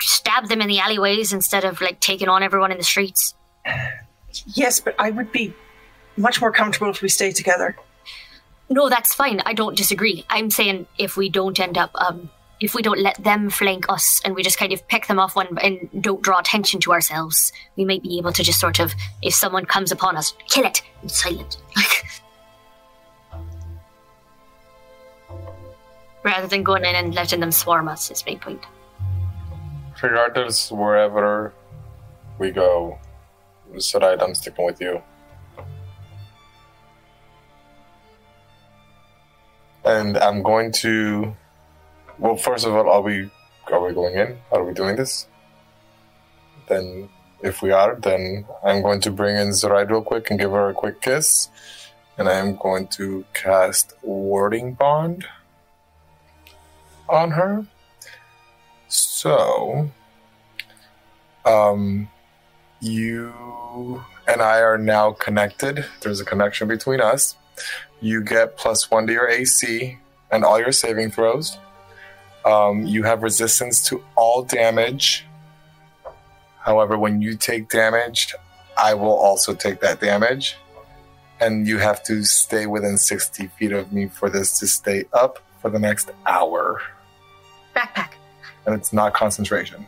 stab them in the alleyways instead of like taking on everyone in the streets. Yes, but I would be much more comfortable if we stay together. No, that's fine. I don't disagree. I'm saying if we don't end up, um, if we don't let them flank us and we just kind of pick them off one and don't draw attention to ourselves, we might be able to just sort of, if someone comes upon us, kill it in silent. Rather than going in and letting them swarm us, is my point. Regardless, wherever we go, Sarai, I'm sticking with you. And I'm going to. Well, first of all, are we are we going in? Are we doing this? Then, if we are, then I'm going to bring in Sarai real quick and give her a quick kiss, and I am going to cast Warding Bond on her. So, um, you and I are now connected. There's a connection between us. You get plus one to your AC and all your saving throws. Um, you have resistance to all damage. However, when you take damage, I will also take that damage. And you have to stay within 60 feet of me for this to stay up for the next hour. Backpack. And it's not concentration.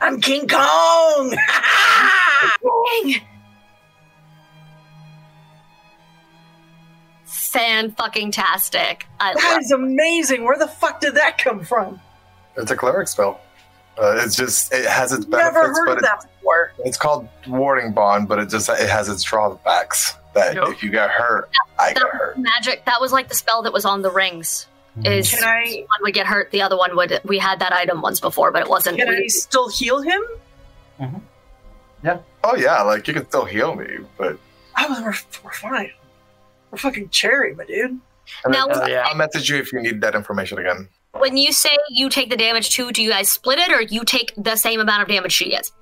I'm King Kong! Fan fucking tastic. I that love is amazing. Where the fuck did that come from? It's a cleric spell. Uh, it's just it has its Never benefits, heard but of it, that before. it's called warding bond. But it just it has its drawbacks. That Yep. if you get hurt, I that get hurt. magic. That was like the spell that was on the rings. Is Can I one would get hurt, the other one would. We had that item once before, but it wasn't. can I still heal him? Yeah. Oh yeah, like you can still heal me, but Oh, we're, we're fine. We're fucking cherry, my dude. and Now- then Oh, yeah. I'll message you if you need that information again. When you say you take the damage too, do you guys split it, or you take the same amount of damage she gets?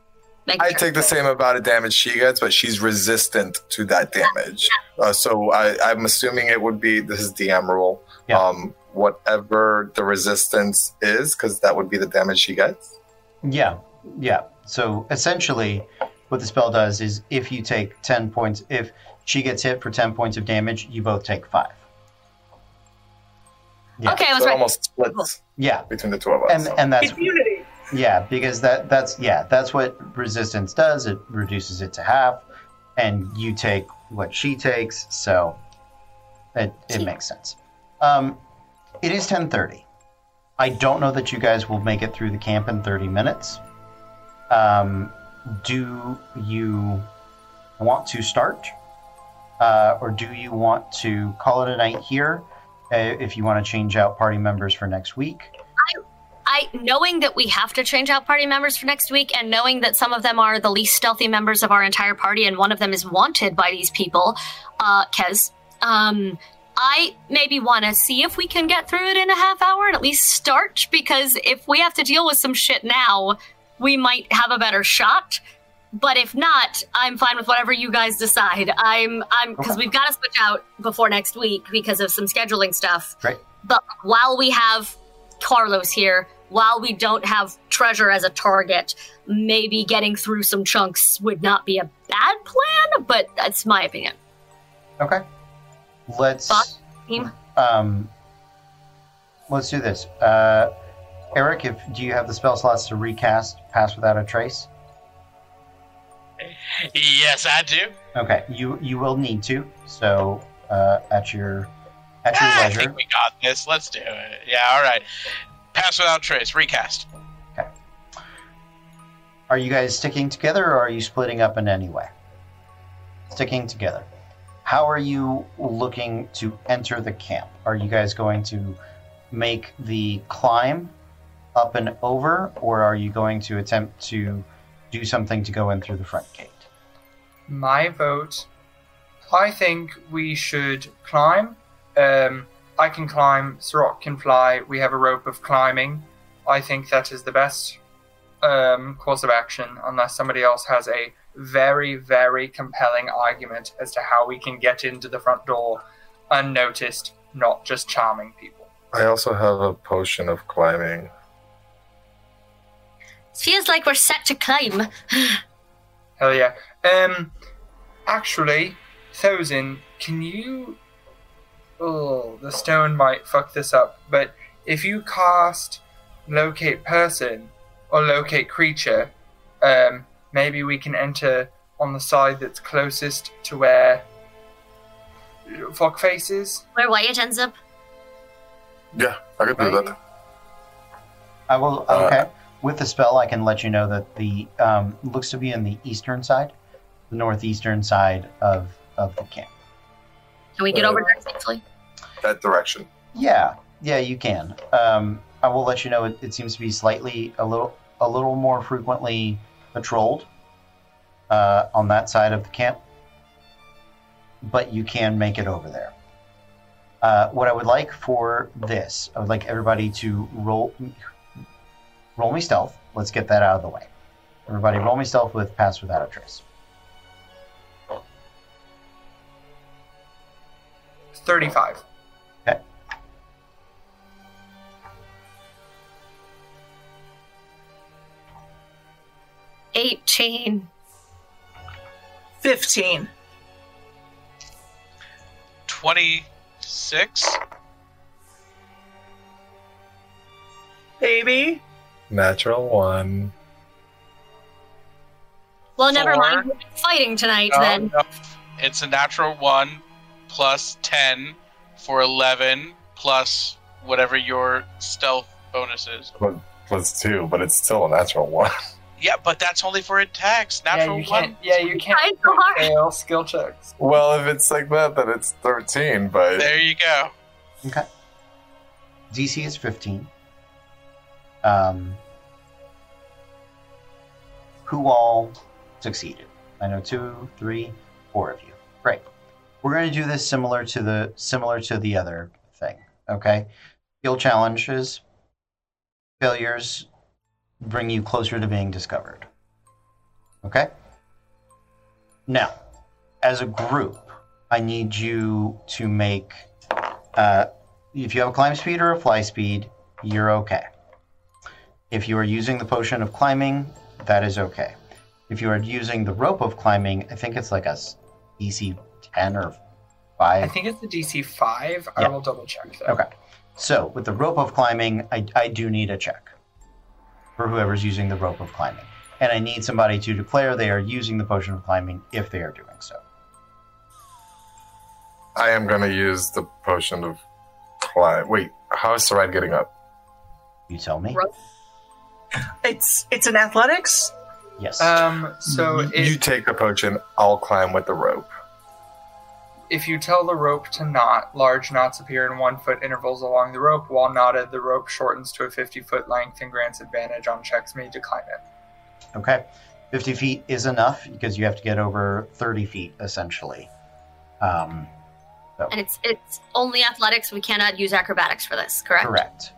Make I sure. take the same amount of damage she gets, but she's resistant to that damage. Uh, so I, I'm assuming it would be this is DM rule. Yeah. Um, whatever the resistance is, because that would be the damage she gets. Yeah, yeah. So essentially, what the spell does is if you take 10 points, if she gets hit for 10 points of damage, you both take 5. Yeah. Okay, I was so almost splits Yeah. between the two of us. And and that's It's unity. yeah, because that that's yeah, that's what resistance does. It reduces it to half and you take what she takes, so it it makes sense. Um it is 10:30. I don't know that you guys will make it through the camp in 30 minutes. Um do you want to start? Uh, or do you want to call it a night here? Uh, if you want to change out party members for next week, I knowing that we have to change out party members for next week, and knowing that some of them are the least stealthy members of our entire party, and one of them is wanted by these people, uh, Kez. Um, I maybe want to see if we can get through it in a half hour and at least start, because if we have to deal with some shit now, we might have a better shot. But if not, I'm fine with whatever you guys decide. I'm I'm because Okay. we've got to switch out before next week because of some scheduling stuff. Right. But while we have Carlos here, while we don't have Treasure as a target, maybe getting through some chunks would not be a bad plan. But that's my opinion. Okay. Let's? Team? um let's do this. Uh Eric, if do you have the spell slots to recast Pass Without a Trace? Yes, I do. Okay, you you will need to. So uh, at your at your Ah, I leisure. think we got this. Let's do it. Yeah, all right. Pass without trace. Recast. Okay. Are you guys sticking together or are you splitting up in any way? Sticking together. How are you looking to enter the camp? Are you guys going to make the climb up and over, or are you going to attempt to do something to go in through the front gate? My vote. I think we should climb. Um, I can climb. Sirot can fly. We have a rope of climbing. I think that is the best um, course of action, unless somebody else has a very, very compelling argument as to how we can get into the front door unnoticed, not just charming people. I also have a potion of climbing. Feels like we're set to climb. Hell yeah. Um, actually, Thozin, can you? Oh, the stone might fuck this up. But if you cast locate person or locate creature, um, maybe we can enter on the side that's closest to where Fuckface is. Where Wyatt ends up. Yeah, I can do that. I will. Uh, Okay. With the spell, I can let you know that the um, looks to be in the eastern side, the northeastern side of of the camp. Can we get Uh, over there safely? That direction. Yeah, yeah, you can. Um, I will let you know. It, it seems to be slightly a little a little more frequently patrolled uh, on that side of the camp, but you can make it over there. Uh, what I would like for this, I would like everybody to roll roll me stealth. Let's get that out of the way. Everybody, roll me stealth with pass without a trace. Thirty-five. Eighteen. 15. Twenty-six. Baby. Natural one. Well, never Four. mind. We're fighting tonight No, then. No, it's a natural one plus ten for eleven plus whatever your stealth bonus is. Plus two, but it's still a natural one. Yeah, but that's only for attacks. Yeah, Natural you one. can't. Yeah, you can't Trying so hard. fail skill checks. well, if it's like that, then it's 13, but There you go. Okay. DC is 15. Um, who all succeeded? I know two, three, four of you. Great. We're going to do this similar to the similar to the other thing. Okay. Skill challenges, failures bring you closer to being discovered. Okay. Now, as a group, I need you to make uh, if you have a climb speed or a fly speed, you're okay. If you are using the potion of climbing, that is okay. If you are using the rope of climbing, I think it's like a DC 10 or 5. I think it's the DC five. I will double check though. Okay. So with the rope of climbing, I, I do need a check for whoever's using the rope of climbing. And I need somebody to declare they are using the potion of climbing if they are doing so. I am going to use the potion of climb. Wait, how is Sarai getting up? You tell me. Rope. It's it's an athletics. Yes. Um. So you, it, you take the potion, I'll climb with the rope. if you tell the rope to knot, large knots appear in one foot intervals along the rope. While knotted, the rope shortens to a 50 foot length and grants advantage on checks made to climb it. Okay. 50 feet is enough because you have to get over 30 feet essentially. Um, And it's it's only athletics. We cannot use acrobatics for this, correct? correct.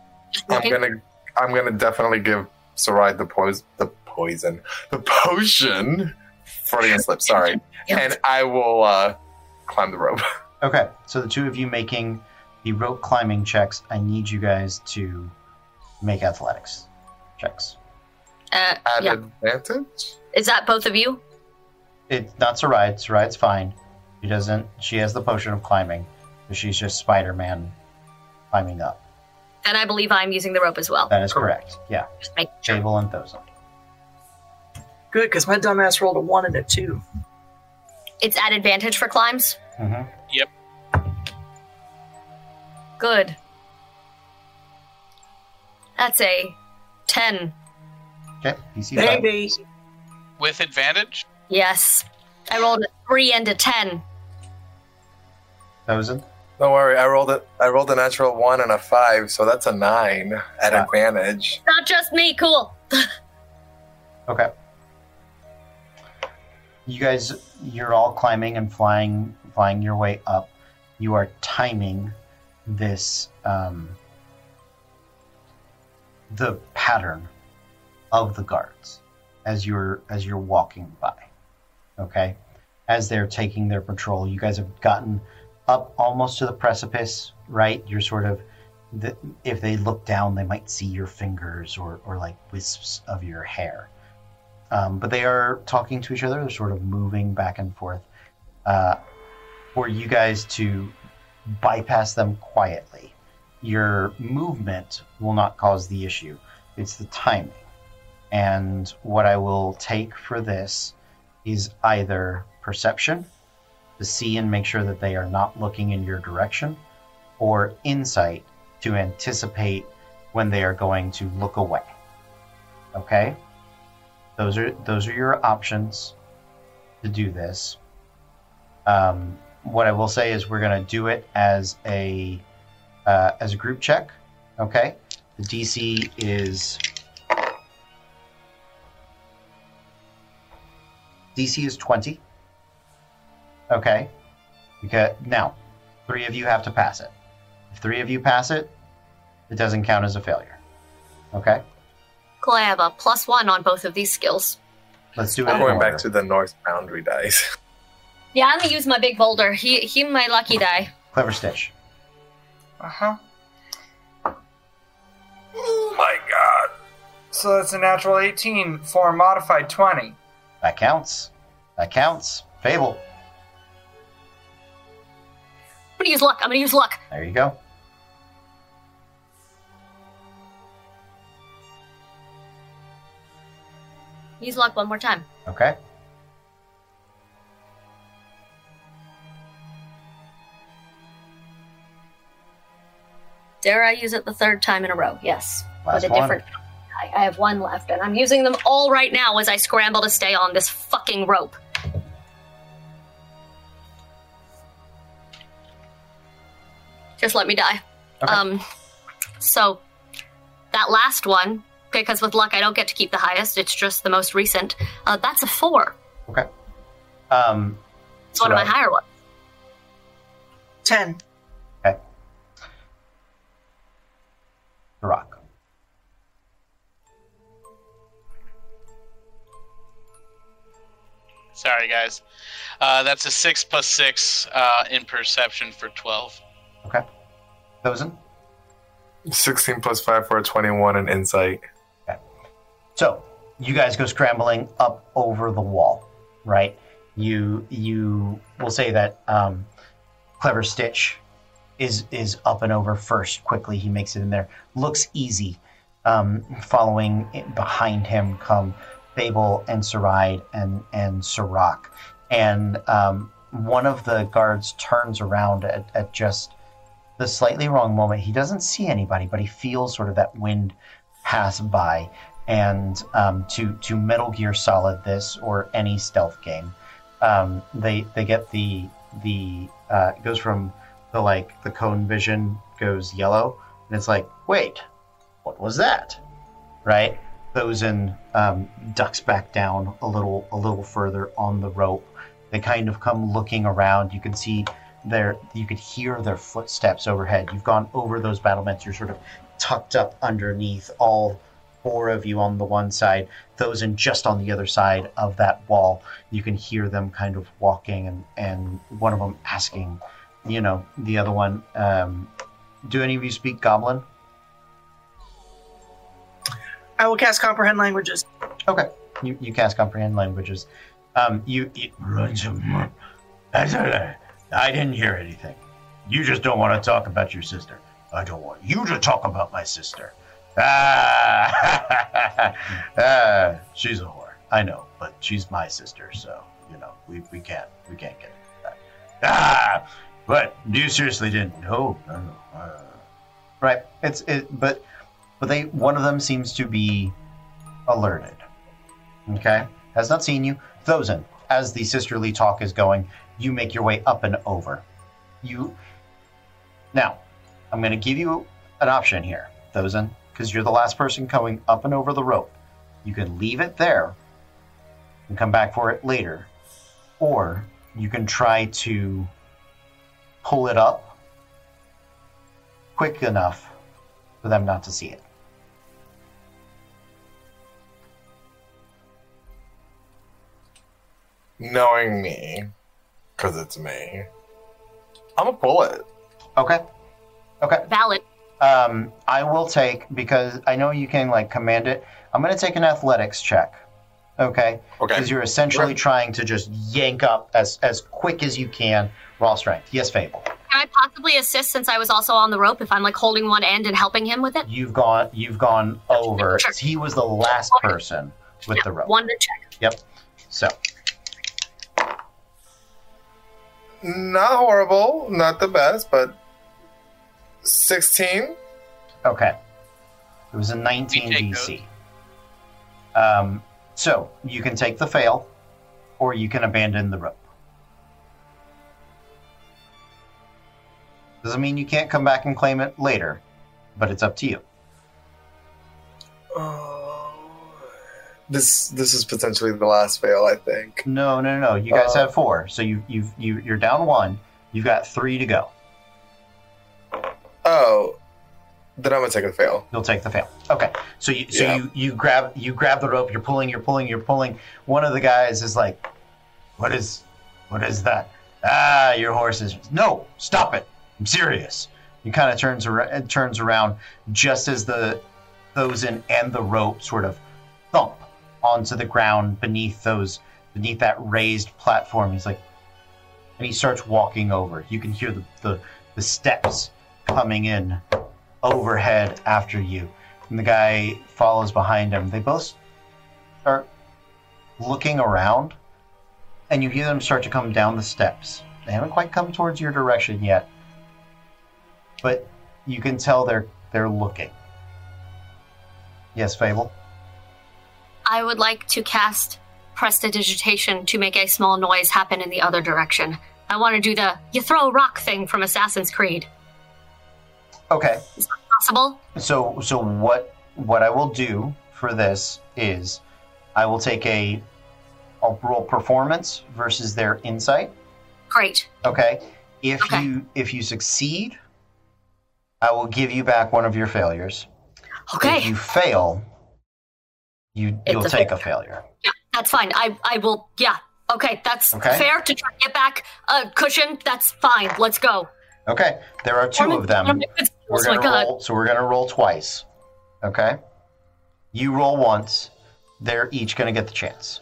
I'm gonna I'm gonna definitely give Sarai the poison the poison the potion Freudian slip. Sorry, and I will uh, climb the rope. Okay. So the two of you making the rope climbing checks, I need you guys to make athletics checks. Uh, At yeah. advantage. Is that both of you? It's not Sarai. Sarai's fine. She doesn't. She has the potion of climbing, but she's just Spider-Man climbing up. And I believe I'm using the rope as well. That is correct. Yeah. Just make sure. Fable and Thozin. Good, because my dumbass rolled a one and a two. It's at advantage for climbs. Mm-hmm. Yep. Good. That's a ten. Okay. DC five. Baby. With advantage? Yes. I rolled a three and a ten. Thozin. Don't worry, I rolled it. I rolled a natural one and a five, so that's a nine at Wow. advantage. Not just me. Cool. Okay. You guys, you're all climbing and flying, flying your way up. You are timing this, um, the pattern of the guards as you're as you're walking by. Okay, as they're taking their patrol, you guys have gotten up almost to the precipice. Right, you're sort of. The, if they look down, they might see your fingers or, or like wisps of your hair. Um, but they are talking to each other. They're sort of moving back and forth. Uh, for you guys to bypass them quietly, your movement will not cause the issue. It's the timing. And what I will take for this is either perception to see and make sure that they are not looking in your direction, or insight to anticipate when they are going to look away. Okay? Those are those are your options to do this. Um, what I will say is we're going to do it as a uh, as a group check. Okay, the DC is DC is twenty. Okay, because now three of you have to pass it. If three of you pass it, it doesn't count as a failure. Okay, Cool. I have a plus one on both of these skills. let's do it. I'm going order. back to the north boundary dice. Yeah, I'm gonna use my big boulder. He he my lucky die. Clever Stitch. Uh huh. oh my god! So that's a natural 18 for a modified 20. That counts. That counts. Fable. I'm gonna use luck. I'm gonna use luck. There you go. Use luck one more time. Okay. Dare I use it the third time in a row? Yes. Last with a one. different. I have one left, and I'm using them all right now as I scramble to stay on this fucking rope. Just let me die. Okay. Um, so that last one, because with luck I don't get to keep the highest. It's just the most recent. Uh, that's a four. Okay. Um, It's one of my higher ones. Ten. okay. Rock. Sorry, guys. Uh, that's a six plus six uh, in perception for twelve. Okay. Thozin. Sixteen plus five for a twenty-one in insight. Okay. So you guys go scrambling up over the wall, right? You you will say that um, clever Stitch is is up and over first. Quickly, he makes it in there. Looks easy. Um, following behind him come Fable and Sarai and and Sirach, and um, one of the guards turns around at, at just the slightly wrong moment. He doesn't see anybody, but he feels sort of that wind pass by and um, to to Metal Gear Solid this or any stealth game, um, they they get the the uh, it goes from the like the cone vision goes yellow, and it's like, wait, what was that? Right? Thozin um, ducks back down a little a little further on the rope. They kind of come looking around. You can see their you could hear their footsteps overhead. You've gone over those battlements. You're sort of tucked up underneath all four of you on the one side, Thozin just on the other side of that wall. You can hear them kind of walking, and and one of them asking, you know, the other one, um, "Do any of you speak Goblin?" I will cast comprehend languages. Okay, you you cast comprehend languages. Um, you, you I didn't hear anything. You just don't want to talk about your sister. I don't want you to talk about my sister. Ah, ah, she's a whore. I know, but she's my sister, so you know we, we can't we can't get that. Ah, but you seriously didn't? No, no, no. Uh, right. It's it, but but they one of them seems to be alerted. Okay, has not seen you. Thozin, as the sisterly talk is going, you make your way up and over. You now, I'm going to give you an option here, Thozin, because you're the last person going up and over the rope. You can leave it there and come back for it later, or you can try to pull it up quick enough for them not to see it. Knowing me, because it's me, I'm a pull it. Okay. Okay. Valid. Um, I will take because I know you can like command it. I'm going to take an athletics check. Okay. Okay. Because you're essentially trying to just yank up as as quick as you can raw strength. Yes, Fable. Can I possibly assist since I was also on the rope if I'm like holding one end and helping him with it? You've gone you've gone over. Sure. He was the last person with the rope. One to check. Yep. So Not horrible, not the best, but 16. okay. It was a 19 We DC. Um, so you can take the fail, or you can abandon the rope. Doesn't mean you can't come back and claim it later, but it's up to you. Oh, this this is potentially the last fail, I think. No, no, no. You guys Uh, have four, so you you've you you're down one. You've got three to go. Oh, then I'm gonna take a fail. You'll take the fail. Okay. So you so Yeah. you you grab you grab the rope. You're pulling. You're pulling. You're pulling. One of the guys is like, "What is, what is that? Ah, your horse is. No, stop it. I'm serious." He kind of turns around. Turns around just as the Thozin and the rope sort of thump onto the ground beneath those beneath that raised platform. He's like, and he starts walking over. You can hear the the, the steps coming in overhead after you. And the guy follows behind him. They both start looking around, and you hear them start to come down the steps. They haven't quite come towards your direction yet, but you can tell they're they're looking. Yes, Fable. I would like to cast Prestidigitation to make a small noise happen in the other direction. I want to do the you throw a rock thing from Assassin's Creed. Okay. Is that possible? So so what what I will do for this is I will take a I'll roll performance versus their insight. Great. Okay. If Okay. you if you succeed, I will give you back one of your failures. Okay. If you fail, you you'll a take a failure. Yeah, that's fine. I I will. Yeah. Okay, that's Okay. fair to try to get back a cushion. That's fine. Let's go. Okay. There are two of them. We're gonna roll so we're gonna roll twice. Okay? You roll once, they're each gonna get the chance.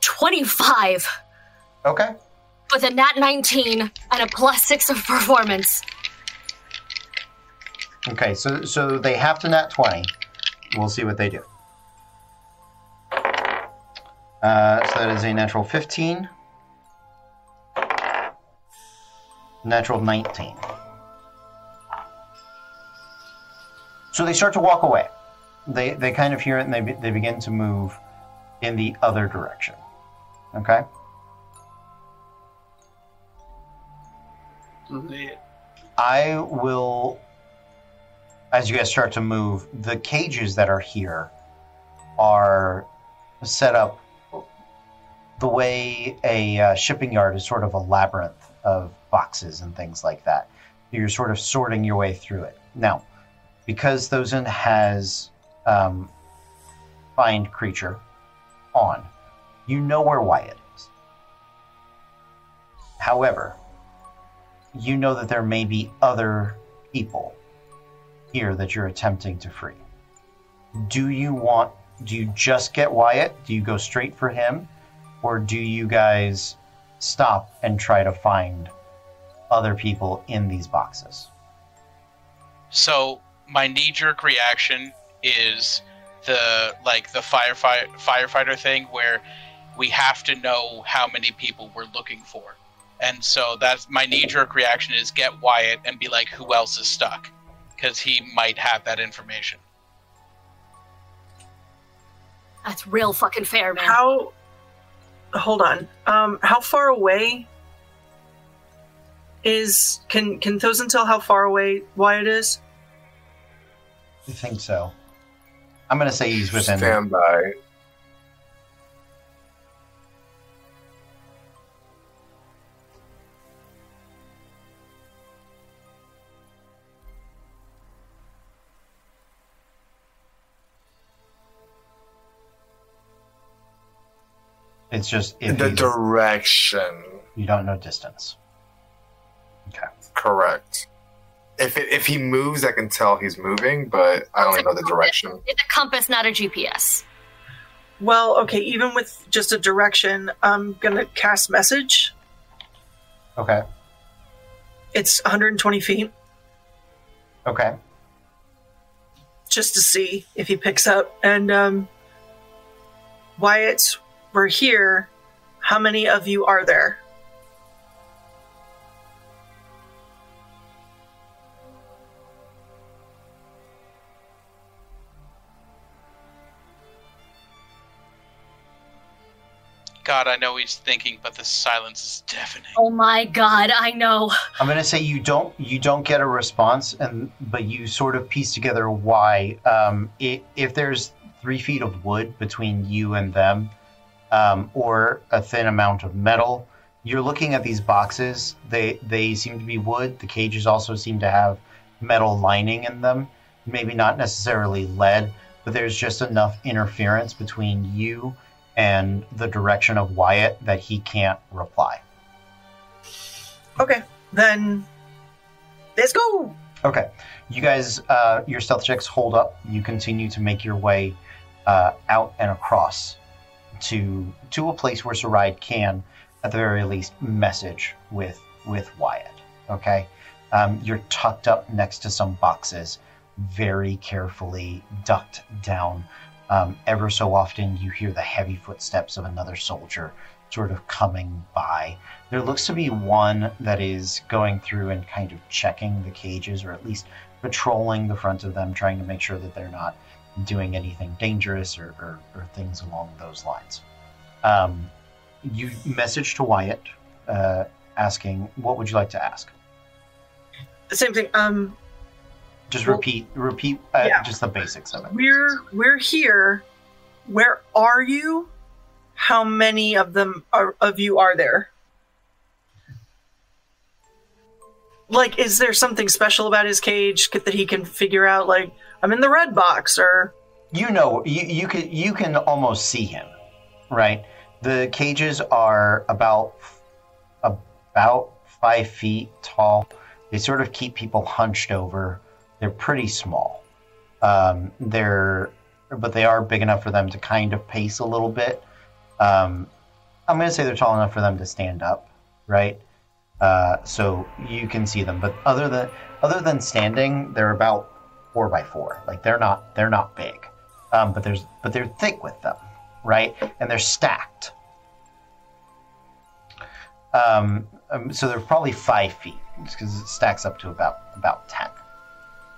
Twenty-five Okay. With a nat nineteen and a plus six of performance. Okay, so so they have to nat twenty. We'll see what they do. Uh, so that is a natural fifteen. Natural nineteen. So they start to walk away. they they kind of hear it and they be, they begin to move in the other direction. Okay. I will, as you guys start to move, the cages that are here are set up the way a uh, shipping yard is sort of a labyrinth of boxes and things like that. You're sort of sorting your way through it. Now, because Thozin has um, find creature on, you know where Wyatt is. However, you know that there may be other people here that you're attempting to free. Do you want, do you just get Wyatt? Do you go straight for him? Or do you guys stop and try to find other people in these boxes? So my knee jerk reaction is the like the firefighter firefighter thing where we have to know how many people we're looking for. And so that's my knee jerk reaction is get Wyatt and be like, who else is stuck? Because he might have that information. That's real fucking fair, man. How? Hold on. Um, how far away is? Can can Thozin tell how far away Wyatt is? I think so. I'm going to say he's within. Stand It's just if The direction. you don't know distance. Okay. Correct. If it, if he moves, I can tell he's moving, but I only know the direction. It's a compass, not a GPS. Well, okay. Even with just a direction, I'm gonna cast message. Okay. It's 120 feet, Okay. just to see if he picks up. And um, Wyatt, we're here. How many of you are there? God, I know he's thinking, but the silence is deafening. Oh my god, I know. I'm going to say you don't you don't get a response, and but you sort of piece together why. Um, i if there's three feet of wood between you and them, um, or a thin amount of metal, you're looking at these boxes. They they seem to be wood. The cages also seem to have metal lining in them. Maybe not necessarily lead, but there's just enough interference between you and the direction of Wyatt that he can't reply. Okay, then let's go. Okay, you guys, uh, your stealth checks hold up. You continue to make your way uh, out and across to to a place where Saride can, at the very least, message with with Wyatt. Okay, um, you're tucked up next to some boxes, very carefully ducked down. Um, ever so often, you hear the heavy footsteps of another soldier sort of coming by. There looks to be one that is going through and kind of checking the cages, or at least patrolling the front of them, trying to make sure that they're not doing anything dangerous or, or, or things along those lines. Um, you message to Wyatt, uh, asking, "What would you like to ask?" Same thing. Um, Just Well, repeat, repeat, uh, yeah. just the basics of it. we're we're here. Where are you? How many of them are of you are there? Like, is there something special about his cage that he can figure out? Like, I'm in the red box, or you know you, you can you can almost see him right? The cages are about about five feet tall. They sort of keep people hunched over. They're pretty small. Um, they're but they are big enough for them to kind of pace a little bit. Um, i'm going to say they're tall enough for them to stand up right? Uh, so you can see them. But other than other than standing they're about four by four like they're not they're not big um, but there's but they're thick with them, right? And they're stacked. Um, um, so they're probably five feet because it stacks up to about about ten.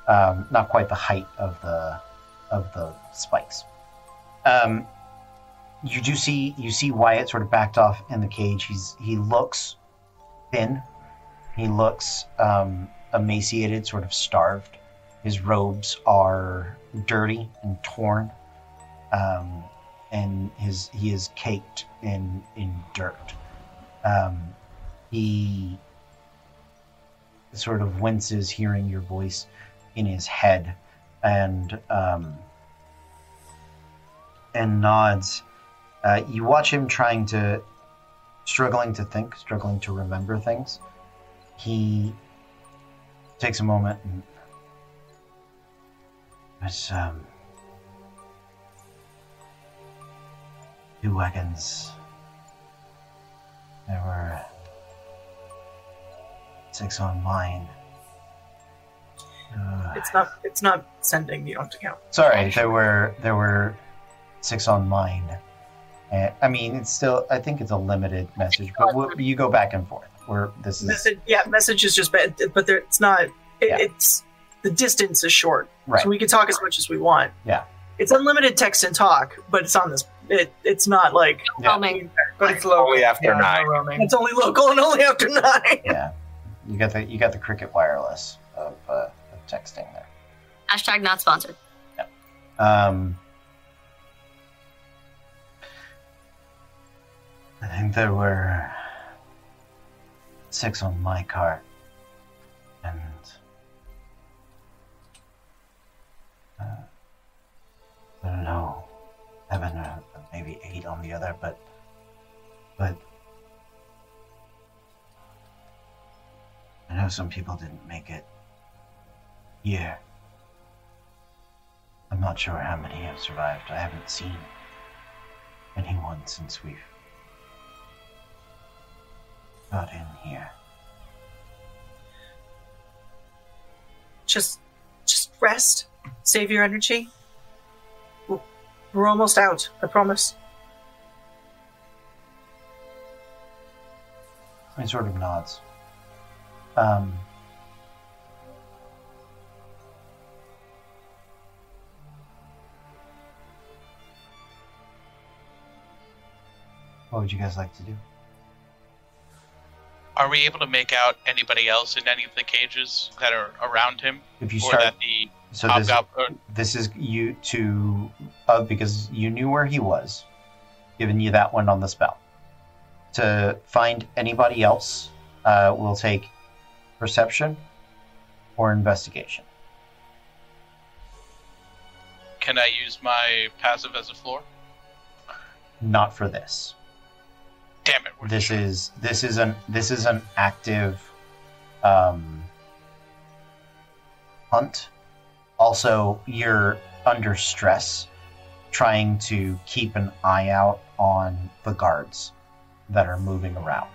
Um, not quite the height of the of the spikes. Um, you do see you see Wyatt sort of backed off in the cage. He's he looks thin. He looks um, emaciated, sort of starved. His robes are dirty and torn, um, and his he is caked in in dirt. Um, he sort of winces hearing your voice in his head, and um, and nods. Uh, you watch him trying to, struggling to think, struggling to remember things. He takes a moment and. It's, um. Two wagons. There were. Six on mine. Uh, It's not. It's not sending. You don't have to count. Sorry, there were there were six on mine. Uh, I mean, it's still. I think it's a limited message, but we'll, you go back and forth. Where this is Message, yeah, message is just bad, but there, it's not. It, Yeah. It's the distance is short, right. so we can talk as much as we want. Yeah. it's unlimited text and talk, but it's on this. It, it's not like Yeah. Roaming. But it's local. Only after yeah, nine. roaming. it's only local and only after nine. yeah, you got the you got the cricket wireless of, uh, of texting there. Hashtag not sponsored. Um, I think there were six on my cart, and I don't know, seven or maybe eight on the other, but but I know some people didn't make it here. I'm not sure how many have survived. I haven't seen anyone since we've got in here. Just, just rest. Save your energy. We're, we're almost out. I promise. He sort of nods. Um, what would you guys like to do? Are we able to make out anybody else in any of the cages that are around him, If you or start, that the so this, hobgoblin? this is you to because you knew where he was, giving you that one on the spell. To find anybody else, uh, will take perception or investigation. Can I use my passive as a floor? Not for this. Damn it! This sure. is this is an this is an active um, hunt. Also, you're under stress, trying to keep an eye out on the guards that are moving around.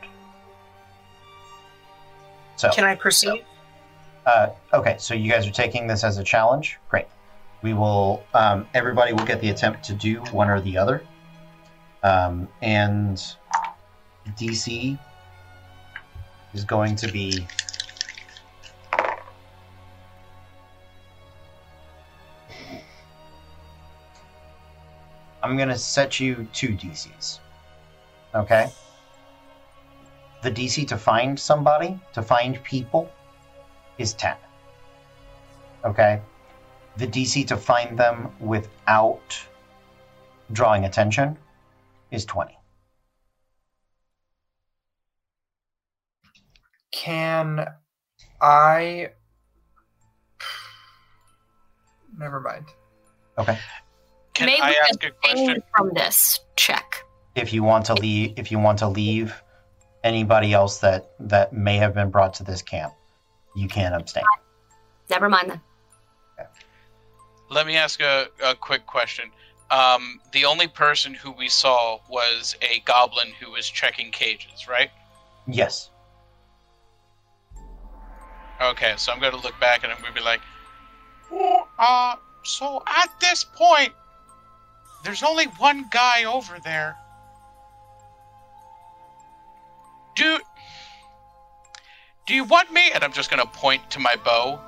So, Can I perceive? uh, okay, so you guys are taking this as a challenge. Great. We will. Um, everybody will get the attempt to do one or the other, um, and DC is going to be. I'm going to set you two DCs. Okay? The DC to find somebody, to find people, is 10. Okay? The DC to find them without drawing attention is 20. Can I? Never mind. Can May I we ask a question? abstain from this check? If you want to leave, if you want to leave anybody else that that may have been brought to this camp, you can abstain. Never mind then. Let me ask a, a quick question. Um, the only person who we saw was a goblin who was checking cages, right? Yes. Okay, so I'm gonna look back and I'm gonna be like, "Oh, uh, so at this point, there's only one guy over there. Do, do you want me? And I'm just gonna point to my bow.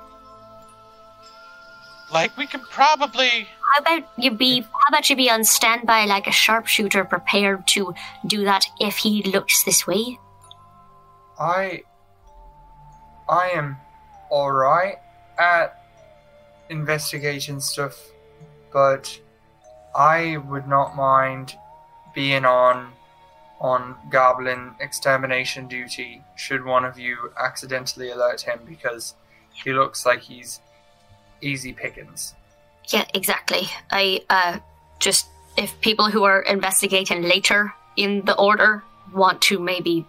Like we can probably how about you be how about you be on standby like a sharpshooter prepared to do that if he looks this way? I I am alright at investigation stuff, but I would not mind being on on goblin extermination duty should one of you accidentally alert him because he looks like he's easy pickings. Yeah, exactly. I uh just if people who are investigating later in the order want to maybe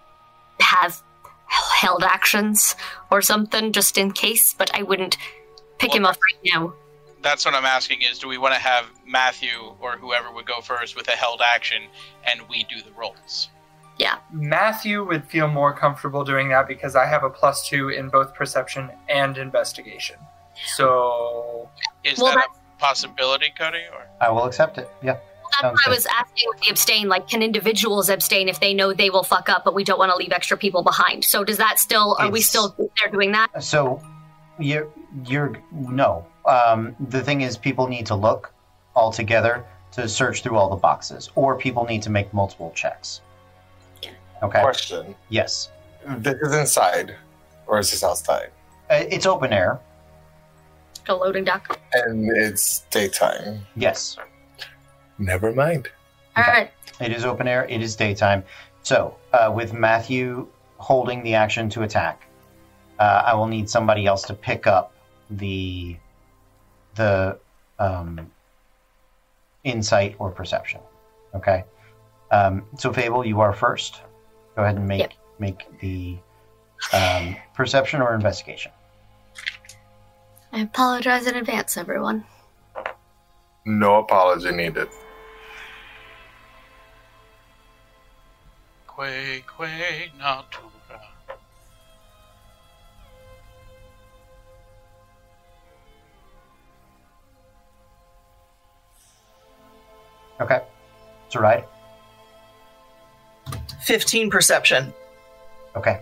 have held actions or something just in case, but I wouldn't pick him up right now. That's what I'm asking is do we want to have Matthew or whoever would go first with a held action and we do the rolls? Yeah. Matthew would feel more comfortable doing that because I have a plus two in both perception and investigation. So Is Well, that a possibility, Cody? Or I will accept it. Yeah. That's Sounds why I good. was asking with the abstain, like can individuals abstain if they know they will fuck up, but we don't want to leave extra people behind. So does that still are we still there doing that? So, you're you're no. Um, the thing is, people need to look all together to search through all the boxes, or people need to make multiple checks. Okay. Question: Yes. This is inside, or is this outside? Uh, It's open air. A loading dock. And it's daytime. Yes. Never mind. All Okay. right. It is open air. It is daytime. So, uh, with Matthew holding the action to attack, uh, I will need somebody else to pick up the the um, insight or perception. Okay. Um, so, Fable, you are first. Go ahead and make Yep. make the um, perception or investigation. I apologize in advance, everyone. No apology needed. Quay, quay, natura. Okay. It's all right. 15 perception. Okay.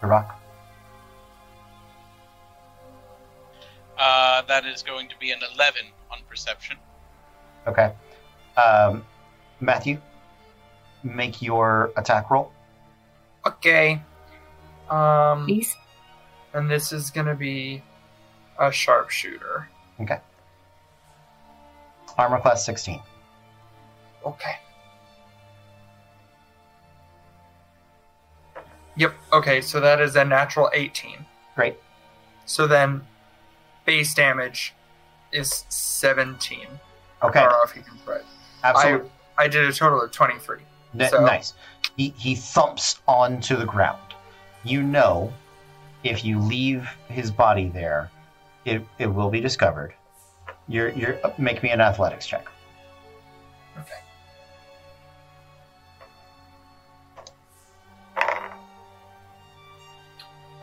The rock. Uh, that is going to be an 11 on perception. Okay. Um, Matthew, make your attack roll. okay. Um Please. and this is gonna be a sharpshooter. Armor class 16. Okay. Yep, okay, so that is a natural 18. Great. So then base damage is 17. Okay. I don't know if you can spread. Absolutely. I did a total of 23. N- so- Nice. He, he thumps onto the ground. You know, if you leave his body there, it, it will be discovered. You're, you're, make me an athletics check. Okay.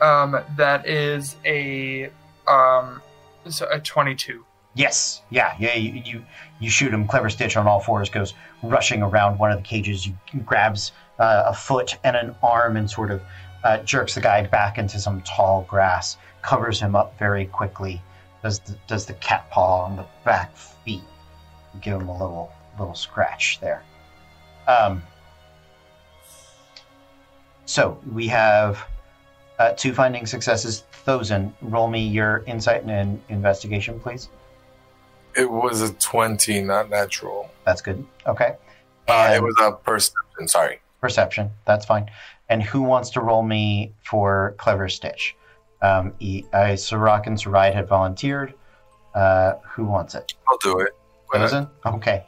Um, that is a um, so a 22. Yes. Yeah. Yeah. You, you you shoot him. Clever Stitch on all fours goes rushing around one of the cages. You grabs uh, a foot and an arm and sort of uh, jerks the guy back into some tall grass. Covers him up very quickly. Does the, does the cat paw on the back feet. Give him a little little scratch there. Um. So we have uh, two finding successes. Thozin, roll me your insight and investigation, please. It was a 20, not natural. That's good. Okay. Uh, it was a perception, sorry. perception. That's fine. And who wants to roll me for Clever Stitch? Um, e- I, Sirach and Saride had volunteered. Uh, who wants it? I'll do it. When Okay.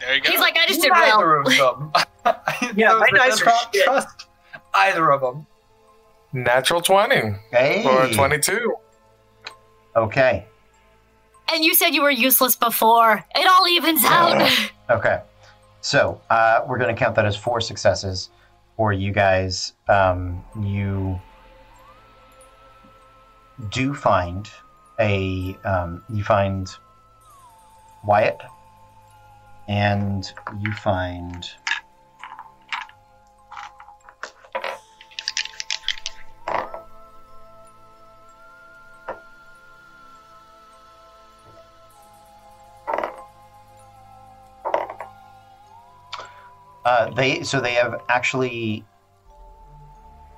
there you go. He's like, I just did Neither well. of them. Yeah, my Those- dice I are don't shit. trust either of them. Natural 20 Hey. or 22. Okay. And you said you were useless before. It all evens out. Okay. So uh, we're going to count that as four successes for you guys. Um, you do find a um, you find Wyatt, and you find. Uh, they so they have actually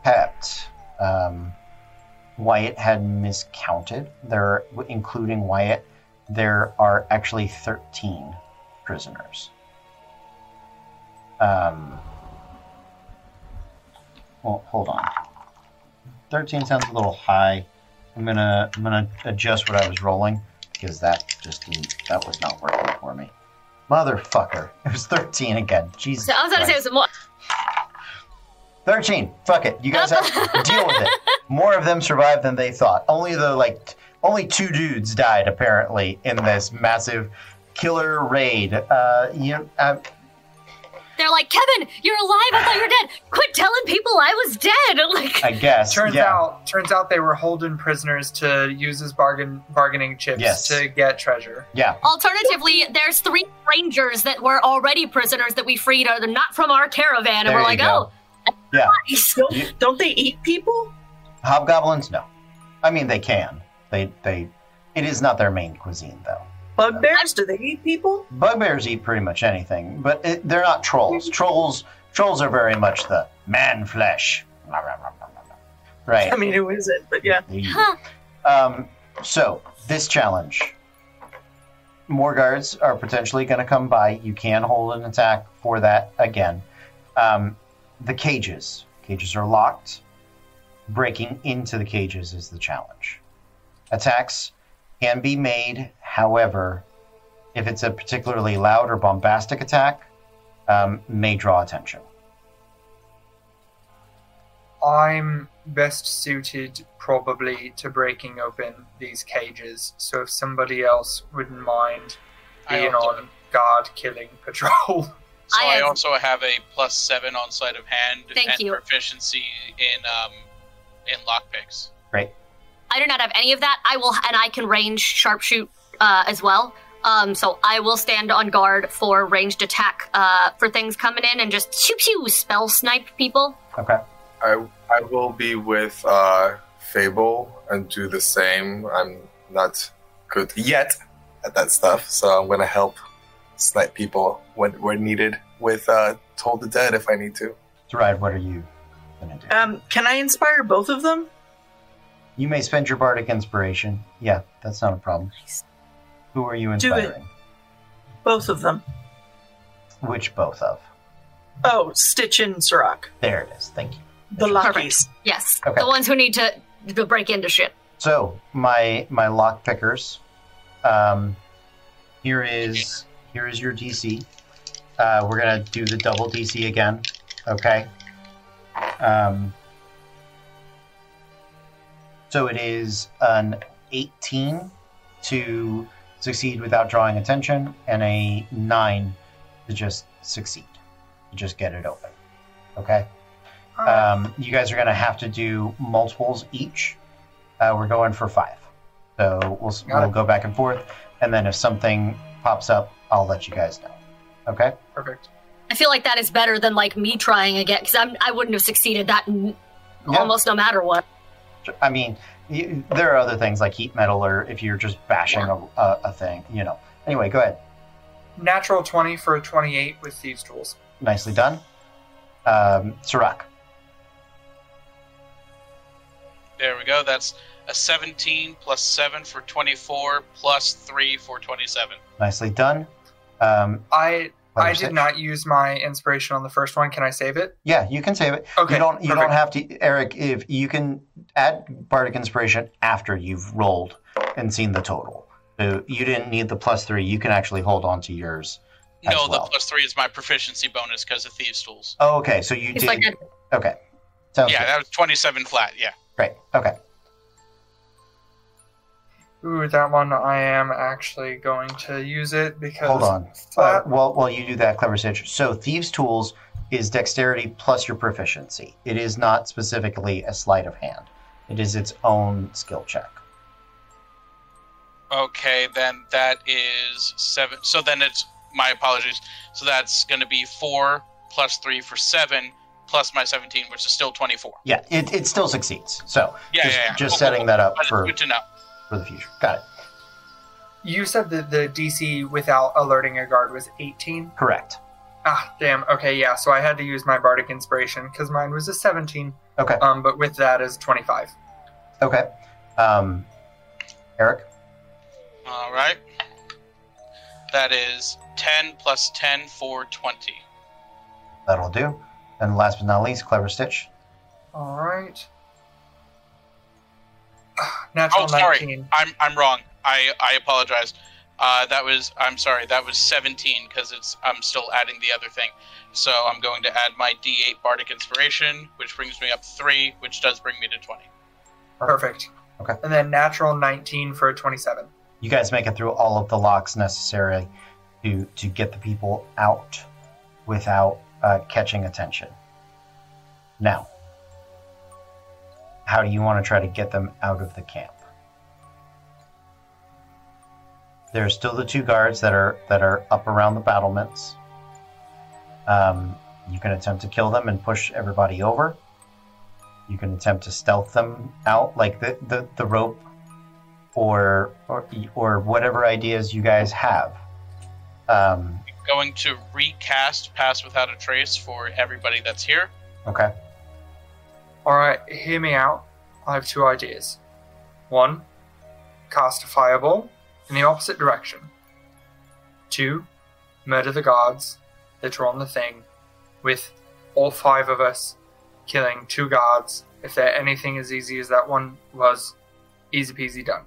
kept um, Wyatt had miscounted. There, including Wyatt, there are actually thirteen prisoners. Um. Well, hold on. Thirteen sounds a little high. I'm gonna I'm gonna adjust what I was rolling because that just didn't, that was not working for me. Motherfucker! It was thirteen again. Jesus. So I was to say Christ. some more. 13. Fuck it. You guys have to deal with it. More of them survived than they thought. Only the like t- only two dudes died apparently in this massive killer raid. Uh you know, uh, They're like, Kevin, you're alive. I thought you were dead. Quit telling people I was dead. Like, I guess. Turns yeah. out, turns out they were holding prisoners to use as bargain bargaining chips Yes. to get treasure. Yeah. alternatively, there's three rangers that were already prisoners that we freed, are they not from our caravan, and There we're like, go. oh, Yeah. Don't, don't they eat people? Hobgoblins no. I mean they can. They they it is not their main cuisine though. Bugbears? Do they eat people? Bugbears eat pretty much anything, but it, they're not trolls. Trolls trolls are very much the man flesh. Right. I mean, who is it? But yeah. Huh. Um, so this challenge, more guards are potentially going to come by. You can hold an attack for that again. Um, the cages, cages are locked. Breaking into the cages is the challenge. Attacks can be made, however, if it's a particularly loud or bombastic attack, um, may draw attention. I'm best suited probably to breaking open these cages. So if somebody else wouldn't mind being on guard killing patrol. So I I, also have a plus seven on sleight of hand Thank and you. proficiency in um in lockpicks. Right. I do not have any of that. I will, and I can range sharpshoot uh, as well. Um, so I will stand on guard for ranged attack uh, for things coming in and just pew pew spell snipe people. Okay. I I will be with uh, Fable and do the same. I'm not good yet at that stuff, so I'm gonna help snipe people when when needed with uh, Toll the Dead if I need to. Thread, what are you going to do? Um, can I inspire both of them? You may spend your bardic inspiration. Yeah, that's not a problem. Who are you Do it. inspiring? Both of them. Which both of? Oh, Stitch and Sirach. There it is. Thank you. The Lockies. Yes, Okay. the ones who need to, to break into shit. So my my lock pickers. Um, here is here is your DC. Uh, we're gonna do the double DC again. Okay. Um, so it is an 18 to succeed without drawing attention, and a nine to just succeed, to just get it open. Okay. Um, you guys are going to have to do multiples each. Uh, we're going for five. So we'll, we'll go back and forth. And then if something pops up, I'll let you guys know. Okay? Perfect. I feel like that is better than like me trying again because I'm I wouldn't have succeeded that n- Yeah. almost no matter what. I mean, you, there are other things like heat metal or if you're just bashing a, a, a thing, you know. Anyway, go ahead. Natural 20 for a 28 with thieves' tools. Nicely done. Um, Sirach. There we go. That's a 17 plus 7 for 24 plus 3 for 27. Nicely done. Um, I I did not use my inspiration on the first one. Can I save it? Yeah, you can save it. Okay, you don't. You perfect. don't have to, Eric. If you can add bardic inspiration after you've rolled and seen the total, so you didn't need the plus three. You can actually hold on to yours. as No, well. the plus 3 is my proficiency bonus because of Thieves' Tools. Oh, okay. So you It's did. like a, okay. Sounds Yeah, good. that was 27 flat. Yeah. Great. Okay. Ooh, that one I am actually going to use it because Hold on. Uh, well, while you do that, Clever Stitch. So thieves' tools is dexterity plus your proficiency. It is not specifically a sleight of hand. It is its own skill check. Okay, then that is 7. So then it's. My apologies. So that's going to be 4 plus 3 for 7 plus my 17, which is still 24. Yeah, it, it still succeeds. So Yeah, just, yeah, yeah. just Cool, setting cool, that up But for, good to know. For the future. Got it. You said that the DC without alerting a guard was 18. Correct. Ah, damn. Okay, yeah. So I had to use my bardic inspiration because mine was a 17. Okay. Um, but with that is 25. Okay. Um, Eric. All right. That is 10 plus 10 for 20. That'll do. And last but not least, Clever Stitch. All right. Natural Oh, sorry. 19. I'm I'm wrong. I I apologize. Uh, that was I'm sorry. That was 17 because it's I'm still adding the other thing. So I'm going to add my D8 Bardic Inspiration, which brings me up three, which does bring me to 20. Perfect. Okay. And then natural 19 for a 27. You guys make it through all of the locks necessary to to get the people out without uh, catching attention. Now, how do you want to try to get them out of the camp? There are still the two guards that are that are up around the battlements. Um, you can attempt to kill them and push everybody over. You can attempt to stealth them out, like the, the, the rope or, or or whatever ideas you guys have. Um, Going to recast Pass Without a Trace for everybody that's here. okay. All right, hear me out. I have two ideas. One, cast a fireball in the opposite direction. Two, murder the guards that are on the thing, with all five of us killing two guards. If they're anything as easy as that one was, easy peasy done.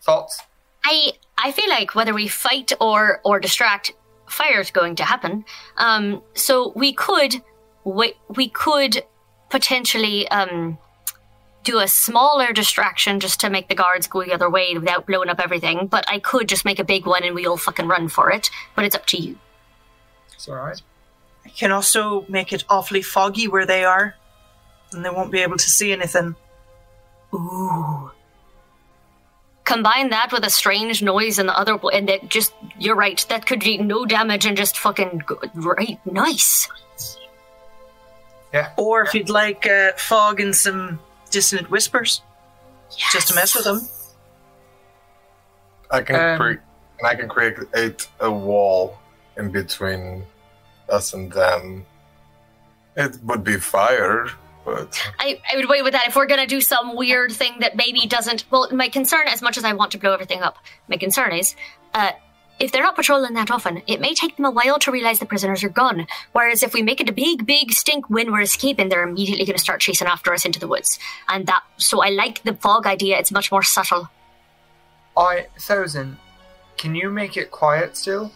Thoughts? I I feel like whether we fight or or distract, fire's going to happen. Um, so we could we, we could potentially um do a smaller distraction just to make the guards go the other way without blowing up everything. But I could just make a big one and we all fucking run for it. But it's up to you. It's all right. I can also make it awfully foggy where they are, and they won't be able to see anything. Ooh. Combine that with a strange noise in the other, and that just, you're right, that could do no damage and just fucking, go, right, nice. Or if you'd like uh, fog and some dissonant whispers, just to mess with them. I can Um, create, and I can create a wall in between us and them. It would be fire, but I, I would wait with that if we're gonna do some weird thing that maybe doesn't. Well, my concern, as much as I want to blow everything up, my concern is, uh, if they're not patrolling that often, it may take them a while to realize the prisoners are gone. Whereas if we make it a big, big stink when we're escaping, they're immediately gonna start chasing after us into the woods. And that, so I like the fog idea. It's much more subtle. I thousand. Can you make it quiet still?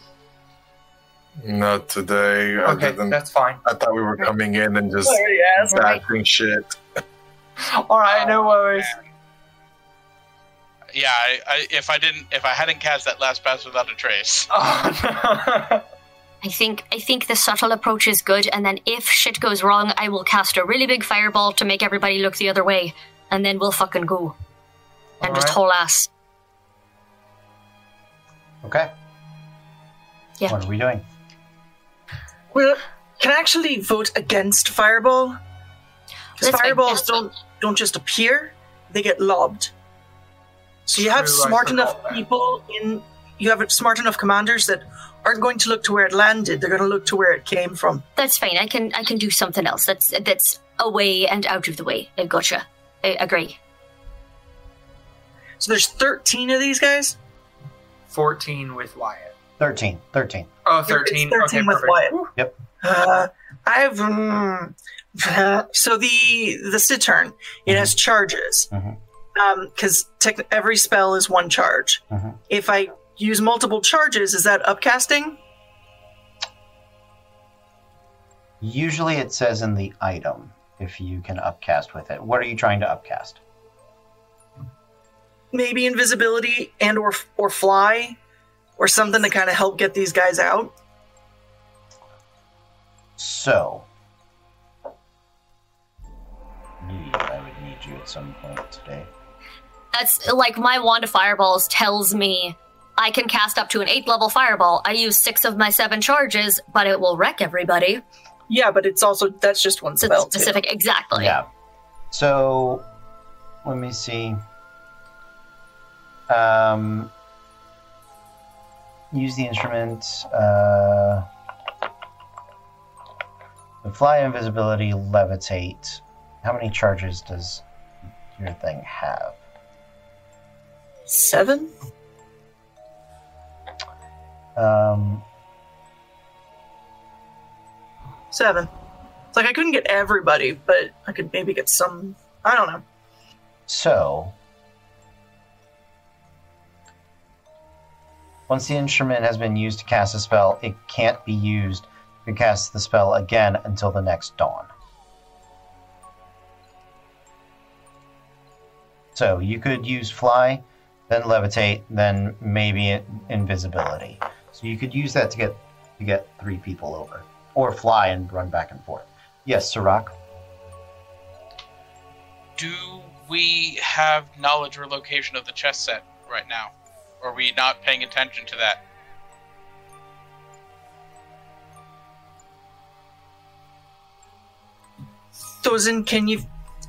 not today. Okay, didn't. that's fine. I thought we were coming in and just yes. Right. stacking shit. All right, no worries. Yeah, I, I, if I didn't, if I hadn't cast that last Pass Without a Trace, Oh, no. I think I think the subtle approach is good, and then if shit goes wrong, I will cast a really big fireball to make everybody look the other way, and then we'll fucking go. And just Alright. haul ass. Okay. Yeah. What are we doing? Well, can I actually vote against fireball? Because fireballs don't don't just appear; they get lobbed. So you have True, smart enough forgot that. people in. You have smart enough commanders that aren't going to look to where it landed. They're going to look to where it came from. That's fine. I can I can do something else. That's that's away and out of the way. I gotcha. I agree. So there's 13 of these guys. 14 with Wyatt. 13. 13. Oh, It's 13. 13 okay, with perfect. Wyatt. Whew. Yep. Uh, I've mm, so the the Cittern it has charges Mhm. Because tech every spell is one charge. Mhm. If I use multiple charges, is that upcasting? Usually it says in the item if you can upcast with it. What are you trying to upcast? Maybe invisibility and or or fly or something to kind of help get these guys out. So, I would need you at some point today. That's like my wand of fireballs tells me I can cast up to an eighth level fireball. I use six of my seven charges, but it will wreck everybody. Yeah, but it's also that's just one spell. it's specific, exactly. Yeah. So, let me see. Um, use the instrument. Uh, fly, invisibility, levitate. How many charges does your thing have? Seven? Um, Seven. It's like I couldn't get everybody, but I could maybe get some. I don't know. So, once the instrument has been used to cast a spell, it can't be used to cast the spell again until the next dawn. So, you could use fly, then levitate, then maybe invisibility. So, you could use that to get to get three people over, or fly and run back and forth. Yes, Sirach. Do we have knowledge or location of the chess set right now? Or are we not paying attention to that? Thozin, can you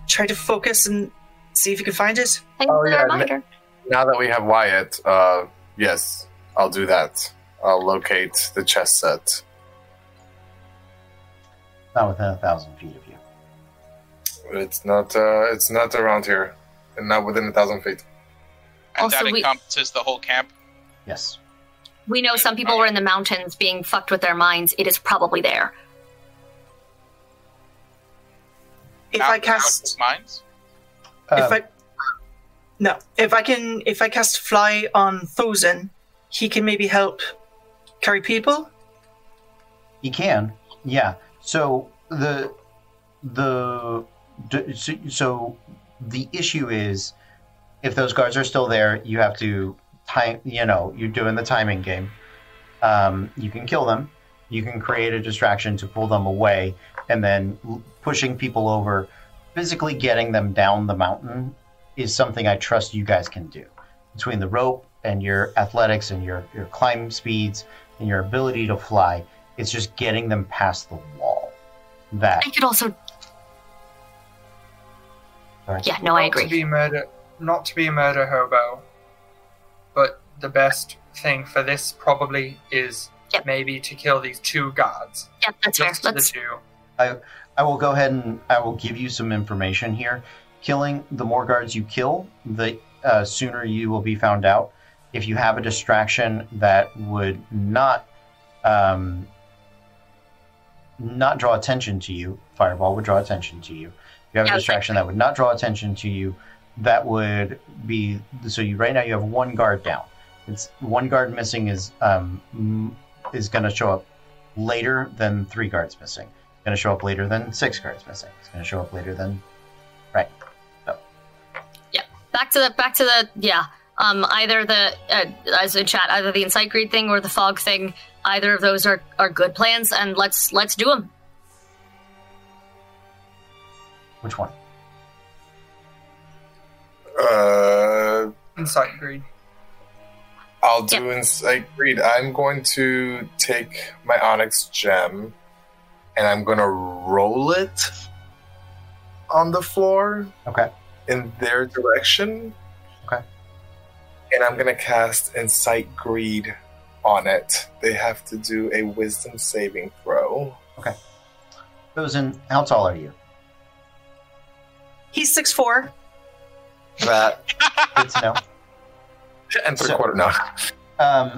try to focus and see if you can find it? Thanks Oh, for the yeah, reminder. Now that we have Wyatt, uh, yes, I'll do that. I'll locate the chess set. Not within a thousand feet of you. It's not. Uh, it's not around here, and not within a thousand feet. And Also, that we- encompasses the whole camp. Yes. We know some people were in the mountains being fucked with their minds. It is probably there. If Mount- I cast, Mountain Mines? Uh, if I, no, if I can, if I cast fly on Thozin, he can maybe help carry people. He can, yeah. So the the so, the issue is if those guards are still there, you have to time. You know, you're doing the timing game. Um, you can kill them. You can create a distraction to pull them away, and then pushing people over, physically getting them down the mountain is something I trust you guys can do. Between the rope and your athletics and your your climb speeds and your ability to fly, it's just getting them past the wall. That I could also. Sorry. Yeah, no, I Not agree. To be murder, not to be a murder hobo, but the best thing for this probably is Yep. maybe to kill these two guards. Yeah, that's fair. Just the Let's. two. I will go ahead and I will give you some information here. Killing the more guards you kill, the uh, sooner you will be found out. If you have a distraction that would not um, not draw attention to you, fireball would draw attention to you. If you have Yeah, a distraction that would not draw attention to you, that would be so. You right now you have one guard down. It's one guard missing is um, is going to show up later than three guards missing It's going to show up later than six guards missing. It's going to show up later than right. Back to the back to the yeah um either the uh, as in chat either the incite greed thing or the fog thing either of those are are good plans and let's let's do them Which one? Uh, Incite greed. I'll do incite greed. I'm going to take my onyx gem, and I'm going to roll it on the floor Okay. In their direction. Okay. And I'm going to cast Incite greed on it. They have to do a wisdom saving throw. Okay. Rosen, how tall are you? He's six four. That Good to know. and three So- quarter no. Um,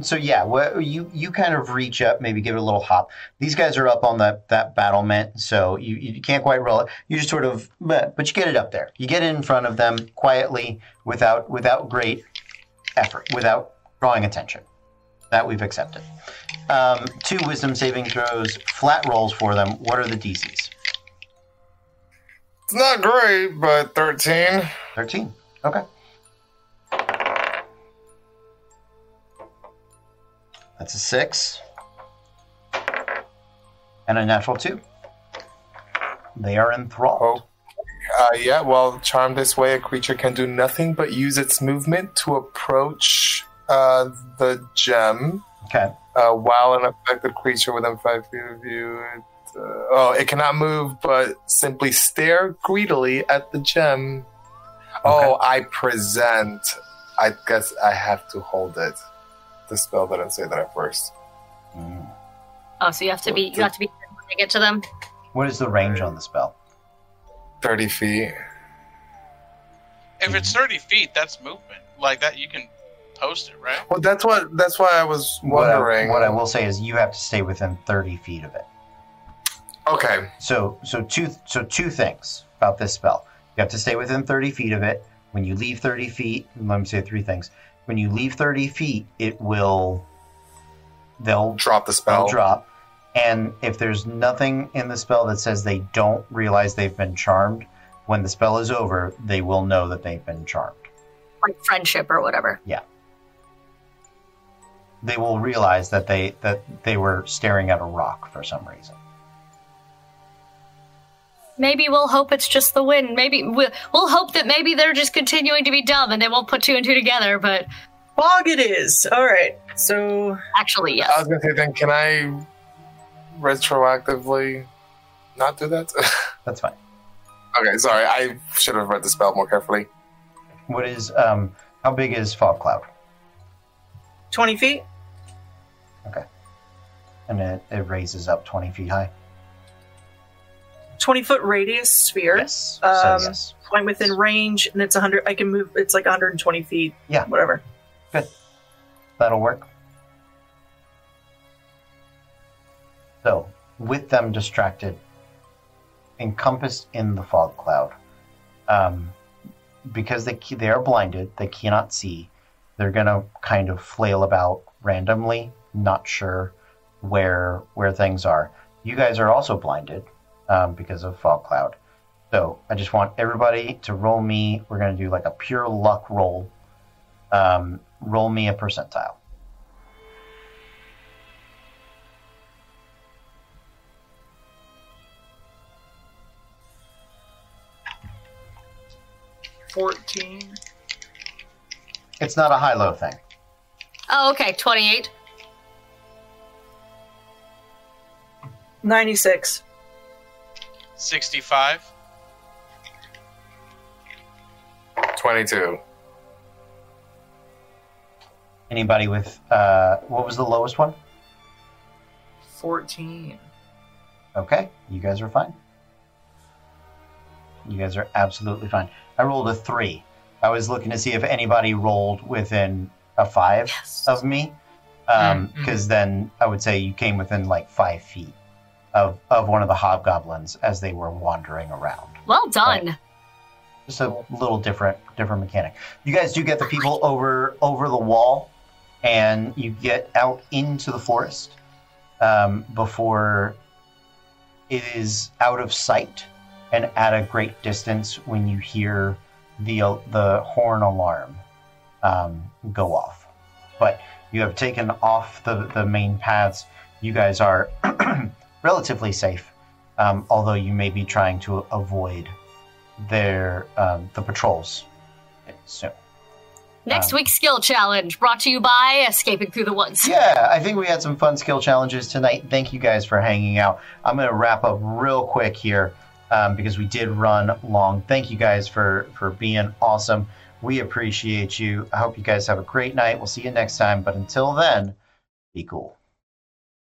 so yeah, you you kind of reach up, maybe give it a little hop. These guys are up on that that battlement, so you, you can't quite roll it. You just sort of, but, but you get it up there. You get in front of them quietly, without without great effort, without drawing attention. That we've accepted. Um, two wisdom saving throws, flat rolls for them. What are the DCs? It's not great, but 13. 13. Okay. That's a 6. And a natural 2. They are enthralled. Uh, yeah, well, charmed this way, a creature can do nothing but use its movement to approach uh, the gem. Okay. Uh, while an affected creature within five feet of you, it, uh, oh, it cannot move but simply stare greedily at the gem. Oh, I present. I guess I have to hold it. The spell didn't say that at first. Mm. oh so you have to be you have to be to get to them. What is the range on the spell? 30 feet. If it's 30 feet, that's movement. Like that, you can post it, right? Well, that's what. That's why I was What I, wondering. what I will say is you have to stay within 30 feet of it. Okay. So so two so two things about this spell. You have to stay within 30 feet of it. When you leave 30 feet, let me say three things. When you leave 30 feet, it will they'll Drop the spell. they'll drop. And if there's nothing in the spell that says they don't realize they've been charmed, when the spell is over, they will know that they've been charmed. Like friendship or whatever. Yeah. They will realize that they that they were staring at a rock for some reason. Maybe we'll hope it's just the wind. Maybe we'll, we'll hope that maybe they're just continuing to be dumb and they won't put two and two together. But Fog it is. All right. So actually, yes. I was gonna say, then can I retroactively not do that? That's fine. okay, sorry. I should have read the spell more carefully. What is um how big is fog cloud? 20 feet. Okay. And it, it raises up 20 feet high. 20 foot radius sphere. Yes. Um, so yes. I'm within range, and it's 100. I can move. It's like 120 feet. Yeah. Whatever. That'll work. So, with them distracted, encompassed in the fog cloud, um, because they they are blinded, they cannot see. They're gonna kind of flail about randomly, not sure where where things are. You guys are also blinded um, because of fog cloud. So I just want everybody to roll me. We're gonna do like a pure luck roll. Um, roll me a percentile. Fourteen. It's not a high low thing. Oh, okay. 28. 96. 65. 22. Anybody with uh, what was the lowest one? Fourteen. Okay, you guys are fine. You guys are absolutely fine. I rolled a three. I was looking to see if anybody rolled within a five Yes. of me, because Mm, mm. then I would say you came within like five feet of of one of the hobgoblins as they were wandering around. Well done. Just a little different different mechanic. You guys do get the people over over the wall, and you get out into the forest um, before it is out of sight and at a great distance when you hear the the horn alarm um, go off. But you have taken off the the main paths. You guys are relatively safe, um, although you may be trying to avoid their um, the patrols soon. Next um, week's skill challenge brought to you by Escaping Through the Woods. Yeah, I think we had some fun skill challenges tonight. Thank you guys for hanging out. I'm going to wrap up real quick here um, because we did run long. Thank you guys for for being awesome. We appreciate you. I hope you guys have a great night. We'll see you next time. But until then, be cool.